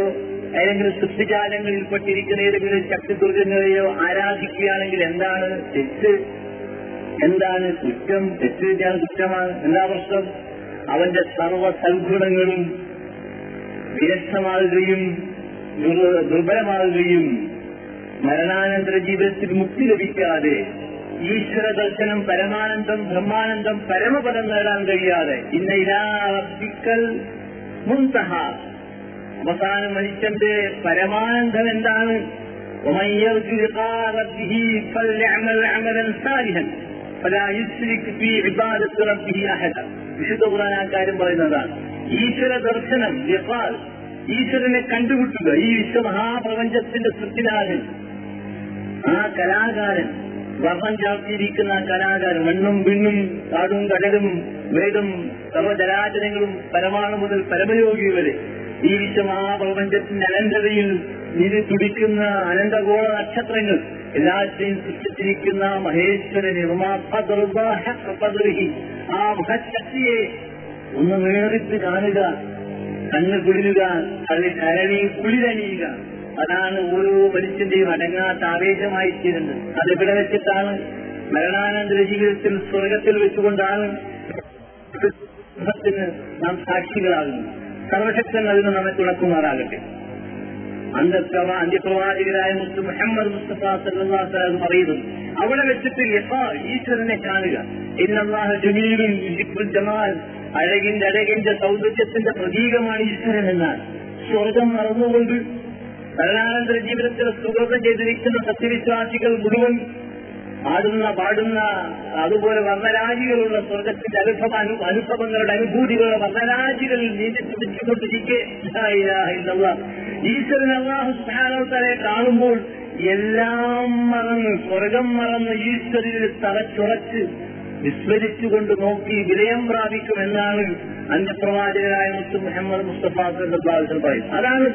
ഏതെങ്കിലും സൃഷ്ടിജാലങ്ങളിൽപ്പെട്ടിരിക്കുന്ന ഏതെങ്കിലും ശക്തിദുർഗങ്ങളെയോ ആരാധിക്കുകയാണെങ്കിൽ എന്താണ് തെറ്റ്? എന്താണ് കുറ്റം? തെറ്റ് കുറ്റമാണ്. എന്താ പ്രശ്നം അവന്റെ സർവ സൽഗുണങ്ങളും വിരക്ഷമാകുകയും ദുർബലമാകുകയും മരണാനന്തര ജീവിതത്തിൽ മുക്തി ലഭിക്കാതെ ഈശ്വര ദർശനം പരമാനന്ദം ബ്രഹ്മാനന്ദം പരമപദം നേടാൻ കഴിയാതെ ഇന്ന ഇലാവർത്തിക്കൽ മുൻതഹ. അവസാന മനുഷ്യന്റെ പരമാനന്ദം എന്താണ്? ഒമയ്യർജുഹാ വിശുദ്ധ കാര്യം പറയുന്നതാണ്. ഈശ്വര ദർശനം ജപ്പാൽ ഈശ്വരനെ കണ്ടുമുട്ടുക ഈ വിശ്വമഹാപ്രപഞ്ചത്തിന്റെ സൃഷ്ടിനാഥൻ ആ കലാകാരൻ വർണം ചാർത്തിയിരിക്കുന്ന ആ കലാകാരൻ മണ്ണും വിണ്ണും കാടും കടലും വേദം സർവജലാചരങ്ങളും പരമാണു മുതൽ പരമയോഗി വരെ ഈ വിശ്വമഹാപ്രപഞ്ചത്തിന്റെ അനന്തതയിൽ നിധി തുടിക്കുന്ന അനന്തഗോള നക്ഷത്രങ്ങൾ. എല്ലാറ്റിനെയും സൃഷ്ടിച്ചിരിക്കുന്ന മഹേശ്വര നിർമ്മാപ്പി ആ മഹശക്തിയെ ഒന്ന് നേരിട്ട് കാണുക കണ്ണ് കുളിരുക അതിൽ കരണി കുളിരണിയുക. അതാണ് ഓരോ മനുഷ്യന്റെയും അടങ്ങാത്ത ആവേശമായി തീരുന്നത് അതെവിടെ വെച്ചിട്ടാണ് മരണാനന്തര ജീവിതത്തിൽ സ്വർഗത്തിൽ വെച്ചുകൊണ്ടാണ് നാം സാക്ഷികളാകുന്നത്. സർവശക്തൻ അതിന് നമ്മെ തുണക്കുമാറാകട്ടെ. അന്തപ്രവ അന്ത്യപ്രവാചകരായ മുസ്തു മുഹമ്മദ് മുസ്തഫ അറിയുന്നു അവിടെ വെച്ചിട്ട് ഈശ്വരനെ കാണുക. ഇന്നല്ലാഹ ജമീലും ജമാൽ. അഴകിന്റെ അഴകിന്റെ സൗന്ദര്യത്തിന്റെ പ്രതീകമാണ് ഈശ്വരൻ എന്നാൽ സ്വർഗം മറന്നുകൊണ്ട് മരണാനന്തര ജീവിതത്തിൽ സുഖം ചെയ്തിരിക്കുന്ന സത്യവിശ്വാസികൾ മുഴുവൻ ആടുന്ന പാടുന്ന അതുപോലെ വർണരാജികളുള്ള സ്വർഗത്തിന്റെ അനുഭവ അനുഭവങ്ങളുടെ അനുഭൂതികളുടെ വർണരാജികളിൽ നീതി തുടിച്ചുകൊണ്ടിരിക്കെ ഈശ്വരൻ അള്ളാഹു സ്ഥാനോത്തരെ കാണുമ്പോൾ എല്ലാം മറന്ന് സ്വർഗം മറന്ന് ഈശ്വരനിൽ തറച്ചുറച്ച് വിസ്മരിച്ചുകൊണ്ട് നോക്കി വിലയം പ്രാപിക്കുമെന്നാണ് അന്യപ്രവാചകരായ മുത്തു മുഹമ്മദ് മുസ്തഫ പറയുന്നത്. അതാണ്